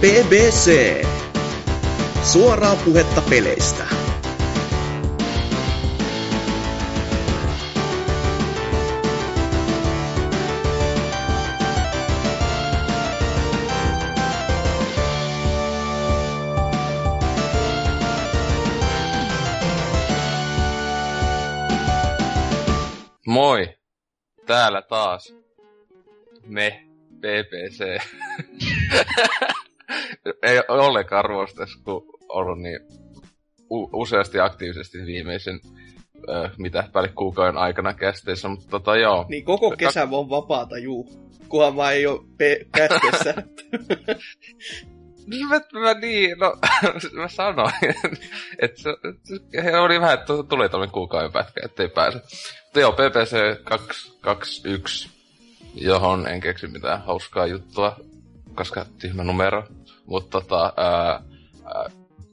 BBC. Suoraa puhetta peleistä. Moi! Täällä taas. Me, BBC. Ei ollenkaan arvostes, kun ollut niin u- useasti aktiivisesti viimeisen ö, mitä päälle kuukauden aikana kästeissä, mutta tota joo. Niin koko kesä on vapaata, juu. Kunhan vaan ei ole pe- kästeissä. Mä, mä niin, no mä sanoin, että se, he oli vähän, että tuli tämmöinen kuukauden pätkä, ettei pääse. Mutta joo, PPC 221, johon en keksi mitään hauskaa juttua, koska tyhmä numero. Mutta tota, ää, ää,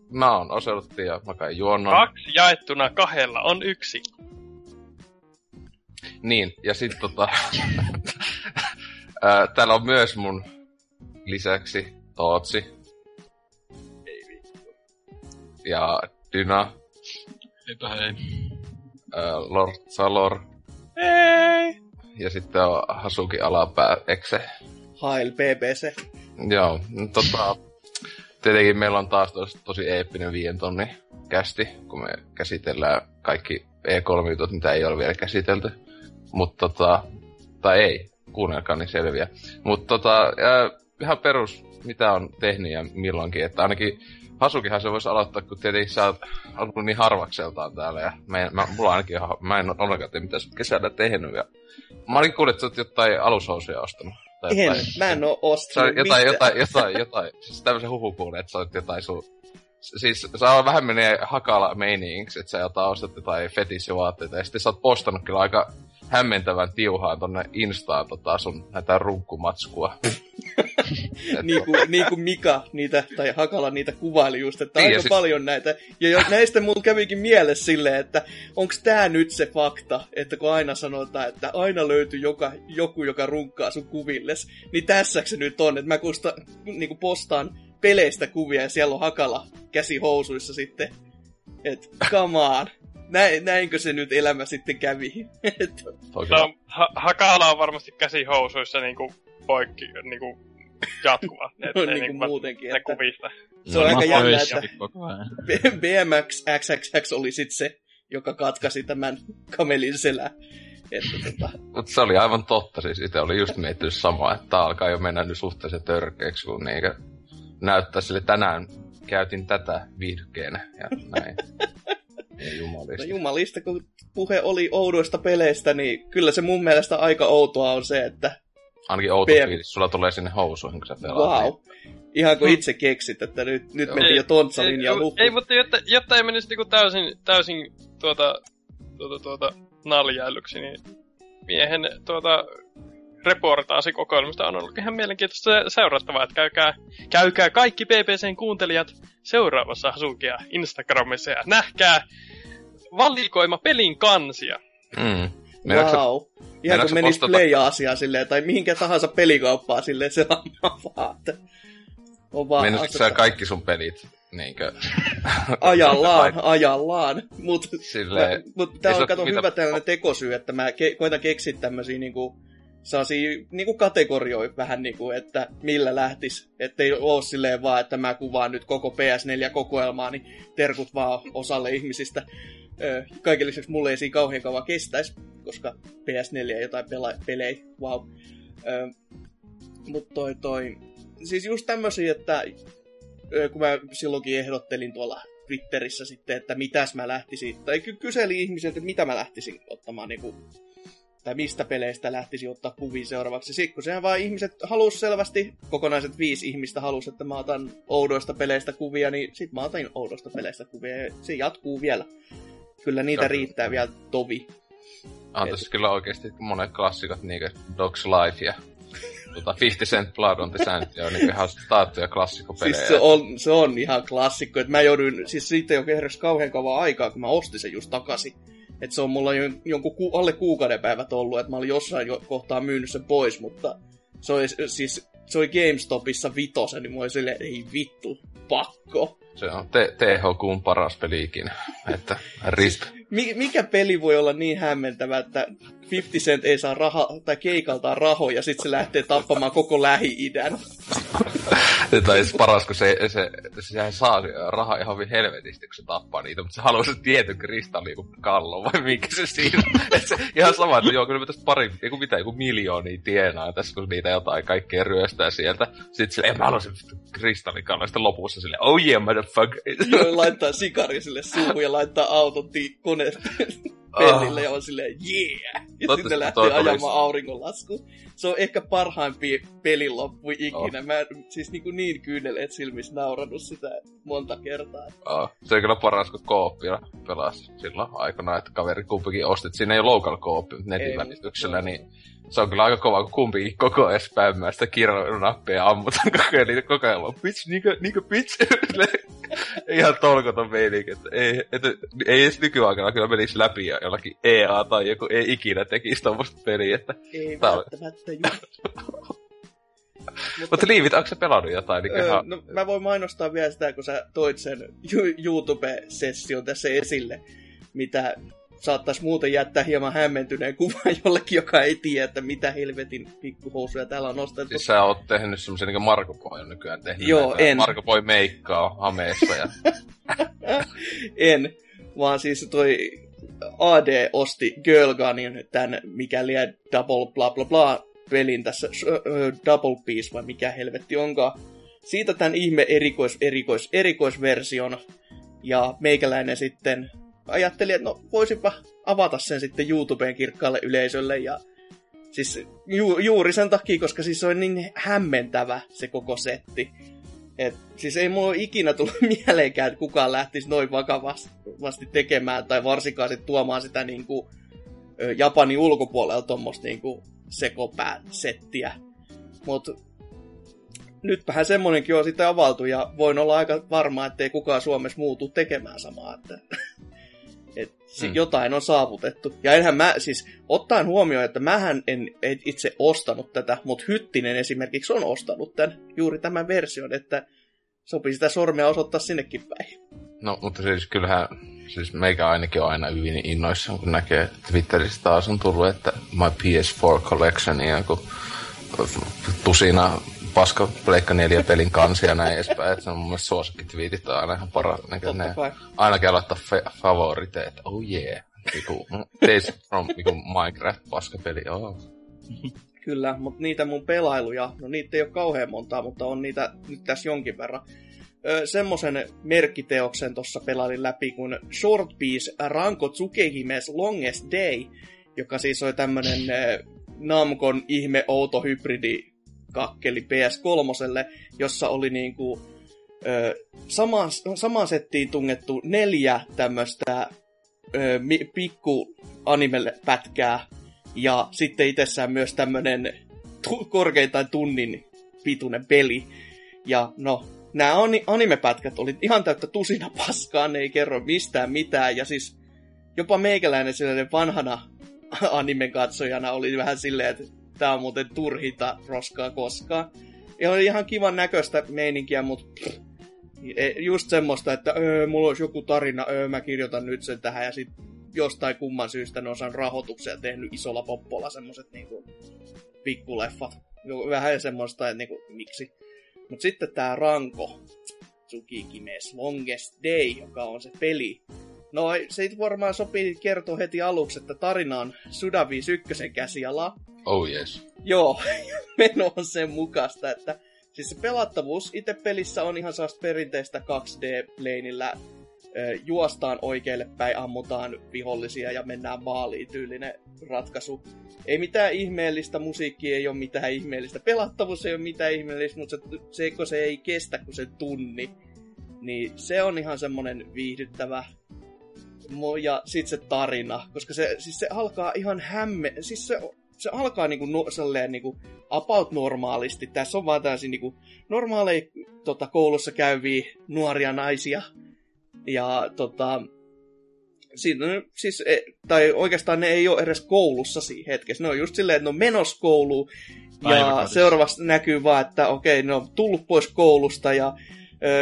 mä oon Oselotti ja mä kai juonnon. Kaksi jaettuna kahdella on yksi. Niin, ja sit tota, ää, täällä on myös mun lisäksi Tootsi. Ja Dyna, Eipä hei. ää, Lord Salor Ei. ja sitten on Hasuki alapää Exe. Hail BBC. Joo, no tota, tietenkin meillä on taas tosi, tosi eeppinen viien tonni kästi, kun me käsitellään kaikki E3-jutut, mitä ei ole vielä käsitelty. Mutta tota, tai ei, kuunnelkaa niin selviä. Mutta tota, ää, ihan perus, mitä on tehnyt ja milloinkin, että ainakin Hasukihan se voisi aloittaa, kun tietenkin sä oot ollut niin harvakseltaan täällä ja mä, mä, mulla ainakin mä en ollenkaan tiedä, mitä sä kesällä tehnyt. Ja... Mä ainakin kuullut, että sä oot jotain alushousuja ostanut. Tai En, jotain- mä en oo ostanut jotain, mitään. jotain, jotain, jotain, siis tämmöisen huhu kuulee, että sä oot jotain sun... Siis saa vähän menee hakala meiningiksi, että sä jotain ostat jotain fetishivaatteita, ja sitten sä oot postannut kyllä aika hämmentävän tiuhaan tonne Instaan tota sun näitä runkkumatskua. Niin kuin, niin kuin Mika niitä, tai Hakala niitä kuvaili just, että Niin, aika sit- paljon näitä. Ja jo, näistä mulla kävikin mielessä silleen, että onks tää nyt se fakta, että kun aina sanotaan, että aina löytyy joka, joku, joka runkkaa sun kuvilles, niin tässä se nyt on, että mä kusta, niin kuin postaan peleistä kuvia ja siellä on Hakala käsi housuissa sitten. Et come on. Näin, näinkö se nyt elämä sitten kävi? No, ha- Hakala on varmasti käsihousuissa niinku poikki niinku jatkuva. Et on niin kuin niinku muutenkin. ne Että kuvista. se on No, aika jännä, että BMX XXX oli sitten se, joka katkasi tämän kamelin selän. Että tota, Mutta se oli aivan totta, siis itse oli just miettinyt samaa, että tää alkaa jo mennä nyt suhteellisen törkeäksi, kun niinkö näyttää sille tänään käytin tätä viihdykkeenä ja näin. Ei no jumalista. jumalista, kun puhe oli oudoista peleistä, niin kyllä se mun mielestä aika outoa on se, että Ainakin outo PM. fiilis, sulla tulee sinne housuihin, kun sä pelaat. wow, ihan kuin itse keksit, että nyt, nyt mentiin jo tontsalin ei, ja ei, mutta jotta, jotta ei menisi niinku täysin, täysin tuota, tuota, tuota naljailuksi, niin miehen tuota, reportaasi kokoelmasta on ollut ihan mielenkiintoista seurattavaa, että käykää, käykää kaikki BBCn kuuntelijat seuraavassa Hasukia Instagramissa ja nähkää valikoima pelin kansia. Mm. Meinaatko Wow. Ihan meinaatko kun sä menis postata- Play-Aasiaan silleen, tai mihinkä tahansa pelikauppaa silleen selaamaan vaan, että on vaan Meinaatko sä kaikki sun pelit niinkö... ajallaan, ajallaan. Mutta Silleen, mut tää se on kato mitä- hyvä tällainen tekosyy, että mä ke- koitan keksiä tämmösiä niinku, sellaisia niinku kategorioita vähän niinku, että millä lähtis. Ettei oo silleen vaan, että mä kuvaan nyt koko PS4-kokoelmaa, niin terkut vaan osalle ihmisistä. Kaiken lisäksi mulle ei siinä kauhean kauan kestäisi, koska PS4 ja jotain pela- pelejä, wow. Ö, mut toi toi, siis just tämmösiä, että kun mä silloinkin ehdottelin tuolla Twitterissä sitten, että mitäs mä lähtisin, tai ky- kyseli ihmisiltä, että mitä mä lähtisin ottamaan, niin kuin, tai mistä peleistä lähtisin ottaa kuvia seuraavaksi. Kun sehän vaan ihmiset halus selvästi, kokonaiset viisi ihmistä halus, että mä otan oudoista peleistä kuvia, niin sit mä otan oudoista peleistä kuvia, ja se jatkuu vielä. Kyllä niitä Kyllä. riittää vielä tovi. on tässä kyllä oikeesti monet klassikot, niinkö Dogs Life ja tota 50 Cent Blood on the Sand, ja on niinku ihan taattuja klassikopelejä. Siis se on, se on ihan klassikko. että mä jouduin, siis siitä jo kehräs kauhean kauan aikaa, kun mä ostin sen just takaisin. Että se on mulla jo, jonkun ku, alle kuukauden päivät ollut, että mä olin jossain jo kohtaa myynyt sen pois, mutta se oli siis se oli GameStopissa vitosen, niin mä olin silleen, ei vittu, pakko. Se on THQn paras peli ikinä. Että RIP. Mi- mikä peli voi olla niin hämmentävä, että 50 Cent ei saa raha, tai keikaltaan rahoja, ja sitten se lähtee tappamaan koko Lähi-idän. tai siis paras, kun se, se, sehän saa rahaa ihan hyvin helvetisti, kun se tappaa niitä, mutta se haluaa se tietyn kristalli kuin kallo, vai mikä se siinä Et se, ihan sama, että joo, kyllä me tästä pari, joku mitä, joku miljoonia tienaa tässä, kun niitä jotain kaikkea ryöstää sieltä. Sitten sille, en mä halua se kristallikallo, sitten lopussa sille, oh yeah, motherfucker. Joo, laittaa sikari sille suuhun ja laittaa auton ti- kone pellille ja on silleen, yeah! Ja Totta, sitten lähtee ajamaan olisi- auringonlasku. Se on ehkä parhaimpi pelin loppu ikinä. Mä siis niin, kuin niin kyyneleet silmissä naurannut sitä monta kertaa. Oh, se on kyllä paras, kun kooppia pelasi silloin aikana, että kaveri kumpikin ostit. Siinä ei ole local kooppi, netin välityksellä, niin se on kyllä aika kova, kun kumpikin koko ajan spämmää sitä kirjoitusnappeja ja ammutaan koko ajan niitä koko ajan vaan, bitch, niinkö, niinkö bitch. Ihan tolkoton meininki, että ei, että ei edes nykyaikana kyllä menisi läpi ja jollakin EA tai joku ei ikinä tekisi tommoista peliä, että... Ei välttämättä just. Mutta Liivit, onko se pelannut jotain? Niin Öö, ihan... no, mä voin mainostaa vielä sitä, kun sä toit sen YouTube-session tässä esille, mitä saattaisi muuten jättää hieman hämmentyneen kuvan jollekin, joka ei tiedä, että mitä helvetin pikkuhousuja täällä on nostettu. Siis sä oot tehnyt semmosen niin Marko Pohjan nykyään tehnyt. Joo, näitä en. Marko Poi meikkaa hameessa ja En, vaan siis toi AD osti Girl Gunin tämän mikäli double bla bla bla pelin tässä, double piece vai mikä helvetti onkaan. Siitä tämän ihme erikois, erikois, erikoisversion. Ja meikäläinen sitten ajatteli, että no voisinpa avata sen sitten YouTubeen kirkkaalle yleisölle. Ja siis ju, juuri sen takia, koska siis se on niin hämmentävä se koko setti. Et, siis ei mulla ikinä tullut mieleenkään, että kukaan lähtisi noin vakavasti tekemään, tai varsinkaan sit tuomaan sitä niinku, ö, Japanin ulkopuolella tuommoista niinku, sekopää-settiä. Mut nytpähän semmonenkin on sitten avaltu, ja voin olla aika varma, ettei kukaan Suomessa muutu tekemään samaa. Että, et, si- Mm. jotain on saavutettu. Ja enhän mä, siis ottaen huomioon, että mähän en itse ostanut tätä, mutta Hyttinen esimerkiksi on ostanut tämän, juuri tämän version, että sopii sitä sormea osoittaa sinnekin päin. No, mutta siis kyllähän, siis meikä ainakin on aina hyvin innoissaan, kun näkee, että Twitterissä taas on tullut, että my PS4 collection ja joku tusina paska Pleikka 4 pelin kansia ja näin edespäin. Että se on mun mielestä suosikkitwiitit on aina ihan paras. Ainakin laittaa fe- favoriteet, oh yeah. Joku, Days from joku Minecraft paskapeli, oh. Kyllä, mutta niitä mun pelailuja, no niitä ei ole kauhean montaa, mutta on niitä nyt tässä jonkin verran. Öö, semmosen merkkiteoksen tuossa pelailin läpi kuin Short Piece Ranko Tsukehimes Longest Day, joka siis oli tämmönen ö, Namcon ihme outo hybridi kakkeli PS3, jossa oli niinku ö, samaan, samaan settiin tungettu neljä tämmöistä pikku anime-pätkää ja sitten itsessään myös tämmönen tu- korkeintaan tunnin pituinen peli. Ja no, nämä animepätkät oli ihan täyttä tusina paskaa, ne ei kerro mistään mitään. Ja siis jopa meikäläinen sellainen vanhana animen katsojana oli vähän silleen, että tää on muuten turhita roskaa koskaan. Ja oli ihan kivan näköistä meininkiä, mutta e- just semmoista, että öö, mulla olisi joku tarina, öö, mä kirjoitan nyt sen tähän ja sitten jostain kumman syystä ne on saanut rahoituksen ja tehnyt isolla poppolla semmoset niinku pikkuleffat. Jo- Vähän semmoista, että niinku, miksi. Mut sitten tää Ranko, Tsukikimes Longest Day, joka on se peli. No se varmaan sopii kertoa heti aluksi, että tarina on Sudavi ykkösen käsiala. Oh yes. Joo, meno on sen mukaista, että siis se pelattavuus itse pelissä on ihan sellaista perinteistä 2D-leinillä. Ö, Juostaan oikealle päin, ammutaan vihollisia ja mennään maaliin tyylinen ratkaisu. Ei mitään ihmeellistä, musiikki ei ole mitään ihmeellistä, pelattavuus ei ole mitään ihmeellistä, mutta se, kun se ei kestä kuin se tunni, niin se on ihan semmonen viihdyttävä ja sit se tarina, koska se, siis se alkaa ihan hämme, siis se, se alkaa niinku, no, salleen, niinku about normaalisti. Tässä on vaan tällaisia niinku, normaaleja tota, koulussa käyviä nuoria naisia. Ja tota, Siinä, siis, e- tai oikeastaan ne ei ole edes koulussa siinä hetkessä. Ne on just silleen, että ne on menossa kouluun, ja seuraavassa näkyy vaan, että okei, ne on tullut pois koulusta, ja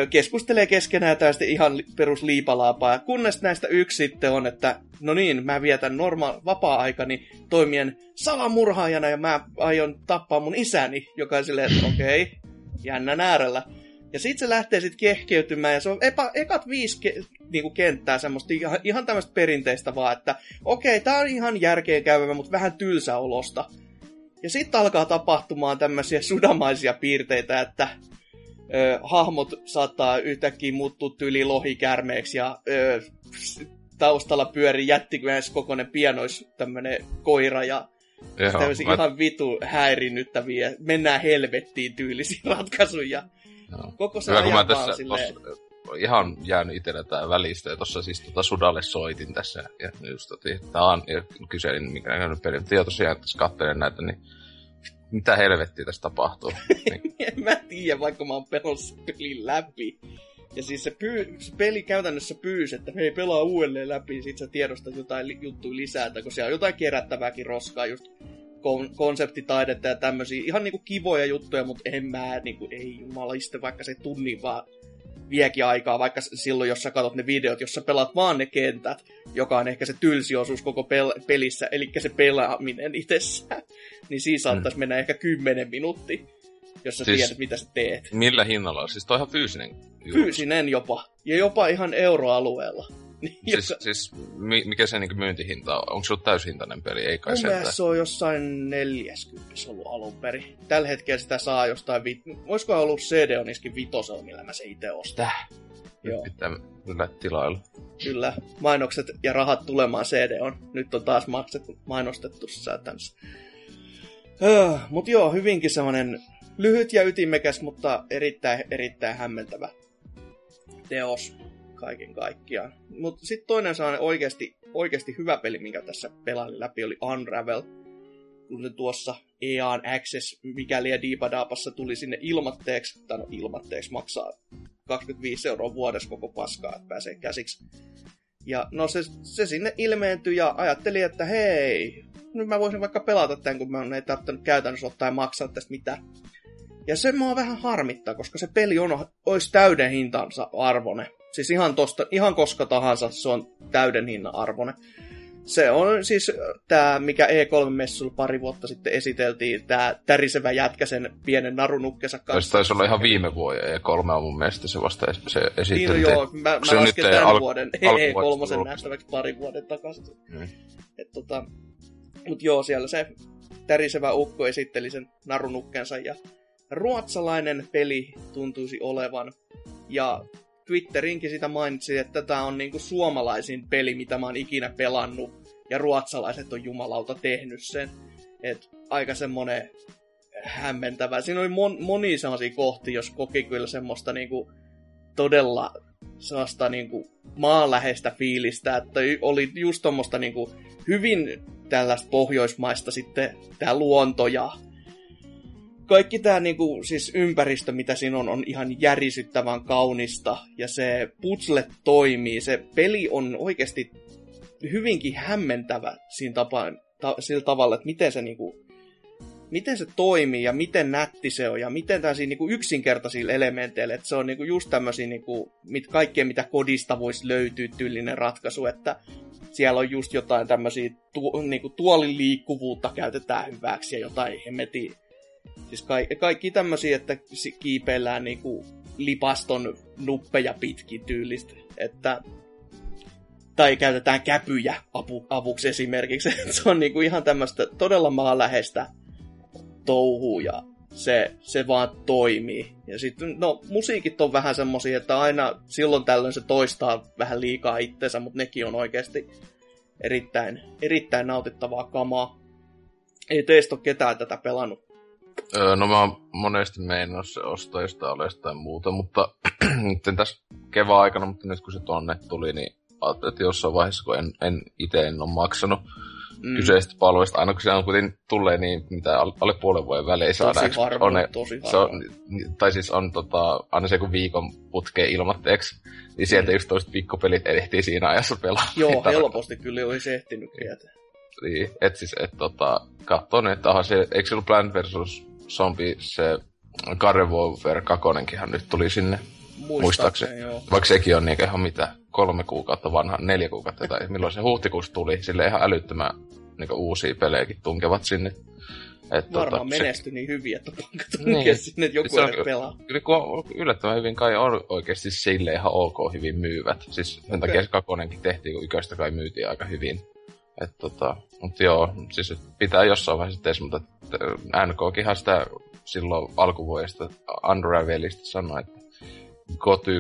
keskustelee keskenään sitten ihan li- perus liipalaapaa. Ja kunnes näistä yksi sitten on, että no niin, mä vietän norma- vapaa-aikani toimien salamurhaajana ja mä aion tappaa mun isäni, joka on silleen, että okei, jännän äärellä. Ja sit se lähtee sitten kehkeytymään ja se on epä, ekat viisi ke, niinku kenttää semmoista ihan, ihan tämmöistä perinteistä vaan, että okei, tää on ihan järkeen käyvä, mutta vähän tylsä olosta. Ja sitten alkaa tapahtumaan tämmöisiä sudamaisia piirteitä, että ö, hahmot saattaa yhtäkkiä muuttua tyyli lohikärmeeksi ja ö, taustalla pyörii jättikyäs kokoinen pianois tämmönen koira ja Joo, tämmöisiä mä- ihan vitu häirinnyttäviä, mennään helvettiin tyylisiä ratkaisuja. Joo. Koko se Hyvä, kun mä tässä silleen, tossa, ihan jäänyt itsellä tää välistä, ja tossa siis tota Sudalle soitin tässä, ja just otin, että on, ja kyselin, mikä näköinen peli, mutta tosiaan tässä katselen näitä, niin mitä helvettiä tässä tapahtuu. en mä tiedä, vaikka mä oon pelannut pelin läpi. Ja siis se, pyy, se peli käytännössä pyysi, että hei pelaa uudelleen läpi, sit sä tiedostat jotain li, juttuja lisää, että kun siellä on jotain kerättävääkin roskaa, just kon, konseptitaidetta ja tämmöisiä ihan niinku kivoja juttuja, mutta en mä niinku, ei jumaliste, vaikka se tunnin vaan viekin aikaa, vaikka silloin, jos sä katsot ne videot, jos sä pelaat vaan ne kentät, joka on ehkä se tylsi osuus koko pel- pelissä, eli se pelaaminen itsessään, niin siinä saattaisi mennä ehkä 10 minuuttia, jos sä Siis- tiedät, mitä sä teet. millä hinnalla? Siis toi on ihan fyysinen. juttu. Fyysinen jopa, ja jopa ihan euroalueella. Niin, Siis, joka- siis mi, mikä se niinku myyntihinta on? Onko se ollut täyshintainen peli? Ei kai Mun se on jossain 40 ollut alun perin. Tällä hetkellä sitä saa jostain, vi... olisiko ollut CD-oniskin vitosella, millä mä se itse ostin. Täh? Joo, Pitää kyllä tilailla. kyllä. Mainokset ja rahat tulemaan CD on. Nyt on taas maksettu, mainostettu säätänsä. Öö, mut joo, hyvinkin semmonen lyhyt ja ytimekäs, mutta erittäin, erittäin hämmentävä teos kaiken kaikkiaan. Mutta sitten toinen sellainen oikeasti, oikeasti hyvä peli, minkä tässä pelailin läpi, oli Unravel. Kun se tuossa EAN Access, mikäli ja Diipadaapassa tuli sinne ilmatteeksi, tai no ilmatteeksi maksaa 25 euroa vuodessa koko paskaa, että pääsee käsiksi. Ja no se, se sinne ilmeentyi ja ajattelin, että hei, nyt mä voisin vaikka pelata tämän, kun mä ei tarvinnut käytännössä ottaa ja maksaa tästä mitään. Ja se mua vähän harmittaa, koska se peli on, olisi täyden hintansa arvone. Siis ihan, tosta, ihan koska tahansa se on täyden hinnan arvone. Se on siis tämä, mikä E3-messulla pari vuotta sitten esiteltiin, tämä tärisevä jätkä sen pienen narunukkensa Se kanssa. taisi olla ihan viime vuoden ja kolme on mun mielestä se vasta es- se Niin, no joo, mä, se mä on lasken nyt tämän al- vuoden alkuvuodesta E3 tullut? nähtäväksi pari vuoden takaisin. Mm. Et tota, mut joo, siellä se tärisevä ukko esitteli sen narunukkensa ja ruotsalainen peli tuntuisi olevan. Ja Twitterinkin sitä mainitsi, että tämä on niinku suomalaisin peli, mitä mä oon ikinä pelannut. Ja ruotsalaiset on jumalauta tehnyt sen. Et aika semmonen hämmentävä. Siinä oli mon, monia sellaisia kohtia, jos koki kyllä semmoista niinku todella sellaista niinku maanläheistä fiilistä, että oli just tommoista niinku hyvin tällaista pohjoismaista sitten tämä luonto ja kaikki tämä niinku, siis ympäristö, mitä siinä on, on ihan järisyttävän kaunista ja se putsle toimii. Se peli on oikeasti hyvinkin hämmentävä siinä tapaan, ta, sillä tavalla, että miten se niinku, miten se toimii ja miten nätti se on ja miten tämmöisiä niinku yksinkertaisilla elementeillä, että se on niinku just tämmöisiä niinku, mit, kaikkea, mitä kodista voisi löytyä tyylinen ratkaisu, että siellä on just jotain tämmöisiä tu, niinku tuolin liikkuvuutta käytetään hyväksi ja jotain hemmetin Siis kaikki, kaikki tämmöisiä, että kiipeillään niinku lipaston nuppeja pitkin tyylistä. Että, tai käytetään käpyjä apu, avuksi esimerkiksi. se on niinku ihan tämmöistä todella maanläheistä touhua ja se, se vaan toimii. Ja sitten, no musiikit on vähän semmosia, että aina silloin tällöin se toistaa vähän liikaa itsensä, mutta nekin on oikeasti erittäin, erittäin nautittavaa kamaa. Ei teistä ole ketään tätä pelannut. Öö, no mä oon monesti meinannut se ostaa jostain alesta tai muuta, mutta nyt tässä kevään aikana, mutta nyt kun se tonne tuli, niin ajattelin, että jossain vaiheessa, kun en, en itse en ole maksanut, mm. kyseisestä palvelusta, aina kun se on kuitenkin tulee niin, mitä alle puolen vuoden välein saadaan. Tosi harvoin, on ne, tosi harvoin. Se on, tai siis on tota, aina se kun viikon putkeen ilmatteeksi, niin sieltä mm. just toiset pikkupelit ehtii siinä ajassa pelaa. Joo, helposti kyllä olisi ehtinyt tietää. Niin, et siis, et tota, katson, että aha, se, eikö se ollut Plant vs. Zombie, se Gardevoir 2 nyt tuli sinne muistaakseni. Joo. Vaikka sekin on niin ihan mitä, kolme kuukautta vanha, neljä kuukautta tai milloin se huhtikuussa tuli, sille ihan älyttömän niin uusia pelejäkin tunkevat sinne. Et, tota, Varmaan tota, menesty se... niin hyvin, että tunkee niin. sinne, että joku edes pelaa. Kyllä yllättävän hyvin kai on oikeasti sille ihan ok hyvin myyvät. Siis sen okay. takia se kakonenkin tehtiin, kun yköistä kai myytiin aika hyvin. Et, tota, mutta joo, siis pitää jossain vaiheessa tehdä, mutta NKkinhan sitä silloin alkuvuodesta Unravelista sanoi, että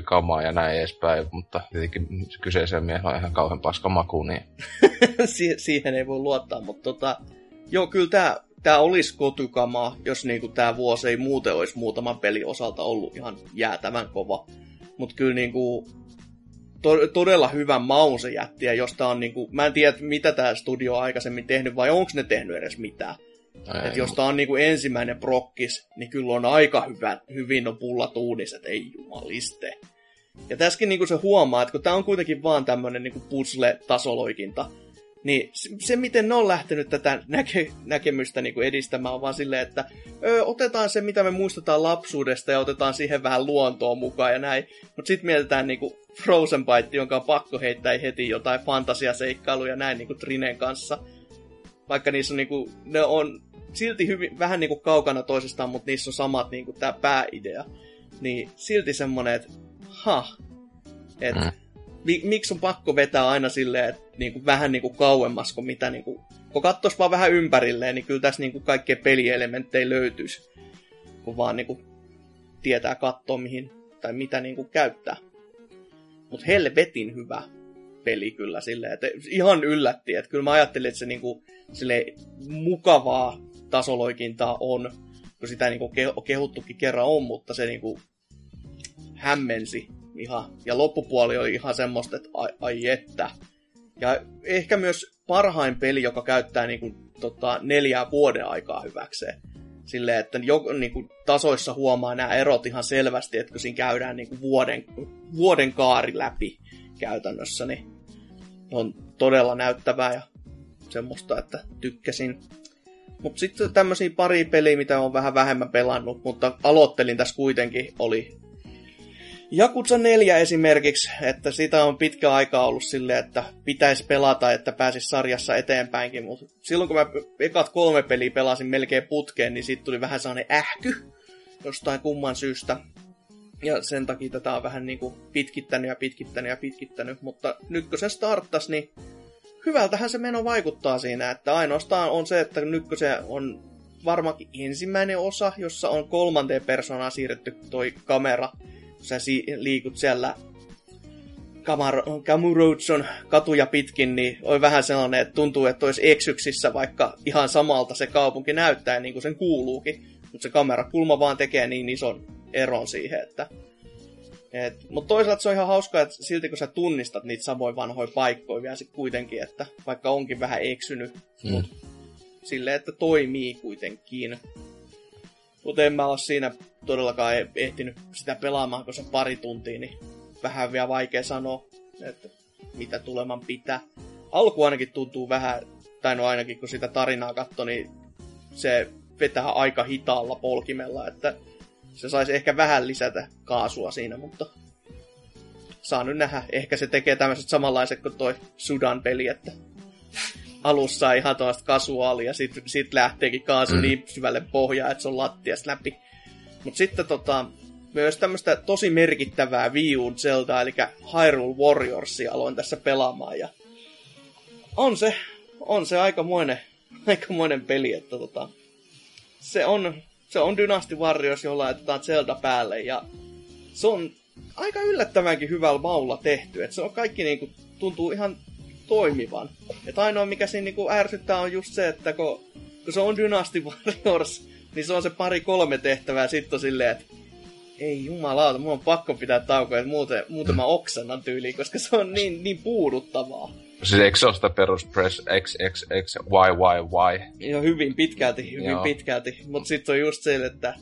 kamaa ja näin edespäin, mutta tietenkin kyseisen miehen on ihan kauhean paska maku, niin... si- siihen ei voi luottaa, mutta tota, joo, kyllä tämä tää olisi kotykamaa, jos niinku tämä vuosi ei muuten olisi muutaman pelin osalta ollut ihan jäätävän kova. Mutta kyllä niinku, to- todella hyvän maun se jätti, ja josta on niinku, mä en tiedä, mitä tämä studio on aikaisemmin tehnyt, vai onko ne tehnyt edes mitään. Että jos tää on niinku ensimmäinen prokkis, niin kyllä on aika hyvä, hyvin on pullat uuniset, ei jumaliste. Ja tässäkin niinku se huomaa, että kun tää on kuitenkin vaan tämmönen niinku puzzle-tasoloikinta, niin se, miten ne on lähtenyt tätä näke, näkemystä niinku edistämään, on vaan silleen, että ö, otetaan se, mitä me muistetaan lapsuudesta, ja otetaan siihen vähän luontoa mukaan ja näin. Mutta sitten mietitään niinku Frozen Bite, jonka on pakko heittää heti jotain fantasiaseikkailuja näin niinku Trinen kanssa vaikka niissä on niinku, ne on silti hyvin, vähän niinku kaukana toisistaan, mutta niissä on samat niinku tää pääidea. Niin silti semmonen, että ha, et, mm. Mi, miksi on pakko vetää aina silleen, että niinku, vähän niinku kauemmas kuin mitä niinku, kun katsois vaan vähän ympärilleen, niin kyllä tässä niinku kaikkea pelielementtejä löytyisi. Kun vaan niinku tietää katsoa mihin tai mitä niinku käyttää. Mutta helvetin hyvä peli kyllä silleen, että ihan yllätti, että kyllä mä ajattelin, että se niinku, sille mukavaa tasoloikintaa on, kun sitä niinku kehuttukin kerran on, mutta se niinku hämmensi ihan, ja loppupuoli oli ihan semmoista, että ai, ai että. Ja ehkä myös parhain peli, joka käyttää niinku, tota, neljää vuoden aikaa hyväkseen. Silleen, että jo, niinku, tasoissa huomaa nämä erot ihan selvästi, että kun siinä käydään niinku, vuoden, vuoden kaari läpi käytännössä, niin on todella näyttävää ja semmoista, että tykkäsin. Mutta sitten tämmöisiä pari peliä, mitä on vähän vähemmän pelannut, mutta aloittelin tässä kuitenkin, oli Jakutsa 4 esimerkiksi, että sitä on pitkä aika ollut silleen, että pitäisi pelata, että pääsisi sarjassa eteenpäinkin, mutta silloin kun mä ekat kolme peliä pelasin melkein putkeen, niin siitä tuli vähän sellainen ähky jostain kumman syystä. Ja sen takia tätä on vähän niinku pitkittänyt ja pitkittänyt ja pitkittänyt, mutta nyt kun se starttas, niin hyvältähän se meno vaikuttaa siinä, että ainoastaan on se, että nyt kun se on varmaankin ensimmäinen osa, jossa on kolmanteen persoonaan siirretty toi kamera, kun sä si- liikut siellä Kamar- Kamuroutson katuja pitkin, niin on vähän sellainen, että tuntuu, että olisi eksyksissä, vaikka ihan samalta se kaupunki näyttää, niin kuin sen kuuluukin. Mutta se kamerakulma vaan tekee niin ison eron siihen, että et, mutta toisaalta se on ihan hauskaa, että silti kun sä tunnistat niitä samoin vanhoja paikkoja vielä kuitenkin, että vaikka onkin vähän eksynyt, mm. mutta silleen, että toimii kuitenkin. Mutta en mä ole siinä todellakaan e- ehtinyt sitä pelaamaan, se pari tuntia, niin vähän vielä vaikea sanoa, että mitä tuleman pitää. Alku ainakin tuntuu vähän, tai no ainakin kun sitä tarinaa katsoi, niin se vetää aika hitaalla polkimella, että se saisi ehkä vähän lisätä kaasua siinä, mutta saa nyt nähdä. Ehkä se tekee tämmöiset samanlaiset kuin toi Sudan-peli, että alussa ihan tuosta kasuaalia ja sit, sit lähteekin kaasu mm. niin syvälle pohjaan, että se on lattiasta läpi. Mutta sitten tota, myös tämmöistä tosi merkittävää Wii U Zelda, eli Hyrule Warriorsia aloin tässä pelaamaan. Ja on se, on se aikamoinen, aikamoinen peli, että tota, se on se on Dynasty Warriors, jolla laitetaan Zelda päälle ja se on aika yllättävänkin hyvällä maulla tehty. Et se on kaikki niinku, tuntuu ihan toimivan. Et ainoa mikä siinä niinku ärsyttää on just se, että kun, kun se on Dynasty Warriors, niin se on se pari kolme tehtävää sitten silleen, että ei jumalauta, mun on pakko pitää taukoa, että muuten, muuten mä oksennan tyyliin, koska se on niin, niin puuduttavaa. Siis eikö se ole sitä perus press XXXYYY? Jo hyvin pitkälti, hyvin Joo. pitkälti. Mutta sitten on just se, että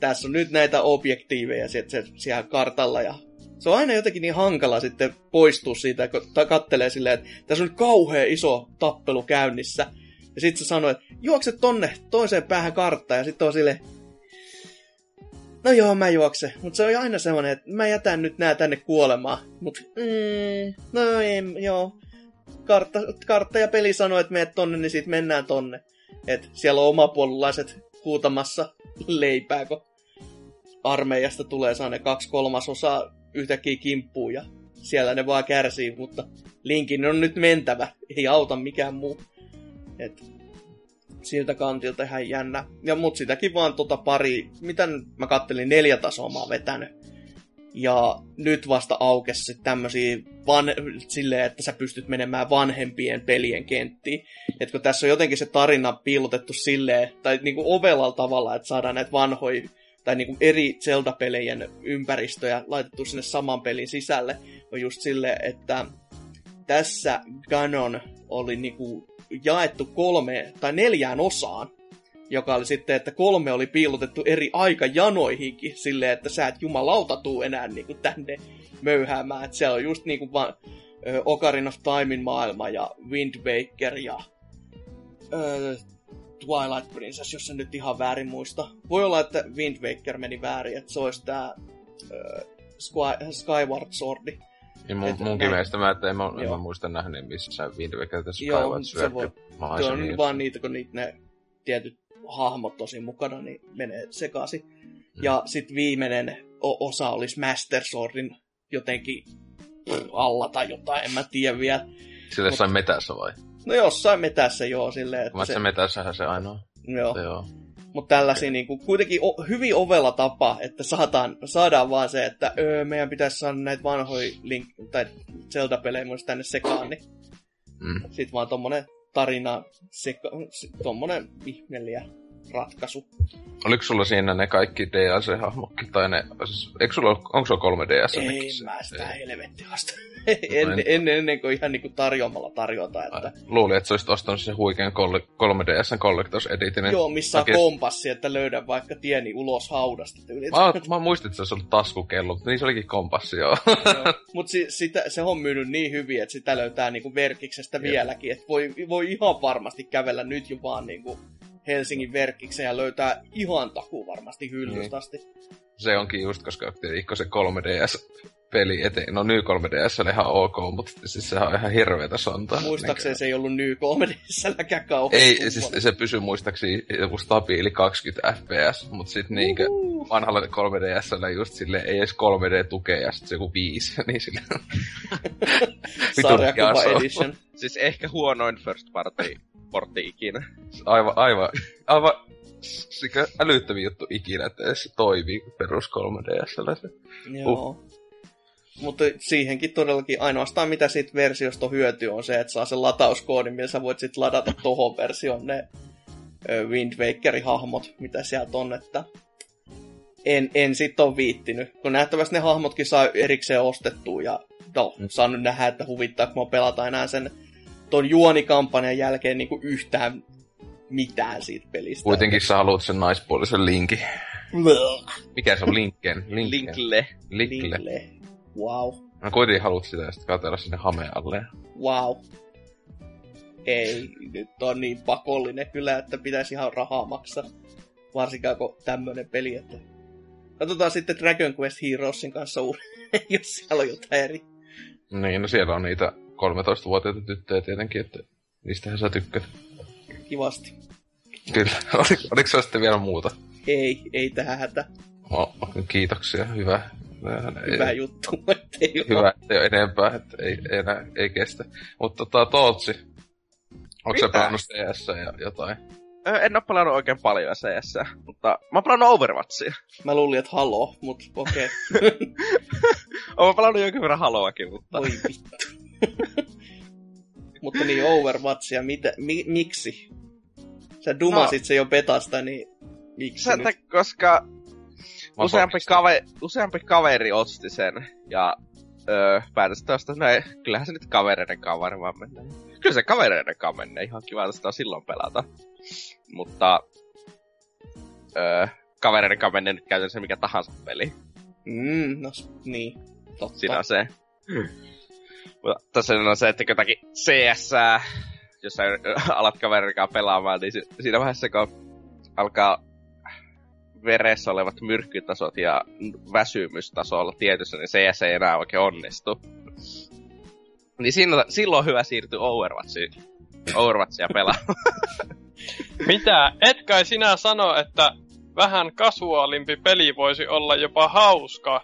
tässä on nyt näitä objektiiveja se, siellä kartalla ja se on aina jotenkin niin hankala sitten poistua siitä, kun kattelee silleen, että tässä on nyt kauhean iso tappelu käynnissä. Ja sitten se sanoo, että juokse tonne toiseen päähän karttaan ja sitten on silleen, no joo, mä juoksen. Mutta se on aina semmoinen, että mä jätän nyt nää tänne kuolemaan. Mutta mm, no ei, joo. Kartta, kartta ja peli sanoo, että meet tonne, niin sitten mennään tonne. Et siellä on omapuolulaiset huutamassa leipää, kun armeijasta tulee saa ne kaksi kolmasosaa yhtäkkiä kimppuun ja siellä ne vaan kärsii, mutta Linkin on nyt mentävä, ei auta mikään muu. Et siltä kantilta ihan jännä. Ja mut sitäkin vaan tota pari, mitä mä kattelin, neljä tasoa mä oon vetänyt. Ja nyt vasta aukesi sitten tämmösiä van, silleen, että sä pystyt menemään vanhempien pelien kenttiin. Et kun tässä on jotenkin se tarina piilotettu silleen, tai niinku ovelalla tavalla, että saadaan näitä vanhoja tai niinku eri Zelda-pelejen ympäristöjä laitettu sinne saman pelin sisälle, on just silleen, että tässä Ganon oli niinku jaettu kolme tai neljään osaan, joka oli sitten, että kolme oli piilotettu eri aikajanoihinkin silleen, että sä et jumalauta tuu enää niinku tänne möyhäämään. Että siellä on just niinku vaan ö, Ocarina of Timein maailma ja Wind Waker ja ö, Twilight Princess, jos en nyt ihan väärin muista. Voi olla, että Wind Waker meni väärin, että se olisi tää ö, Sky, Skyward Swordi. Niin mun, Et munkin mielestä mä, että en mä, en Joo. mä muista nähnyt missään Wind Waker tässä Joo, Skyward se voi- Sword Se on vaan niitä, kun niitä ne tietyt hahmot tosi mukana, niin menee sekaisin. Ja sitten viimeinen osa olisi Master Swordin jotenkin alla tai jotain, en mä tiedä vielä. Sille Mut- sai metässä vai? No jossain metässä joo, silleen, että Mä se, metässähän se ainoa. joo. Se joo. Mutta tällaisia niinku, kuitenkin o, hyvin ovella tapa, että saataan, saadaan vaan se, että öö, meidän pitäisi saada näitä vanhoja Link, tai Zelda-pelejä myös tänne sekaan, niin Mm. sit vaan tommonen tarina, seka, se- tommonen ihmeellinen ratkaisu. Oliko sulla siinä ne kaikki DLC-hahmokki? Tai ne, siis, eikö sulla, onko sulla kolme DS? Ei mä sitä helvettiasta. ennen, ennen, ennen kuin ihan niinku tarjoamalla tarjota, että Luulin, että sä olisit ostanut sen huikean kolle- 3DSn Collectors Editin. joo, missä on Takia- kompassi, että löydän vaikka tieni ulos haudasta. tyyliin. Mä, mä muistin, että se olisi ollut taskukello, mutta niin se olikin kompassi, joo. Mutta si, sitä, se on myynyt niin hyvin, että sitä löytää niinku verkiksestä Jep. vieläkin. Että voi, voi ihan varmasti kävellä nyt jo vaan niinku Helsingin verkkiksen ja löytää ihan takuu varmasti hyllystä asti. Se onkin just, koska tietenkin se 3DS-peli eteen, no ny 3DS oli ihan ok, mutta siis sehän on ihan hirveetä sontaa. Muistaakseni se ei ollut New 3DSlläkään kauhean Ei, kummonen. siis se pysyy muistaakseni joku stabiili 20 fps, mutta sitten niinkö Uhu. vanhalla 3DSllä just sille ei edes 3D-tukea ja sitten se joku 5, niin sille Sarjakuva edition. Siis ehkä huonoin first party portti ikinä. Aivan, aivan, aivan sikä älyttömin juttu ikinä, että se toimii perus 3DSllä se. Joo. Mutta siihenkin todellakin ainoastaan mitä siitä versiosta on hyöty on se, että saa sen latauskoodin, millä sä voit sitten ladata tohon version ne Wind Wakerin hahmot, mitä sieltä on, että en, en sit ole viittinyt. Kun nähtävästi ne hahmotkin saa erikseen ostettua ja no, Mm. saan nyt nähdä, että huvittaa, kun mä pelata enää sen ton juonikampanjan jälkeen niinku yhtään mitään siitä pelistä. Kuitenkin sä haluat sen naispuolisen linkin. Mikä se on Linken? Linken. Linkle. Linkle. Linkle. Wow. Mä kuitenkin haluat sitä ja sitten sinne hameen alle. Wow. Ei, nyt on niin pakollinen kyllä, että pitäisi ihan rahaa maksaa. Varsinkaan kun tämmönen peli, että... Katsotaan sitten Dragon Quest Heroesin kanssa uudelleen, jos siellä on jotain eri. Niin, no siellä on niitä 13-vuotiaita tyttöjä tietenkin, että niistähän sä tykkäät. Kivasti. Kyllä. Oliko, oliko se sitten vielä muuta? Ei, ei tähän hätä. Oh, kiitoksia, hyvä. Hyvä ei, juttu, ettei Hyvä, ei ole enempää, että ei, ei, enää, ei kestä. Mutta tota, Tootsi, onko sä Mitä? pelannut CS ja jotain? En oo pelannut oikein paljon CS, mutta mä oon pelannut Overwatchia. Mä luulin, että halo, mut okei. Oon pelannut jonkin verran Haloakin, mutta... Voi vittu. Mutta niin Overwatchia, mitä, mi, miksi? Sä dumasit se jo betasta, niin miksi Sen nyt? koska useampi, todistan. kave, useampi kaveri osti sen, ja öö, päätöstä tuosta, no ei, kyllähän se nyt kavereiden kanssa varmaan menee. Kyllä se kavereiden kanssa menee, ihan kiva sitä silloin pelata. Mutta öö, kavereiden kanssa menee nyt käytännössä mikä tahansa peli. Mm, no, niin. Totta. Siinä on se. Mutta tässä on se, että jotakin CS, jos sä alat kaverin kanssa pelaamaan, niin si- siinä vaiheessa kun alkaa veressä olevat myrkkytasot ja väsymystasolla tietyssä, niin CS ei enää oikein onnistu. Niin siinä, silloin on hyvä siirtyä Overwatchiin. Overwatchia pelaamaan. Mitä? Et kai sinä sano, että vähän kasuaalimpi peli voisi olla jopa hauska?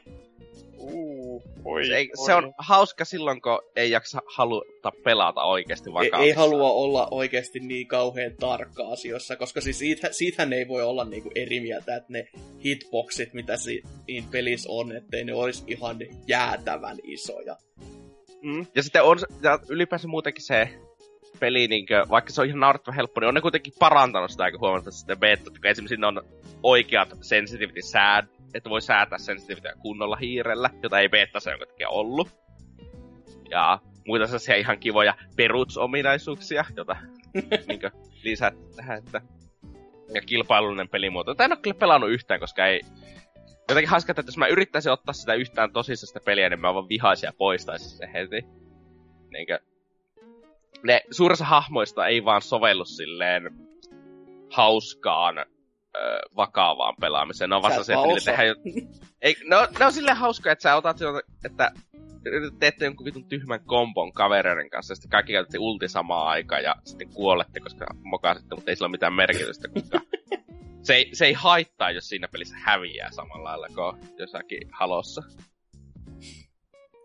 Oi, Se, ei, oi. se on hauska silloin, kun ei jaksa haluta pelata oikeasti ei, vakavasti. ei halua olla oikeasti niin kauhean tarkka asioissa, koska siis siitä, siitähän ei voi olla niinku eri mieltä, että ne hitboxit, mitä si, niin pelissä on, ettei ne olisi ihan jäätävän isoja. Mm. Ja sitten on, ja ylipäänsä muutenkin se peli, niin kuin, vaikka se on ihan naurettavan helppo, niin on ne kuitenkin parantanut sitä aika huomattavasti sitten beta, kun esimerkiksi siinä on oikeat sensitivity sääd, että voi säätää sensitivityä kunnolla hiirellä, jota ei beta se kuitenkin ollut. Ja muita sellaisia ihan kivoja perutsominaisuuksia, jota niin kuin, lisät tähän, että ja kilpailullinen pelimuoto. Tätä en ole kyllä pelannut yhtään, koska ei... Jotenkin hauskaa, että jos mä yrittäisin ottaa sitä yhtään tosissaan sitä peliä, niin mä vaan vihaisin ja poistaisin se heti. Niinkö... Ne suurissa hahmoista ei vaan sovellu silleen hauskaan vakavaan pelaamiseen. Ne on vasta se, että niille tehdään jo... Ei, ne, on, ne on silleen hauskoja, että sä otat jo, että teette jonkun vitun tyhmän kombon kavereiden kanssa, ja sitten kaikki käytätte ulti samaan aikaan, ja sitten kuolette, koska mokasitte, mutta ei sillä ole mitään merkitystä, koska se ei, se ei haittaa, jos siinä pelissä häviää samalla lailla kuin jossakin halossa.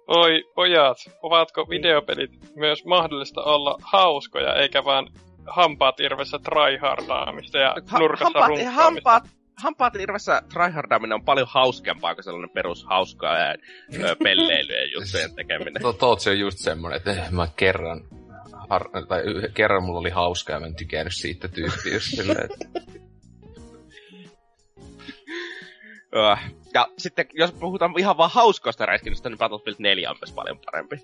Oi, pojat, ovatko videopelit myös mahdollista olla hauskoja, eikä vaan hampaat irvessä tryhardaamista ja Ha- nurkassa hampaat, runkkaamista? hampaat, hampaat irvessä tryhardaaminen on paljon hauskempaa kuin sellainen perus hauskaa ja ö, pelleilyjen juttujen tekeminen. To, Tootsi on just semmonen, että mä kerran, har, tai kerran mulla oli hauskaa ja mä en tykännyt siitä tyyppiä just silleen, että Öö, ja sitten jos puhutaan ihan vaan hauskoista räiskinnystä, niin Battlefield 4 on myös paljon parempi.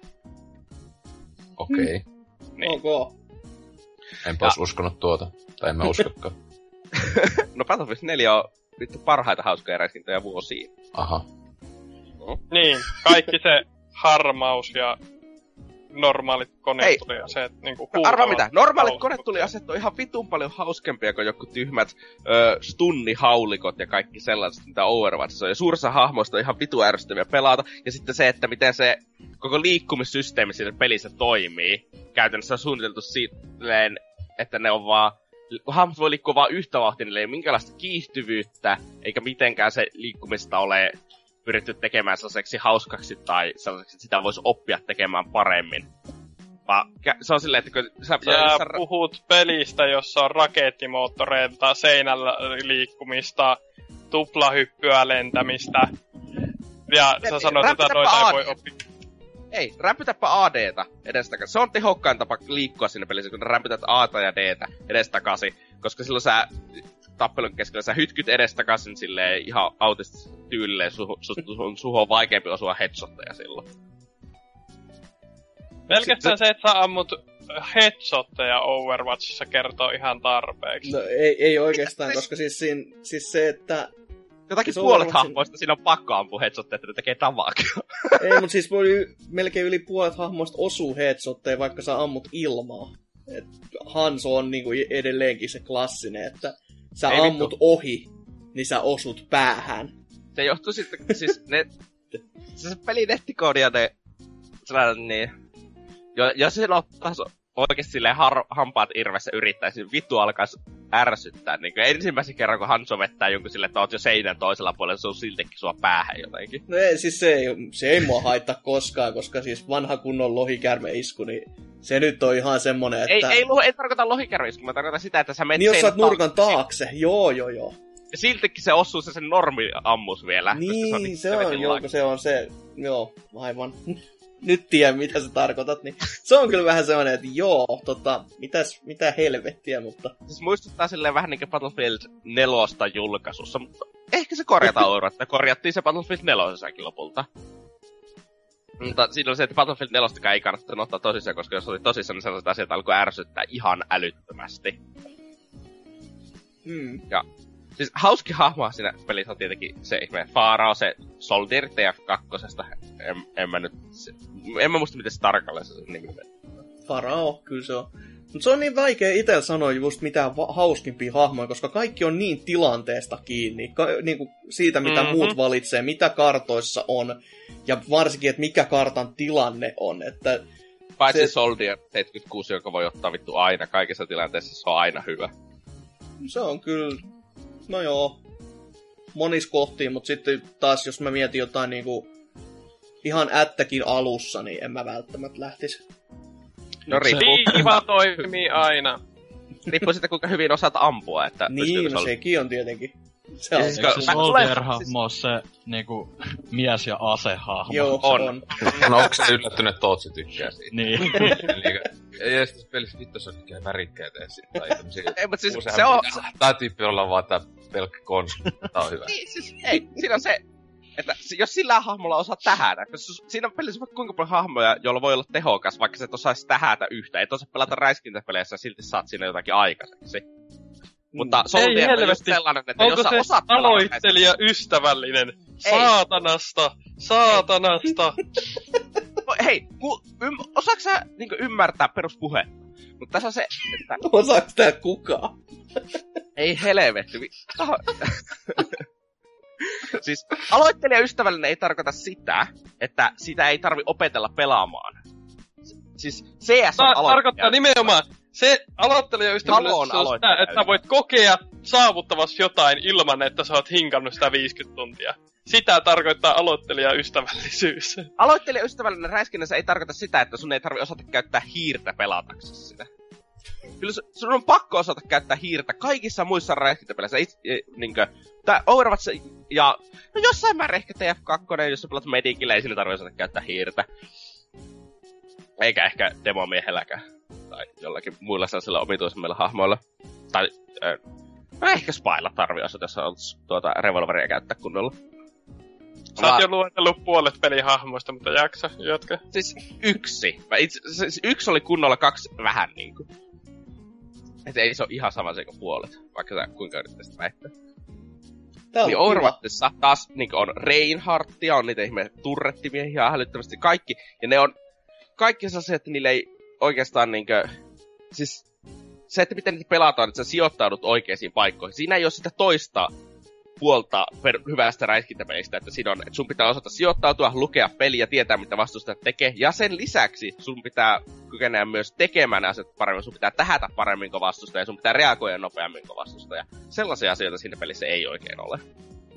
okei. Okay. Niin. Ok. Enpä olisi uskonut tuota. Tai en mä uskokaan. No Battlefield 4 on vittu parhaita hauskoja räiskintöjä vuosiin. Aha. Niin, kaikki se harmaus ja normaalit Hei. koneet tuli ja se, että niinku No, arva mitä, normaalit tuli asettu on ihan vitun paljon hauskempia kuin joku tyhmät ö, stunnihaulikot ja kaikki sellaiset, mitä Overwatchissa on. Ja suurissa hahmoista on ihan vitu ärsyttäviä pelata. Ja sitten se, että miten se koko liikkumissysteemi siinä pelissä toimii. Käytännössä on suunniteltu silleen, että ne on vaan hahmot voi liikkua vaan yhtä vauhtia, niillä ei ole minkäänlaista kiihtyvyyttä, eikä mitenkään se liikkumista ole pyritty tekemään sellaiseksi hauskaksi tai sellaiseksi, että sitä voisi oppia tekemään paremmin. Vaan kä- se on silleen, että kun sä, Ja sä, puhut pelistä, jossa on rakettimoottoreita, seinällä liikkumista, tuplahyppyä lentämistä. Ja Ei, sä sanoit, että rämpytäpä noita ei voi oppia. ei, rämpytäpä ADtä edestakaisin. Se on tehokkain tapa liikkua siinä pelissä, kun rämpytät A:ta ja Dtä edestakaisin. Koska silloin sä tappelun keskellä sä hytkyt edestakaisin silleen ihan autistisessa tyylilleen. Suhu, su, su, suhu on vaikeampi osua headshotteja silloin. Pelkästään se, että sä ammut headshotteja Overwatchissa kertoo ihan tarpeeksi. No ei, ei oikeastaan, koska siis, siinä, siis se, että... Jotakin Se on puolet varmasti- hahmoista siinä on pakko ampua headshotteja, että ne tekee tavakin. Ei, mutta siis voi melkein yli puolet hahmoista osuu headshotteja, vaikka sä ammut ilmaa. Et Hanso on niinku edelleenkin se klassinen, että sä Ei ammut vittu. ohi, niin sä osut päähän. Se johtuu sitten, siis ne, se, se pelin nettikoodi ja ne, sellainen niin, jo, jos sen ottais oikeesti silleen har, hampaat irvessä yrittäisi, niin vittu alkaisi ärsyttää. Niin kuin ensimmäisen kerran, kun Hanso vettää jonkun sille, että oot jo seinän toisella puolella, se on siltikin sua päähän jotenkin. No ei, siis se ei, se ei mua haittaa koskaan, koska siis vanha kunnon lohikärmeisku, niin se nyt on ihan semmonen, että... Ei, ei, lu- ei tarkoita lohikärvisku, mä tarkoitan sitä, että sä menet niin jos sä oot nurkan taakse, joo joo joo. Ja siltikin se osuu se sen normi ammus vielä. Niin, niin se on, helvetin joo, lag- kun se on se, joo, aivan. Nyt tiedän, mitä sä tarkoitat, niin se on kyllä vähän semmoinen, että joo, tota, mitäs, mitä helvettiä, mutta Siis muistuttaa silleen vähän niinku Battlefield 4 julkaisussa, mutta ehkä se korjataan Overwatch, että korjattiin se Battlefield 4 lopulta. Mutta siinä on se, että Battlefield 4 ei kannattanut ottaa tosissaan, koska jos oli tosissaan, niin sellaiset asiat alkoi ärsyttää ihan älyttömästi. Mm. Siis hauski hahmo siinä pelissä on tietenkin se ihme Faarao, se Soldier TF2. En, en mä nyt... Se, en mä muista, miten se tarkalleen se nimi. Farao, kyllä se on. Mutta se on niin vaikea itse sanoa just mitään va- hauskimpia hahmoja, koska kaikki on niin tilanteesta kiinni. Ka- niin kuin siitä, mitä Mhm. mm-hmm. muut valitsee, mitä kartoissa on. Ja varsinkin, että mikä kartan tilanne on. Että Paitsi Se- se... Soldier 76, joka voi ottaa vittu aina, kaikissa tilanteissa se on aina hyvä. se on kyllä, no joo, monis kohtiin, mutta sitten taas jos mä mietin jotain niinku ihan ättäkin alussa, niin en mä välttämättä lähtisi. No riippuu, toimii aina. riippuu siitä, kuinka hyvin osaat ampua, että Niin, no sekin on tietenkin. Se on, siis Eikö se Mä- Soldier-hahmo ole se niinku, mies- ja asehahmo? joo, on. se on. No onko se yllättynyt, että Tootsi tykkää siitä? Niin. Eli ei edes tässä pelissä vittu se on mikään värikkäitä edes. Tai tämmösiä Ei, mutta siis se on... hahmoja. Tää tyyppi olla vaan tää pelkkä konsoli. Tää on hyvä. Niin, siis, ei, siinä on se, että jos sillä hahmolla osaa tähätä, koska siinä pelissä on vaikka kuinka paljon hahmoja, joilla voi olla tehokas, vaikka sä et osaisi tähätä yhtä. Et osaa pelata räiskintäpeleissä ja silti saat siinä jotakin aikaiseksi. Mutta Soldier on just sellainen, että Onko jos se osaat pelata aloittelija ystävällinen? Saatanasta! Saatanasta! No, hei, ku, ym, osaatko sä niin ymmärtää peruspuhe? Mutta tässä on se, että Osaako tää kukaan? ei helvetti. siis aloittelijaystävällinen ei tarkoita sitä, että sitä ei tarvi opetella pelaamaan. Siis CS on Tämä aloittelija. tarkoittaa nimenomaan, se aloittelija ystävällisyys Halo on sitä, että voit kokea saavuttavasti jotain ilman, että sä oot hinkannut sitä 50 tuntia. Sitä tarkoittaa aloittelija ystävällisyys. Aloittelijaystävällinen räiskinnässä ei tarkoita sitä, että sun ei tarvi osata käyttää hiirtä pelataksesi sitä. Kyllä su- sun on pakko osata käyttää hiirtä kaikissa muissa räiskintäpeleissä. It, niinkö, tää Overwatch ja no jossain määrin ehkä TF2, jos sä pelat Medicille, ei siinä tarvi osata käyttää hiirtä. Eikä ehkä demomiehelläkään. Tai jollakin muilla sellaisilla omituisemmilla hahmoilla. Tai äh, no ehkä Spylla tarvii jos on tuota revolveria käyttää kunnolla. Sä oot jo luetellut puolet pelihahmoista, mutta jaksa, jatka. Siis yksi. Mä itse, siis yksi oli kunnolla kaksi vähän niinku. Et ei se ole ihan sama se kuin puolet, vaikka sä kuinka yrittäisit väittää. Tää on Niin. Overwatchissa taas niinku on Reinhardtia, on niitä ihme turrettimiehiä älyttömästi kaikki. Ja ne on kaikki sellaisia, että niille ei oikeastaan niinkö... Siis se, että miten niitä pelataan, että sä sijoittaudut oikeisiin paikkoihin. Siinä ei ole sitä toista puolta per, hyvästä räiskintäpelistä, että siinä on, että sun pitää osata sijoittautua, lukea peliä, tietää mitä vastustajat tekee, ja sen lisäksi sun pitää kykeneä myös tekemään asiat paremmin, sun pitää tähätä paremmin kuin vastustaja, sun pitää reagoida nopeammin kuin vastustaja. Sellaisia asioita siinä pelissä ei oikein ole.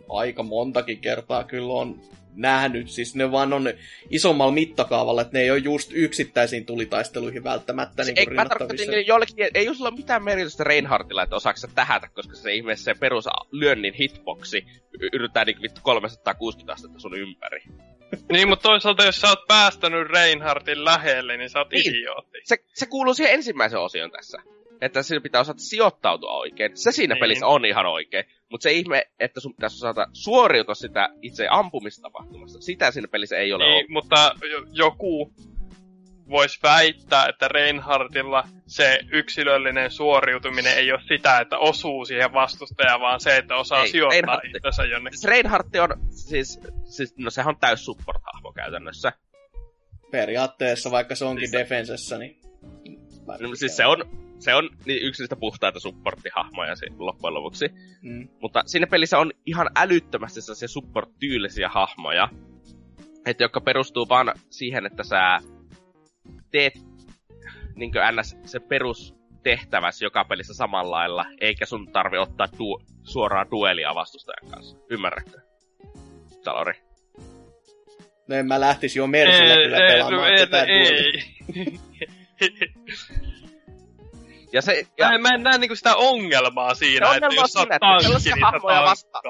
Aika montakin kertaa kyllä on nähnyt. Siis ne vaan on isommalla mittakaavalla, että ne ei ole just yksittäisiin tulitaisteluihin välttämättä niin ei, mä tarkoitan, että jollekin, ei ole mitään merkitystä Reinhardtilla, että osaako sä tähätä, koska se ihmeessä se perus lyönnin hitboxi yrittää niinku vittu 360 astetta sun ympäri. Niin, mutta toisaalta jos sä oot päästänyt Reinhardtin lähelle, niin sä oot Niin. idiootti. Se, se kuuluu siihen ensimmäisen osion tässä. Että siinä pitää osata sijoittautua oikein. Se siinä Niin. pelissä on ihan oikein. Mutta se ihme, että sun pitäisi osata suoriutua sitä itse ampumistapahtumasta. Sitä siinä pelissä ei ole Niin, ollut. mutta jo, joku voisi väittää, että Reinhardtilla se yksilöllinen suoriutuminen ei ole sitä, että osuu siihen vastustajaan, vaan se, että osaa Ei, sijoittaa Reinhardt- itsensä jonnekin. Siis Reinhardt on, siis, siis, no sehän on täys support-hahmo käytännössä. Periaatteessa, vaikka se onkin Siis- defensessä, niin... No, siis se on, se on niin yksi niistä puhtaita supporttihahmoja loppujen lopuksi. Mm. Mutta siinä pelissä on ihan älyttömästi sellaisia support-tyylisiä hahmoja, että jotka perustuu vaan siihen, että sä teet niin ns. se perustehtäväsi joka pelissä samalla lailla, eikä sun tarvi ottaa du- suoraan duelia vastustajan kanssa. Ymmärrätkö? Salori. No en mä lähtis jo Mersillä kyllä pelaamaan ei, tätä ei. Ja se, Mä, ja, en- mä en näe niinku sitä ongelmaa siinä, Se että jos sä oot tankki, sellaisia niin sä hahmoja vasta-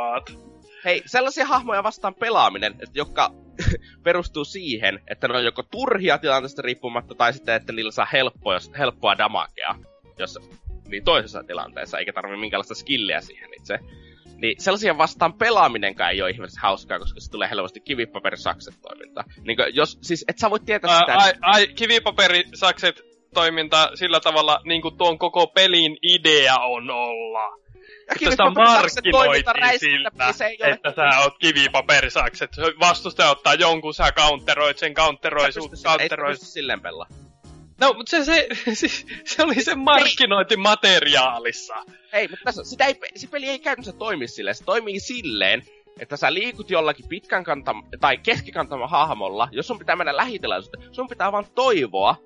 hei, sellaisia hahmoja vastaan pelaaminen, että jotka perustuu siihen, että ne on joko turhia tilanteesta riippumatta, tai sitten, että niillä saa helppoa, helppoa damakea, jos niin toisessa tilanteessa, eikä tarvitse minkäänlaista skilliä siihen itse. Niin sellaisia vastaan pelaaminenkaan ei ole ihmeessä hauskaa, koska se tulee helposti kivipaperisakset toiminta. Niin jos, siis et sä voit tietää Ää, sitä, ai, ai, kivipaperisakset toiminta sillä tavalla, niin kuin tuon koko pelin idea on olla. Että sitä markkinoitiin siltä, että sä oot kivipaperisakset. Vastustaja ottaa jonkun, sä counteroit sen, counteroi sut, counteroi. Ei silleen pelaa. No, mutta se, se, se, se oli se markkinointi materiaalissa. Ei, mutta tässä, sitä ei, se peli ei käytännössä toimi silleen. Se toimii silleen, että sä liikut jollakin pitkän kantam, tai keskikantama hahmolla, jos sun pitää mennä lähitilaisuuteen, sun pitää vaan toivoa,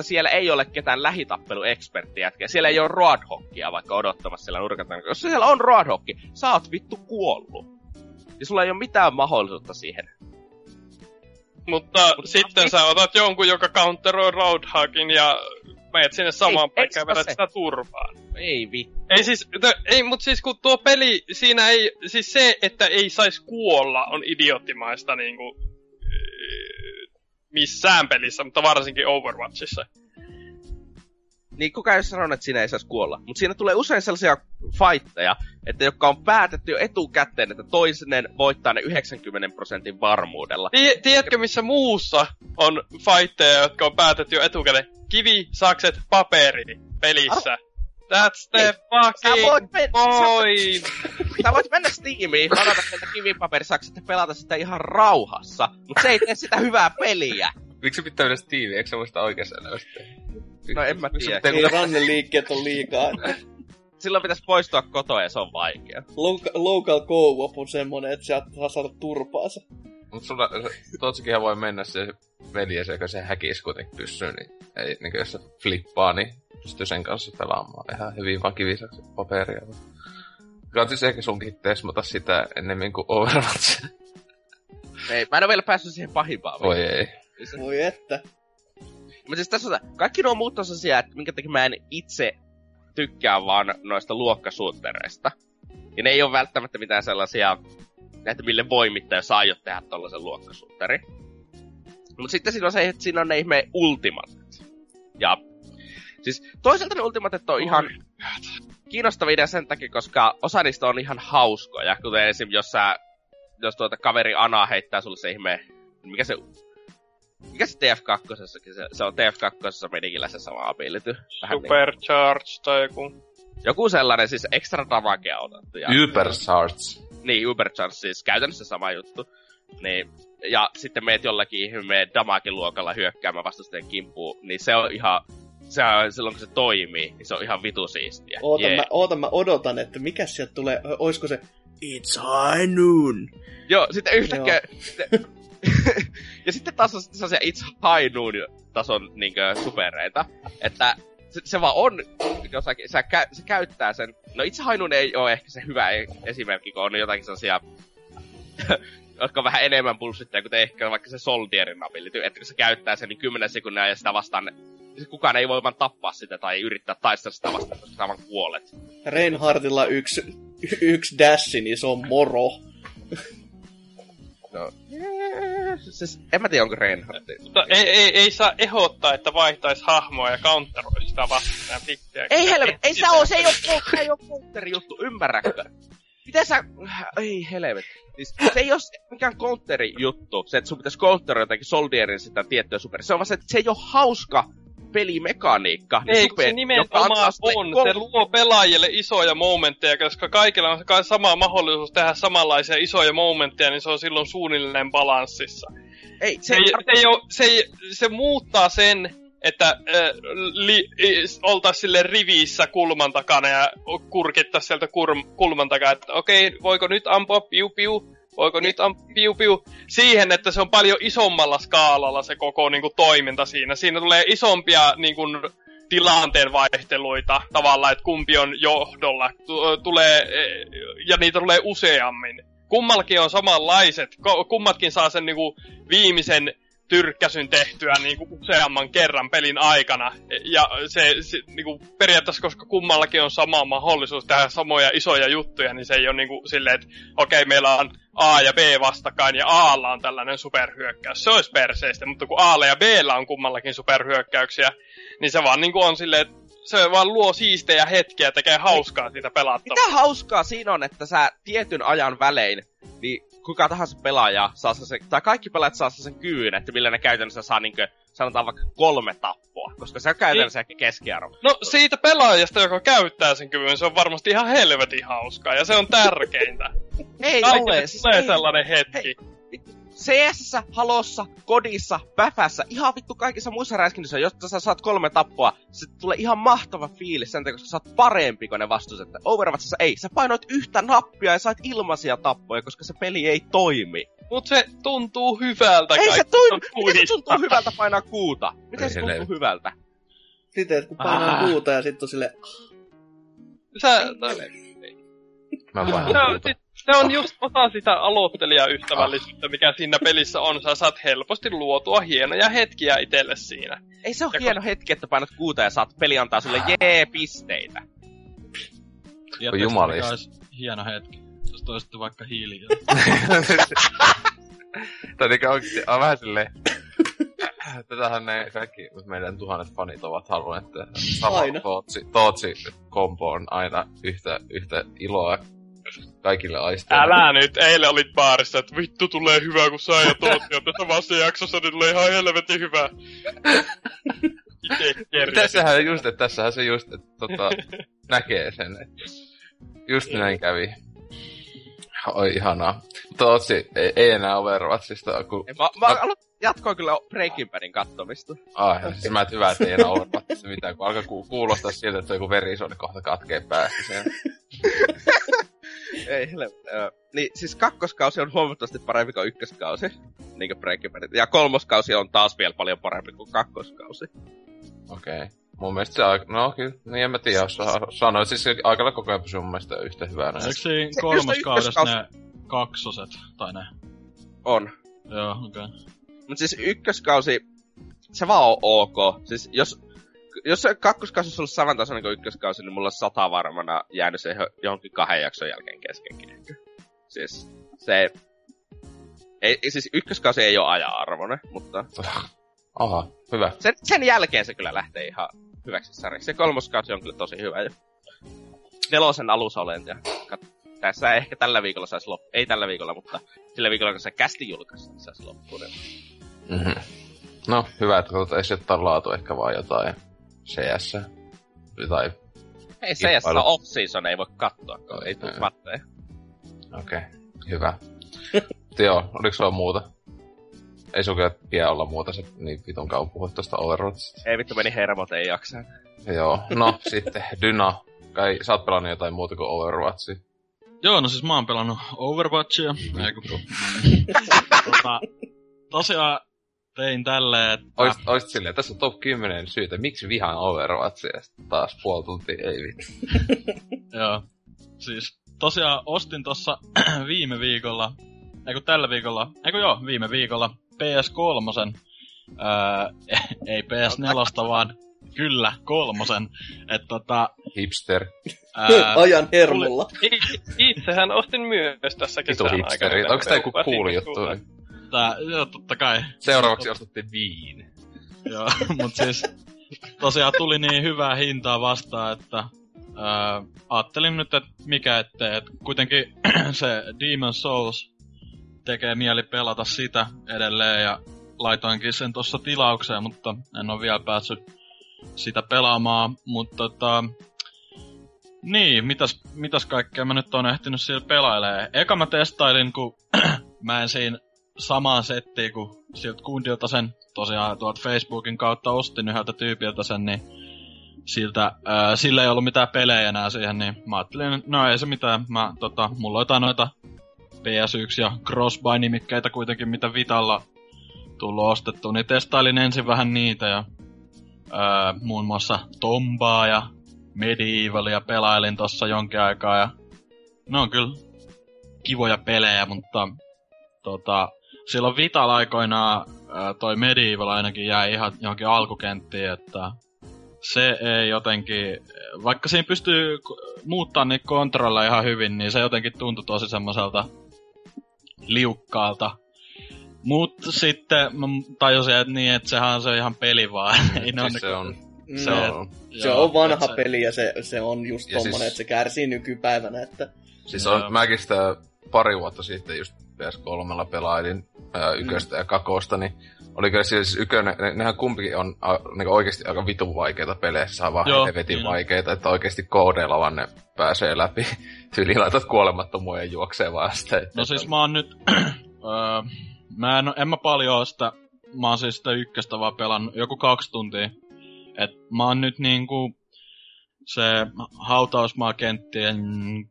siellä ei ole ketään lähitappelueksperttiä, siellä ei ole Roadhockia vaikka odottamassa siellä nurkan Jos siellä on Roadhocki, sä oot vittu kuollut. Ja sulla ei ole mitään mahdollisuutta siihen. Mutta Mut sitten ei... sä otat jonkun, joka counteroi Roadhogin ja meet sinne samaan paikkaan ja vedät sitä turvaan. Ei vi. Ei siis, ei, mut siis kun tuo peli, siinä ei, siis se, että ei sais kuolla, on idioottimaista niinku, missään pelissä, mutta varsinkin Overwatchissa. Niin kuka ei sanonut, että siinä ei saisi kuolla. Mutta siinä tulee usein sellaisia fightteja, että jotka on päätetty jo etukäteen, että toinen voittaa ne 90 prosentin varmuudella. Tie- tiedätkö, missä muussa on fightteja, jotka on päätetty jo etukäteen? Kivi, sakset, paperi pelissä. Ar- That's the Ei. fucking sä voit me- point! Sä, sä voit mennä Steamiin, ladata sieltä kivipaperisakset ja pelata sitä ihan rauhassa. Mut se ei tee sitä hyvää peliä. Miksi pitää mennä Steamiin? Eikö sä muista oikeassa elämästä? No en mä tiedä. Ei rannen liikkeet on liikaa. Silloin pitäisi poistua kotoa ja se on vaikea. Local, local co-op on semmonen, että sä saa saada turpaansa. Mut sulla, Totsikinhan voi mennä se veljesi, joka se häkis kuitenkin pyssyy, niin, ei, niin jos se flippaa, niin pystyy sen kanssa pelaamaan ihan hyvin vakivisaksi paperia. Kansis ehkä sunkin tesmata sitä ennemmin kuin Overwatch. ei, mä en ole vielä päässyt siihen pahimpaan. Voi ei. Voi että. Mutta siis tässä on, kaikki nuo muut tosiaan, että minkä takia mä en itse tykkää vaan noista luokkasuuttereista. Ja ne ei ole välttämättä mitään sellaisia, että mille voimittaja saa jo tehdä tollasen luokkasuutteri. Mutta sitten siinä on se, että siinä on ne ihme ultimatet. Ja siis toisaalta ne ultimatet on ihan kiinnostavia sen takia, koska osa niistä on ihan hauskoja. Kuten esim. jos sä, jos tuota kaveri Ana heittää sulle se ihme, mikä se mikä se TF2? Se, se on TF2 medikillä se sama ability. Vähän niin- Supercharge niin. tai joku. Joku sellainen, siis extra damagea otettu. Ja... Ubercharge. Niin, Ubercharge, siis käytännössä sama juttu. Niin, ja sitten meet jollakin ihme damage-luokalla hyökkäämään vastustajan kimppuun, niin se on ihan se on, silloin kun se toimii, niin se on ihan vitu siistiä. Oota, yeah. mä, oota, mä odotan, että mikä sieltä tulee, oisko se It's high noon. Joo, sitten yhtäkkiä, ja sitten taas on sellaisia It's High Noon tason niinkö, supereita, että se, se vaan on, jos sä, sä, se käyttää sen, no itse Hainuun ei ole ehkä se hyvä e- esimerkki, kun on jotakin sellaisia, jotka on vähän enemmän bullshitteja, kuten ehkä vaikka se Soldierin ability, että kun se käyttää sen, niin 10 sekunnia ja sitä vastaan kukaan ei voi vaan tappaa sitä tai yrittää taistella sitä vastaan, koska sä vaan kuolet. Reinhardilla yksi, yksi dashi, niin se on moro. No, siis, en mä tiedä, onko Reinhardt. Mutta ei, ei, ei saa ehdottaa, että vaihtaisi hahmoa ja counteroisi sitä vastaan pikkiä. Ei helvet, ei se oo, se ei oo, se ei oo counteri juttu, ymmärrätkö? Miten sä... Ei helvet. Siis, se ei oo mikään counteri juttu, se, että sun pitäisi counteroida jotenkin Soldierin sitä tiettyä super. Se on vaan se, että se ei oo hauska pelimekaniikka. Ei, super, se nimenomaan on. Kol- se luo pelaajille isoja momentteja, koska kaikilla on sama mahdollisuus tehdä samanlaisia isoja momentteja, niin se on silloin suunnilleen balanssissa. Ei, se, ei, se, ei ole, se, ei, se muuttaa sen, että äh, li, oltaisiin sille rivissä kulman takana ja kurkittaa sieltä kurm, kulman takaa, että okei, okay, voiko nyt ampua piu piu, voiko nyt on piu piu, siihen, että se on paljon isommalla skaalalla se koko niin kuin, toiminta siinä. Siinä tulee isompia niin kuin, tilanteen vaihteluita tavallaan, että kumpi on johdolla, tulee, ja niitä tulee useammin. Kummallakin on samanlaiset, kummatkin saa sen niin kuin, viimeisen tyrkkäsyn tehtyä niin kuin useamman kerran pelin aikana. Ja se, se niin kuin periaatteessa, koska kummallakin on sama mahdollisuus tehdä samoja isoja juttuja, niin se ei ole niin kuin silleen, että okei, okay, meillä on A ja B vastakkain ja Aalla on tällainen superhyökkäys. Se olisi perseistä, mutta kun Aalla ja Bllä on kummallakin superhyökkäyksiä, niin se vaan niin kuin on silleen, että se vaan luo siistejä hetkiä ja tekee hauskaa siitä pelattavaa. Mitä hauskaa siinä on, että sä tietyn ajan välein, niin kuka tahansa pelaaja saa sen, tai kaikki pelaajat saa sen kyyn, että millä ne käytännössä saa niinkö, sanotaan vaikka kolme tappoa, koska se on käytännössä ehkä keskiarvo. No siitä pelaajasta, joka käyttää sen kyvyn, se on varmasti ihan helvetin hauskaa ja se on tärkeintä. Ei Kaikille ole, tulee ei. sellainen hetki. CS, Halossa, Kodissa, Päfässä, ihan vittu kaikissa muissa räiskinnissä, jotta sä saat kolme tappoa, se tulee ihan mahtava fiilis sen takia, koska sä oot parempi kuin ne vastuset. Overwatchissa ei, sä painoit yhtä nappia ja sait ilmaisia tappoja, koska se peli ei toimi. Mut se tuntuu hyvältä ei se, toimi, miten se tuntuu hyvältä painaa kuuta? Miten Ei se tuntuu hyvältä? Sitten, että kun painaa Ah. kuuta ja sitten on sille, Sä, no, Mä se, painan sit, se on just osa sitä aloittelijaystävällisyyttä, mikä siinä pelissä on. Sä saat helposti luotua hienoja hetkiä itselle siinä. Ei se ole Ja hieno hetki, että painat kuuta ja saat peli antaa sulle jee pisteitä. Kun jumalista. hieno hetki. Jos toisitte vaikka hiiliä. Tai niinku oikeesti on vähän silleen... Tätähän ne kaikki meidän tuhannet fanit ovat halunneet tehdä. Sama Aina. Tootsi, Tootsi kombo on aina yhtä, yhtä iloa kaikille aisteille. Älä nyt, eilen olit baarissa, että vittu tulee hyvä, kun sä ja Tootsi on tässä vasta jaksossa, niin tulee ihan helvetin hyvä. Ite kerran. Tässähän just, että tässähän se just, että tota, näkee sen, että just näin kävi. Oi ihanaa. Mutta Otsi, ei, ei enää Overwatchista, kun... Ei, Mä, mä aloin jatkoin kyllä Breaking Badin kattomista. Ai, siis mä et hyvä, että ei enää Overwatchista mitään, kun alkaa ku- kuulostaa siltä, että se on joku verisuoni kohta katkee päästä sen. Ei helvetti. joo. Niin, siis kakkoskausi on huomattavasti parempi kuin ykköskausi. Niin kuin Breaking Bad. Ja kolmoskausi on taas vielä paljon parempi kuin kakkoskausi. Okei. Okay. Mun mielestä se aika... No kyllä, niin en mä tiedä, jos sa- sanoin. Siis se aikalla koko ajan pysyy mun mielestä yhtä hyvänä. Eikö siinä Se- kolmoskaudessa ne kaksoset? Tai ne? On. Joo, okei. Okay. Mutta siis ykköskausi, se vaan on ok. Siis jos, jos se kakkoskausi olisi ollut samantasoinen kuin ykköskausi, niin mulla olisi sata varmana jäänyt se johon- johonkin kahden jakson jälkeen keskenkin. Siis se... Ei, siis ykköskausi ei ole aja-arvoinen, mutta Aha, hyvä. sen, sen jälkeen se kyllä lähtee ihan hyväksi sarjaksi. Se kolmoskausi on kyllä tosi hyvä jo. Nelosen alussa olen ja kat- tässä ehkä tällä viikolla saisi loppu. Ei tällä viikolla, mutta sillä viikolla, kun se kästi julkaisi, niin saisi loppuun. Mm-hmm. No, hyvä, että katsotaan, jotain laatu ehkä vaan jotain CS. Tai, Ei edes Kilpailu. off-season, ei voi katsoa, kun ei tule matteja. okei, okay. hyvä. Joo, oliko sulla muuta? Ei sun kyllä pidä olla muuta, se niin vitun kauan puhut tosta Overwatchista. Ei vittu meni hermot, ei jaksa. Joo, no sitten Dyna. Kai sä oot pelannut jotain muuta kuin Overwatchia. Joo, no siis mä oon pelannut Overwatchia. Ei kun... tota, tosiaan tein tälleen, että... Oisit, oisit silleen, tässä on top 10 syytä, miksi vihaan Overwatchia, taas puoli tuntia, ei vittu. Joo. Siis tosiaan ostin tossa viime viikolla, eiku tällä viikolla, eiku joo, viime viikolla PS3, ää, ei PS4, vaan kyllä kolmosen. Et tota, Hipster. ää, ajan hermolla. Itsehän ostin myös tässä kesän aikana. Onko tää joku cool juttu? Tää, joo, totta kai. Seuraavaksi ostatte viin. Joo, mut siis tosiaan tuli niin hyvää hintaa vastaan, että ää, ajattelin nyt, että mikä ettei, että kuitenkin se Demon Souls tekee mieli pelata sitä edelleen ja laitoinkin sen tuossa tilaukseen, mutta en ole vielä päässyt sitä pelaamaan, mutta tota, niin, mitäs, mitäs kaikkea mä nyt oon ehtinyt siellä pelailee. Eka mä testailin, kun mä en siinä samaan settiin, kun siltä kundilta sen. Tosiaan tuolta Facebookin kautta ostin yhdeltä tyypiltä sen, niin siltä, ää, sillä ei ollut mitään pelejä enää siihen, niin mä ajattelin, no ei se mitään, mä, tota, mulla on jotain noita PS1 ja Crossbuy-nimikkeitä kuitenkin, mitä Vitalla tullut ostettu, niin testailin ensin vähän niitä ja ää, muun muassa Tombaa ja Medievalia pelailin tossa jonkin aikaa ja ne on kyllä kivoja pelejä, mutta tota, silloin Vital aikoinaan ää, toi Medieval ainakin jäi ihan johonkin alkukenttiin, että se ei jotenkin, vaikka siinä pystyy muuttaa niitä kontrolleja ihan hyvin, niin se jotenkin tuntui tosi semmoiselta liukkaalta. Mut sitten mä tajusin, että niin, että sehän on se ihan peli vaan. ei ne Siis on se on Se Mm. on, Se on vanha se- peli ja se, se on just Ja tommonen, siis- että se kärsii nykypäivänä. Että... Siis on, mäkin sitä pari vuotta sitten just PS3 pelailin ää, yköstä ja kakosta, niin oli kyllä siis ykönen, ne, nehän kumpikin on a, niin oikeasti aika vitun vaikeita pelejä, saa vaan Joo, helvetin niin vaikeita, että oikeasti koodeilla vaan ne pääsee läpi. Tyyli laitat kuolemattomuuden ja juoksee vaan sitä. Että No siis mä oon nyt... öö, mä en, en mä paljon oo sitä... Mä oon siis sitä ykköstä vaan pelannut joku kaksi tuntia. Et mä oon nyt niinku... Se hautausmaakenttien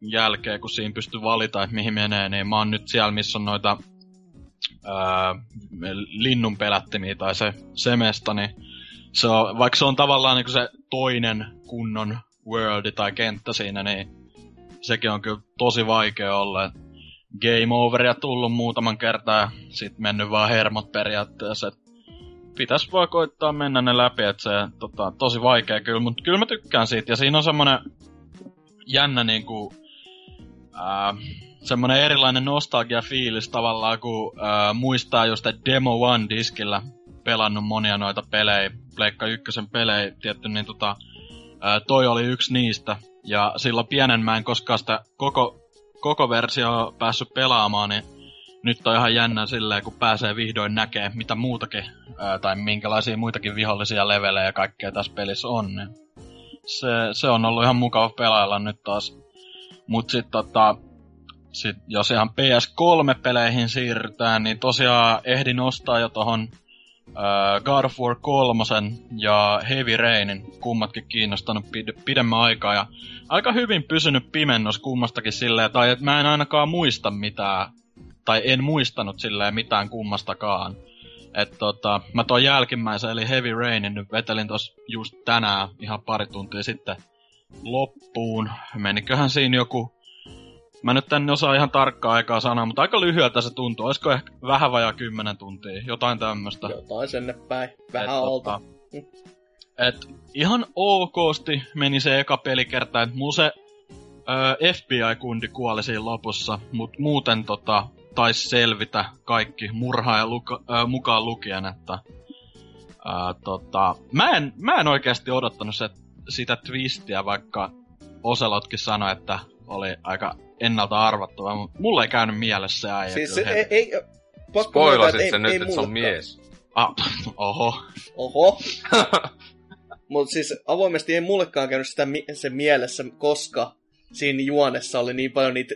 jälkeen, kun siinä pystyy valita, että mihin menee, niin mä oon nyt siellä, missä on noita linnun pelättimiä tai se semesta, niin se on, vaikka se on tavallaan niinku se toinen kunnon worldi tai kenttä siinä, niin sekin on kyllä tosi vaikea olla. Game overia tullut muutaman kertaa sit mennyt vaan hermot periaatteessa. Et pitäis vaan koittaa mennä ne läpi, että se tota, tosi vaikea kyllä, mutta kyllä mä tykkään siitä. Ja siinä on semmonen jännä niinku, ää, semmonen erilainen nostalgia-fiilis tavallaan, kun ää, muistaa just, että Demo One-diskillä pelannut monia noita pelejä, Pleikka ykkösen pelejä, tietty, niin tota, ää, toi oli yksi niistä. Ja silloin pienen mä en koskaan sitä koko, koko versio päässyt pelaamaan, niin nyt on ihan jännä silleen, kun pääsee vihdoin näkee, mitä muutakin, ää, tai minkälaisia muitakin vihollisia levelejä ja kaikkea tässä pelissä on. Niin se, se on ollut ihan mukava pelailla nyt taas. Mut sit tota, sit jos ihan PS3-peleihin siirrytään, niin tosiaan ehdin ostaa jo tohon äh, God of War 3 ja Heavy Rainin, kummatkin kiinnostanut pid- pidemmän aikaa ja aika hyvin pysynyt pimennos kummastakin silleen, tai että mä en ainakaan muista mitään, tai en muistanut silleen mitään kummastakaan. Et tota, mä tuon jälkimmäisen eli Heavy Rainin nyt vetelin tos just tänään ihan pari tuntia sitten loppuun. Meniköhän siinä joku Mä nyt en osaa ihan tarkkaa aikaa sanoa, mutta aika lyhyeltä se tuntuu. Olisiko ehkä vähän vajaa 10 tuntia, jotain tämmöstä. Jotain sinne päin. Vähän Et alta. tota, Et ihan okosti meni se eka pelikerta, että mulla se FBI-kundi kuoli siinä lopussa, mut muuten tota, taisi selvitä kaikki murha ja luka, ö, mukaan lukien, että ö, tota, mä, en, mä en oikeasti odottanut se, sitä twistiä, vaikka Oselotkin sanoi, että oli aika ennalta arvattava, mutta mulla ei käynyt mielessä se äijä Siis ei, ei, Spoilasit sen nyt, että se on mies. Ah, oho. Oho. Mutta siis avoimesti ei mullekaan käynyt sitä mi- se mielessä, koska siinä juonessa oli niin paljon niitä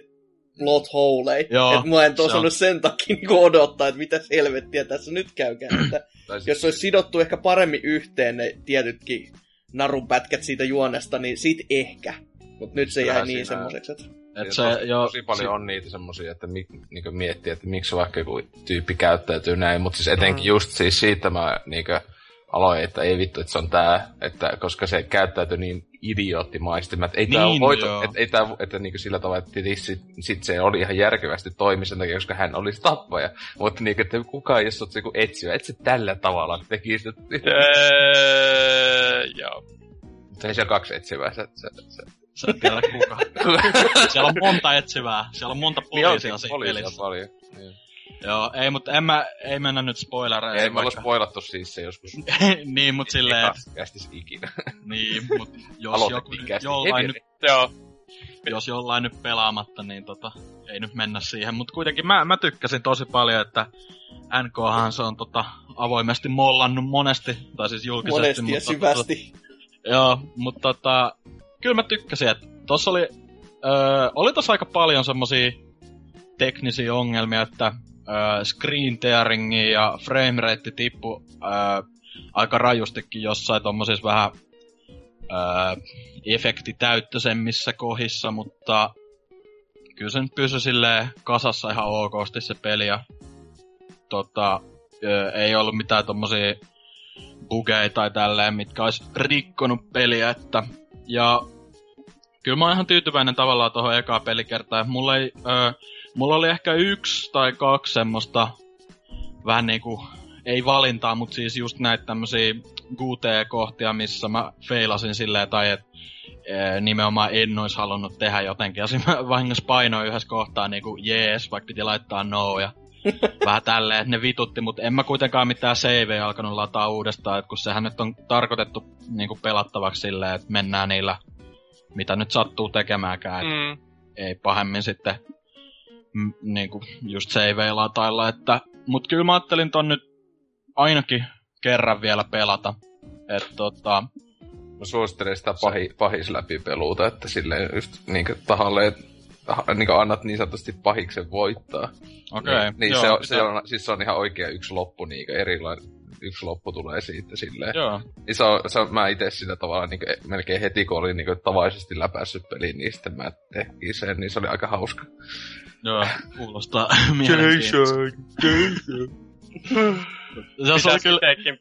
plot holeja, Joo, että mä en se on. osannut sen takia niinku odottaa, että mitä helvettiä tässä nyt käykään. Että siis- jos olisi sidottu ehkä paremmin yhteen ne tietytkin narunpätkät siitä juonesta, niin sit ehkä. Mutta nyt se jäi Kyllähän niin siinä- semmoiseksi, että... Et se, tosi, jo, tosi paljon on niitä semmosia, että mi, niinku miettii, että miksi vaikka joku tyyppi käyttäytyy näin, mutta siis etenkin Mm. just siis siitä mä niinku aloin, että ei vittu, että se on tää, että koska se käyttäytyy niin idioottimaisesti, mä, että ei tää Niin, ole voito, että ei tää, että niinku sillä tavalla, että sit, sit, se oli ihan järkevästi toimi sen takia, koska hän olisi tappaja, mutta niinku, että kukaan jos oot joku etsiä, et se tällä tavalla tekisi, että Öö, joo. se ei siellä kaksi etsivää, se, se, se. sä et tiedä kuka. Siellä on monta etsivää, siellä on monta Niin poliisia siinä poliisia pelissä. paljon. Niin. Joo, ei, mutta en mä, ei mennä nyt spoilereihin. Ei me olla spoilattu siis se joskus niin, mut silleen, kästis ikinä. niin, mut jos, joku, jollain nyt, Joo. jos jollain nyt pelaamatta, niin tota, ei nyt mennä siihen. Mut kuitenkin mä, mä tykkäsin tosi paljon, että NKhan se on tota, avoimesti mollannut monesti, tai siis julkisesti. Monesti ja mutta, syvästi. Joo, mutta tota, kyllä mä tykkäsin, että tossa oli, öö, oli tossa aika paljon semmosia teknisiä ongelmia, että screen tearingi ja frame rate tippu öö, aika rajustikin jossain tommosissa vähän öö, efektitäyttöisemmissä kohdissa, mutta kyllä se nyt pysyi silleen kasassa ihan okosti se peli ja tota, öö, ei ollut mitään tommosia bugeja tai tälleen, mitkä olisi rikkonut peliä, että ja kyllä mä oon ihan tyytyväinen tavallaan tuohon ekaa pelikertaan. Mulla, ei, öö, mulla oli ehkä yksi tai kaksi semmoista vähän niinku, ei valintaa, mutta siis just näitä tämmösiä QT-kohtia, missä mä feilasin silleen, tai että nimenomaan en olisi halunnut tehdä jotenkin. Ja siinä mä vahingossa painoin yhdessä kohtaa niinku jees, vaikka piti laittaa no, ja vähän tälleen, että ne vitutti, mutta en mä kuitenkaan mitään save alkanut lataa uudestaan, että kun sehän nyt on tarkoitettu niinku pelattavaksi silleen, että mennään niillä, mitä nyt sattuu tekemäänkään, mm. ei pahemmin sitten m, niinku just save latailla, että mut kyllä mä ajattelin ton nyt ainakin kerran vielä pelata, että tota, Mä suosittelen sitä pahi, pahis läpi peluuta, että silleen just niinkö tahalleen niin annat niin sanotusti pahiksen voittaa. Okei, okay, niin, niin se, on, se, on, siis se on ihan oikea yksi loppu, niin erilainen yksi loppu tulee siitä silleen. Joo. Niin se on, se on, mä itse sillä tavalla niin kuin, melkein heti, kun olin niin kuin, tavallisesti läpäissyt peliin, niin sitten mä tekin sen, niin se oli aika hauska. Joo, kuulostaa mielenkiintoista. Jason, Jason! se pitäisi, kyllä... itekin,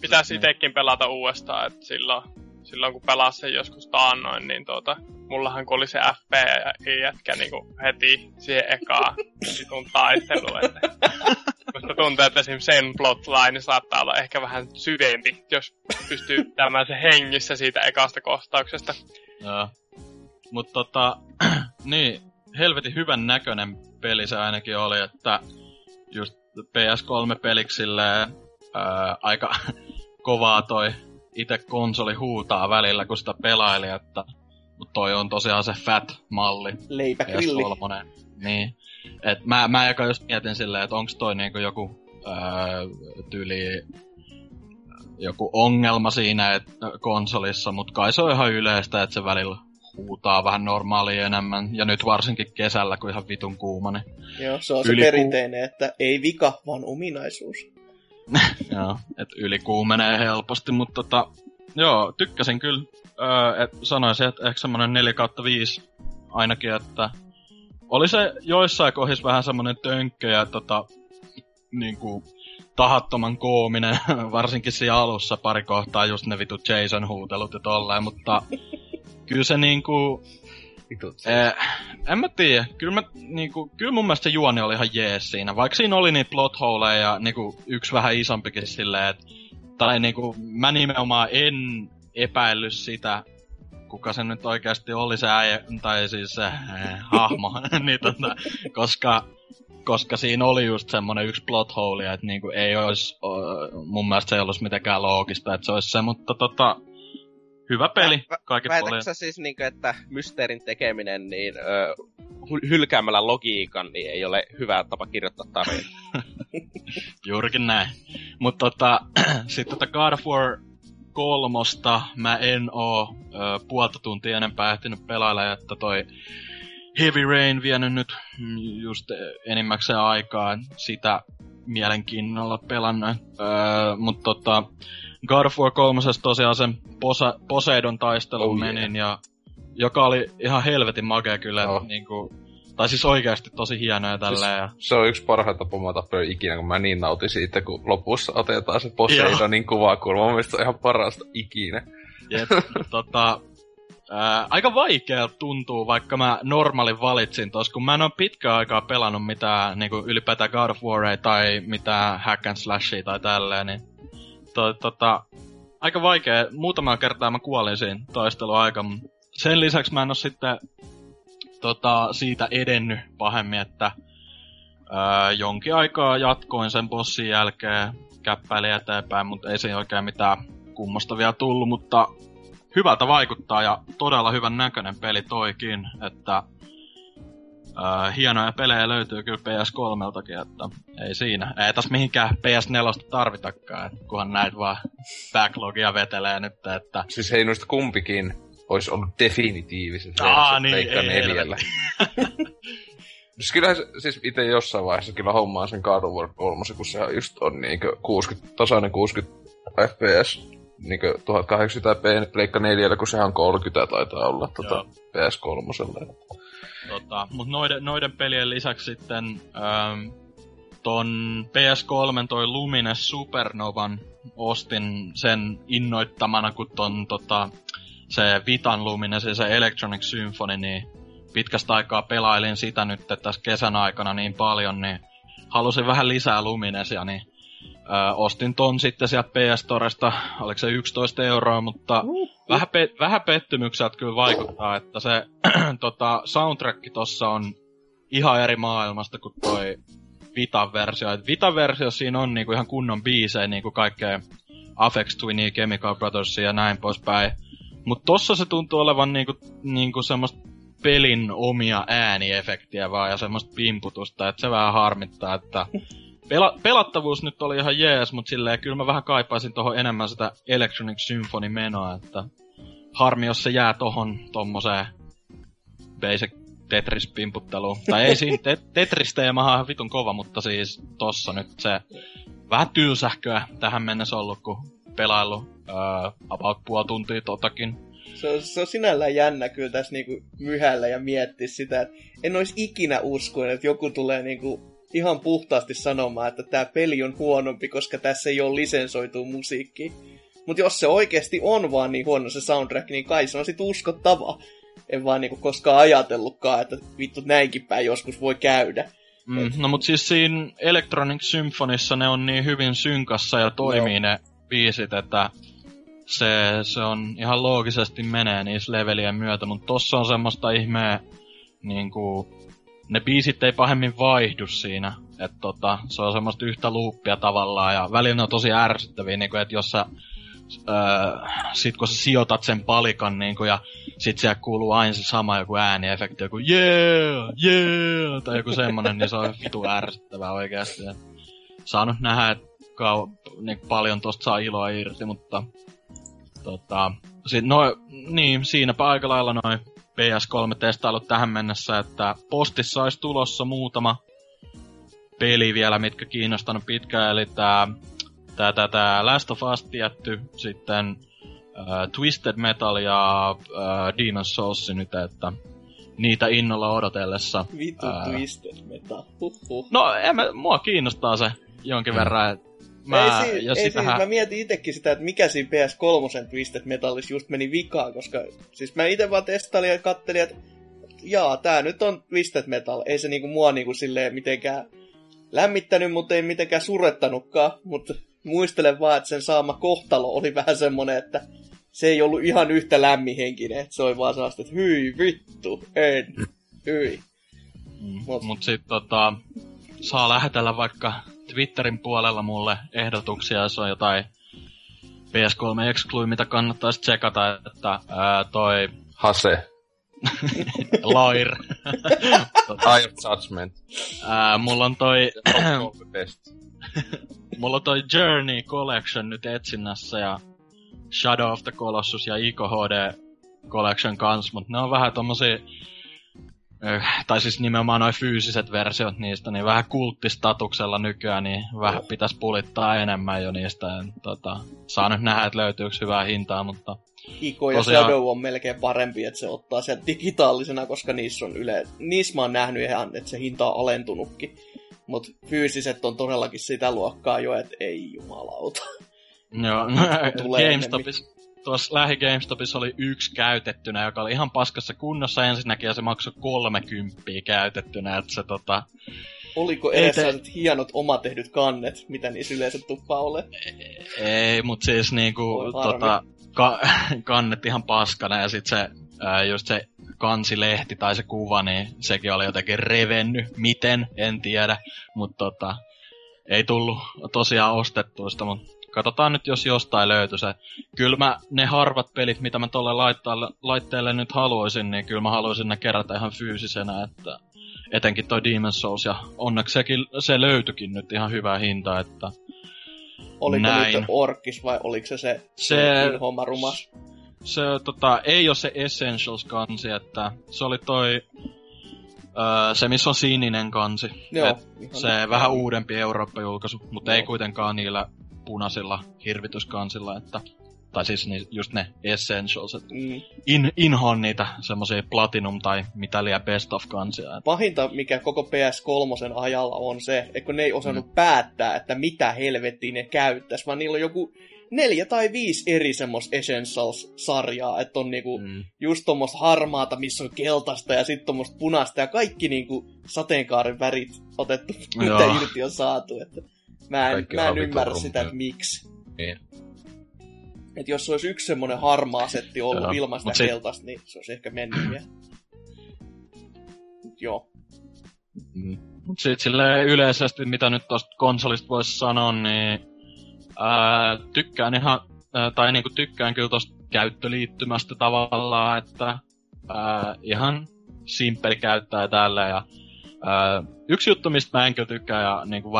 pitäisi itekin pelata uudestaan, että silloin silloin kun pelasin sen joskus taannoin, niin tuota, mullahan kun oli se FP-jätkä niin heti siihen ekaan vitun taisteluun. Että, musta tuntuu, että esimerkiksi sen plotline saattaa olla ehkä vähän syvempi, jos pystyy pitämään se hengissä siitä ekasta kohtauksesta. Joo. Mutta tota, niin, helvetin hyvän näköinen peli se ainakin oli, että just PS3-peliksille ää, aika kovaa toi itse konsoli huutaa välillä, kun sitä pelaili, että mutta toi on tosiaan se fat-malli. Leipägrilli. Niin. Et mä, mä eka just mietin silleen, että onks toi niinku joku öö, tyyli joku ongelma siinä et, konsolissa, mutta kai se on ihan yleistä, että se välillä huutaa vähän normaalia enemmän. Ja nyt varsinkin kesällä, kun ihan vitun kuuma, niin Joo, se on se perinteinen, että ei vika, vaan ominaisuus. joo, että ylikuumenee helposti, mutta tota, joo, tykkäsin kyllä. Öö, et sanoisin, että ehkä semmonen 4 kautta 5 ainakin, että oli se joissain kohdissa vähän semmonen tönkkö ja tota, niinku, tahattoman koominen, varsinkin siinä alussa pari kohtaa just ne vitut Jason huutelut ja tolleen, mutta kyllä se niinku. Eh, en mä tiedä. Kyllä, mä, niinku, kyllä mun mielestä se juoni oli ihan jees siinä. Vaikka siinä oli niitä plot holeja ja niinku, yksi vähän isompikin silleen, että tai niinku, mä nimenomaan en epäillyt sitä, kuka se nyt oikeasti oli se äijä, tai siis se äh, hahmo, niin tota, koska, koska siinä oli just semmonen yksi plot hole, että niinku ei olisi, mun mielestä se ei olisi mitenkään loogista, että se olisi se, mutta tota, Hyvä peli, kaikki puolin. sä siis, niin kuin, että mysteerin tekeminen niin, ö, hylkäämällä logiikan niin ei ole hyvä tapa kirjoittaa tarinaa? Juurikin näin. Mutta tota, sitten tota God of War kolmosta mä en oo ö, puolta tuntia enempää ehtinyt pelailla, että toi Heavy Rain vienyt nyt just enimmäkseen aikaa sitä mielenkiinnolla pelannut. Öö, mutta tota, God of War 3 tosiaan sen Posa- Poseidon taistelun oh, menin, yeah. ja, joka oli ihan helvetin makea kyllä. Oh. Niin kuin, tai siis oikeasti tosi hienoa ja tälleen. Siis, ja... Se on yksi parhaita pomotappeja ikinä, kun mä niin nautin siitä, kun lopussa otetaan se Poseidonin kuvakulma. Mun mielestä se on ihan parasta ikinä. Jep, tota, ää, aika vaikea tuntuu, vaikka mä normaalin valitsin tos, kun mä en ole pitkään aikaa pelannut mitään niin ylipäätään God of War tai mitään hack and slashia tai tälleen, niin to, tota, aika vaikea. Muutamaa kertaa mä kuolin siinä taisteluaika. Sen lisäksi mä en oo sitten tota, siitä edennyt pahemmin, että ää, jonkin aikaa jatkoin sen bossin jälkeen, käppäili eteenpäin, mutta ei siinä oikein mitään kummosta vielä tullut, mutta hyvältä vaikuttaa ja todella hyvän näköinen peli toikin, että Uh, hienoja pelejä löytyy kyllä PS3-takin, että ei siinä. Ei tässä mihinkään PS4 tarvitakaan, että kunhan näitä vaan backlogia vetelee nyt, että... Siis hei noista kumpikin olisi ollut definitiivisesti Aa, niin, ei, neljällä. siis kyllähän siis itse jossain vaiheessa kyllä hommaa sen God of War 3, kun se just on niinkö 60, tasainen 60 FPS niinkö 1080p Pleikka 4, kun sehän on 30 taitaa olla tota PS3. Tota, mut noiden, noiden pelien lisäksi sitten ähm, ton PS3 toi Lumines Supernovan ostin sen innoittamana, kun ton tota, se Vitan Lumines ja se Electronic Symphony, niin pitkästä aikaa pelailin sitä nyt tässä kesän aikana niin paljon, niin halusin vähän lisää Luminesia, niin Ö, ostin ton sitten sieltä PS Storesta, oliko se 11 euroa, mutta uh. Vähän, pe- vähän pettymykseltä kyllä vaikuttaa, että se tota, soundtrack tossa on ihan eri maailmasta kuin toi Vitan versio. Et Vitan versio siinä on niinku ihan kunnon biisejä, niinku kaikkea Afex Twinia, Chemical Brothersia ja näin poispäin. Mut tossa se tuntuu olevan niinku, niinku semmoista pelin omia ääniefektiä vaan ja semmoista pimputusta, että se vähän harmittaa, että pela- pelattavuus nyt oli ihan jees, mutta silleen kyllä mä vähän kaipaisin tohon enemmän sitä Electronic Symphony menoa, että harmi jos se jää tohon tommoseen basic Tetris-pimputteluun. Tai ei siinä, te- Tetris-teemahan on ihan vitun kova, mutta siis tossa nyt se vähän tylsähköä tähän mennessä ollut, kun pelailu uh, about puoli tuntia totakin. Se on, se on sinällään jännä kyllä tässä niinku myhällä ja miettiä sitä, että en olisi ikinä uskoin, että joku tulee niinku ihan puhtaasti sanomaan, että tämä peli on huonompi, koska tässä ei ole lisensoitu musiikki. Mutta jos se oikeasti on vaan niin huono se soundtrack, niin kai se on sit uskottava. En vaan niinku koskaan ajatellutkaan, että vittu näinkin päin joskus voi käydä. Mm, no mut siis siinä Electronic Symphonissa ne on niin hyvin synkassa ja toimii ne biisit, että se, se on ihan loogisesti menee niissä levelien myötä, mutta tossa on semmoista ihmeä, niinku, ne biisit ei pahemmin vaihdu siinä, että tota, se on semmoista yhtä luuppia tavallaan, ja välillä ne on tosi ärsyttäviä, niinku, että jos sä Öö, sit kun sä sijoitat sen palikan niinku, ja sit siellä kuuluu aina se sama joku ääniefekti, joku yeah, yeah, tai joku semmonen, niin se on vitu ärsyttävää oikeasti. Ja saanut nähdä, että kau- niin paljon tosta saa iloa irti, mutta tota, sit, no, niin, siinäpä aika lailla noin PS3-testailut tähän mennessä, että postissa olisi tulossa muutama peli vielä, mitkä kiinnostanut pitkään, eli tää, tää, tää, tää Last of Us tietty, sitten äh, Twisted Metal ja äh, Demon's Souls nyt, että niitä innolla odotellessa. Vitu Ää. Twisted Metal. Huhhuh. No, en mä, mua kiinnostaa se jonkin verran, et mä, ei, si- ja ei sitähän... siis, mä mietin itekin sitä, että mikä siinä PS3 Twisted Metalissa just meni vikaan, koska siis mä itse vaan testailin ja kattelin, että jaa, tää nyt on Twisted Metal. Ei se niinku mua niinku silleen mitenkään lämmittänyt, mutta ei mitenkään surettanutkaan, mutta muistelen vaan, että sen saama kohtalo oli vähän semmonen, että se ei ollut ihan yhtä lämmihenkinen, että se oli vaan sellaista, että hyi vittu, en, hyi. Mm. Mut- Mut sit tota, saa lähetellä vaikka Twitterin puolella mulle ehdotuksia, jos on jotain PS3 Exclui, mitä kannattaisi tsekata, että ää, toi Hase. Lair. tota, Eye of Judgment. ää, mulla on toi, mulla on toi Journey Collection nyt etsinnässä ja Shadow of the Colossus ja Ico HD Collection kans, mut ne on vähän tommosia tai siis nimenomaan noin fyysiset versiot niistä, niin vähän kulttistatuksella nykyään, niin vähän pitäisi pulittaa enemmän jo niistä. En, tota, saa nyt nähdä, että löytyykö hyvää hintaa, mutta Iko ja Tosiaan- Shadow on melkein parempi, että se ottaa sen digitaalisena, koska niissä on yle... Niissä mä oon nähnyt ihan, että se hinta on alentunutkin. Mutta fyysiset on todellakin sitä luokkaa jo, että ei jumalauta. joo, Tulee GameStopissa, tuossa lähi GameStopissa oli yksi käytettynä, joka oli ihan paskassa kunnossa ensinnäkin, ja se maksoi 30 käytettynä, että se tota, Oliko edes te- hienot omatehdyt kannet, mitä niissä yleensä tuppaa ole? Ei, mut siis niinku tota, ka- kannet ihan paskana ja sit se, ää, just se kansilehti tai se kuva, niin sekin oli jotenkin revennyt. Miten, en tiedä. Mut tota, ei tullut tosiaan ostettuista, mut katsotaan nyt, jos jostain löytyy se. Kyllä mä ne harvat pelit, mitä mä tolle laitteelle, laitteelle nyt haluaisin, niin kyllä mä haluaisin ne kerätä ihan fyysisenä, että etenkin toi Demon's Souls, ja onneksi sekin, se löytyikin nyt ihan hyvää hintaa, että Oliko Näin. nyt orkis vai oliko se se, Se- homma rumas? se tota, ei ole se Essentials-kansi, että se oli toi, öö, se missä on sininen kansi. Joo. Se vähän uudempi Eurooppa-julkaisu, mutta Joo. ei kuitenkaan niillä punaisilla hirvityskansilla, että tai siis ni, just ne Essentials, että Mm. in, inhoan niitä semmosia Platinum tai mitä liian Best of kansia. Et, Pahinta, mikä koko PS3 ajalla on se, että kun ne ei osannut mm. päättää, että mitä helvettiä ne käyttäisi, vaan niillä on joku neljä tai viisi eri semmoista Essentials-sarjaa, että on niinku mm. just tommoista harmaata, missä on keltaista ja sitten tommoista punaista ja kaikki niinku sateenkaaren värit otettu, mitä irti on saatu. Että mä en, Kaikki mä en ymmärrä sitä, että miksi. Niin. Että jos se olisi yksi semmoinen harmaa setti ollut Joo, ilman sitä sit- keltaista, niin se olisi ehkä mennyt vielä. Mut Joo. mm. Mut sit silleen yleisesti, mitä nyt tosta konsolista voisi sanoa, niin ää, tykkään ihan, ää, tai niinku tykkään kyllä tosta käyttöliittymästä tavallaan, että ää, ihan simppeli käyttää tälleen. Ja, ää, yksi juttu, mistä mä en kyllä tykkää, ja niinku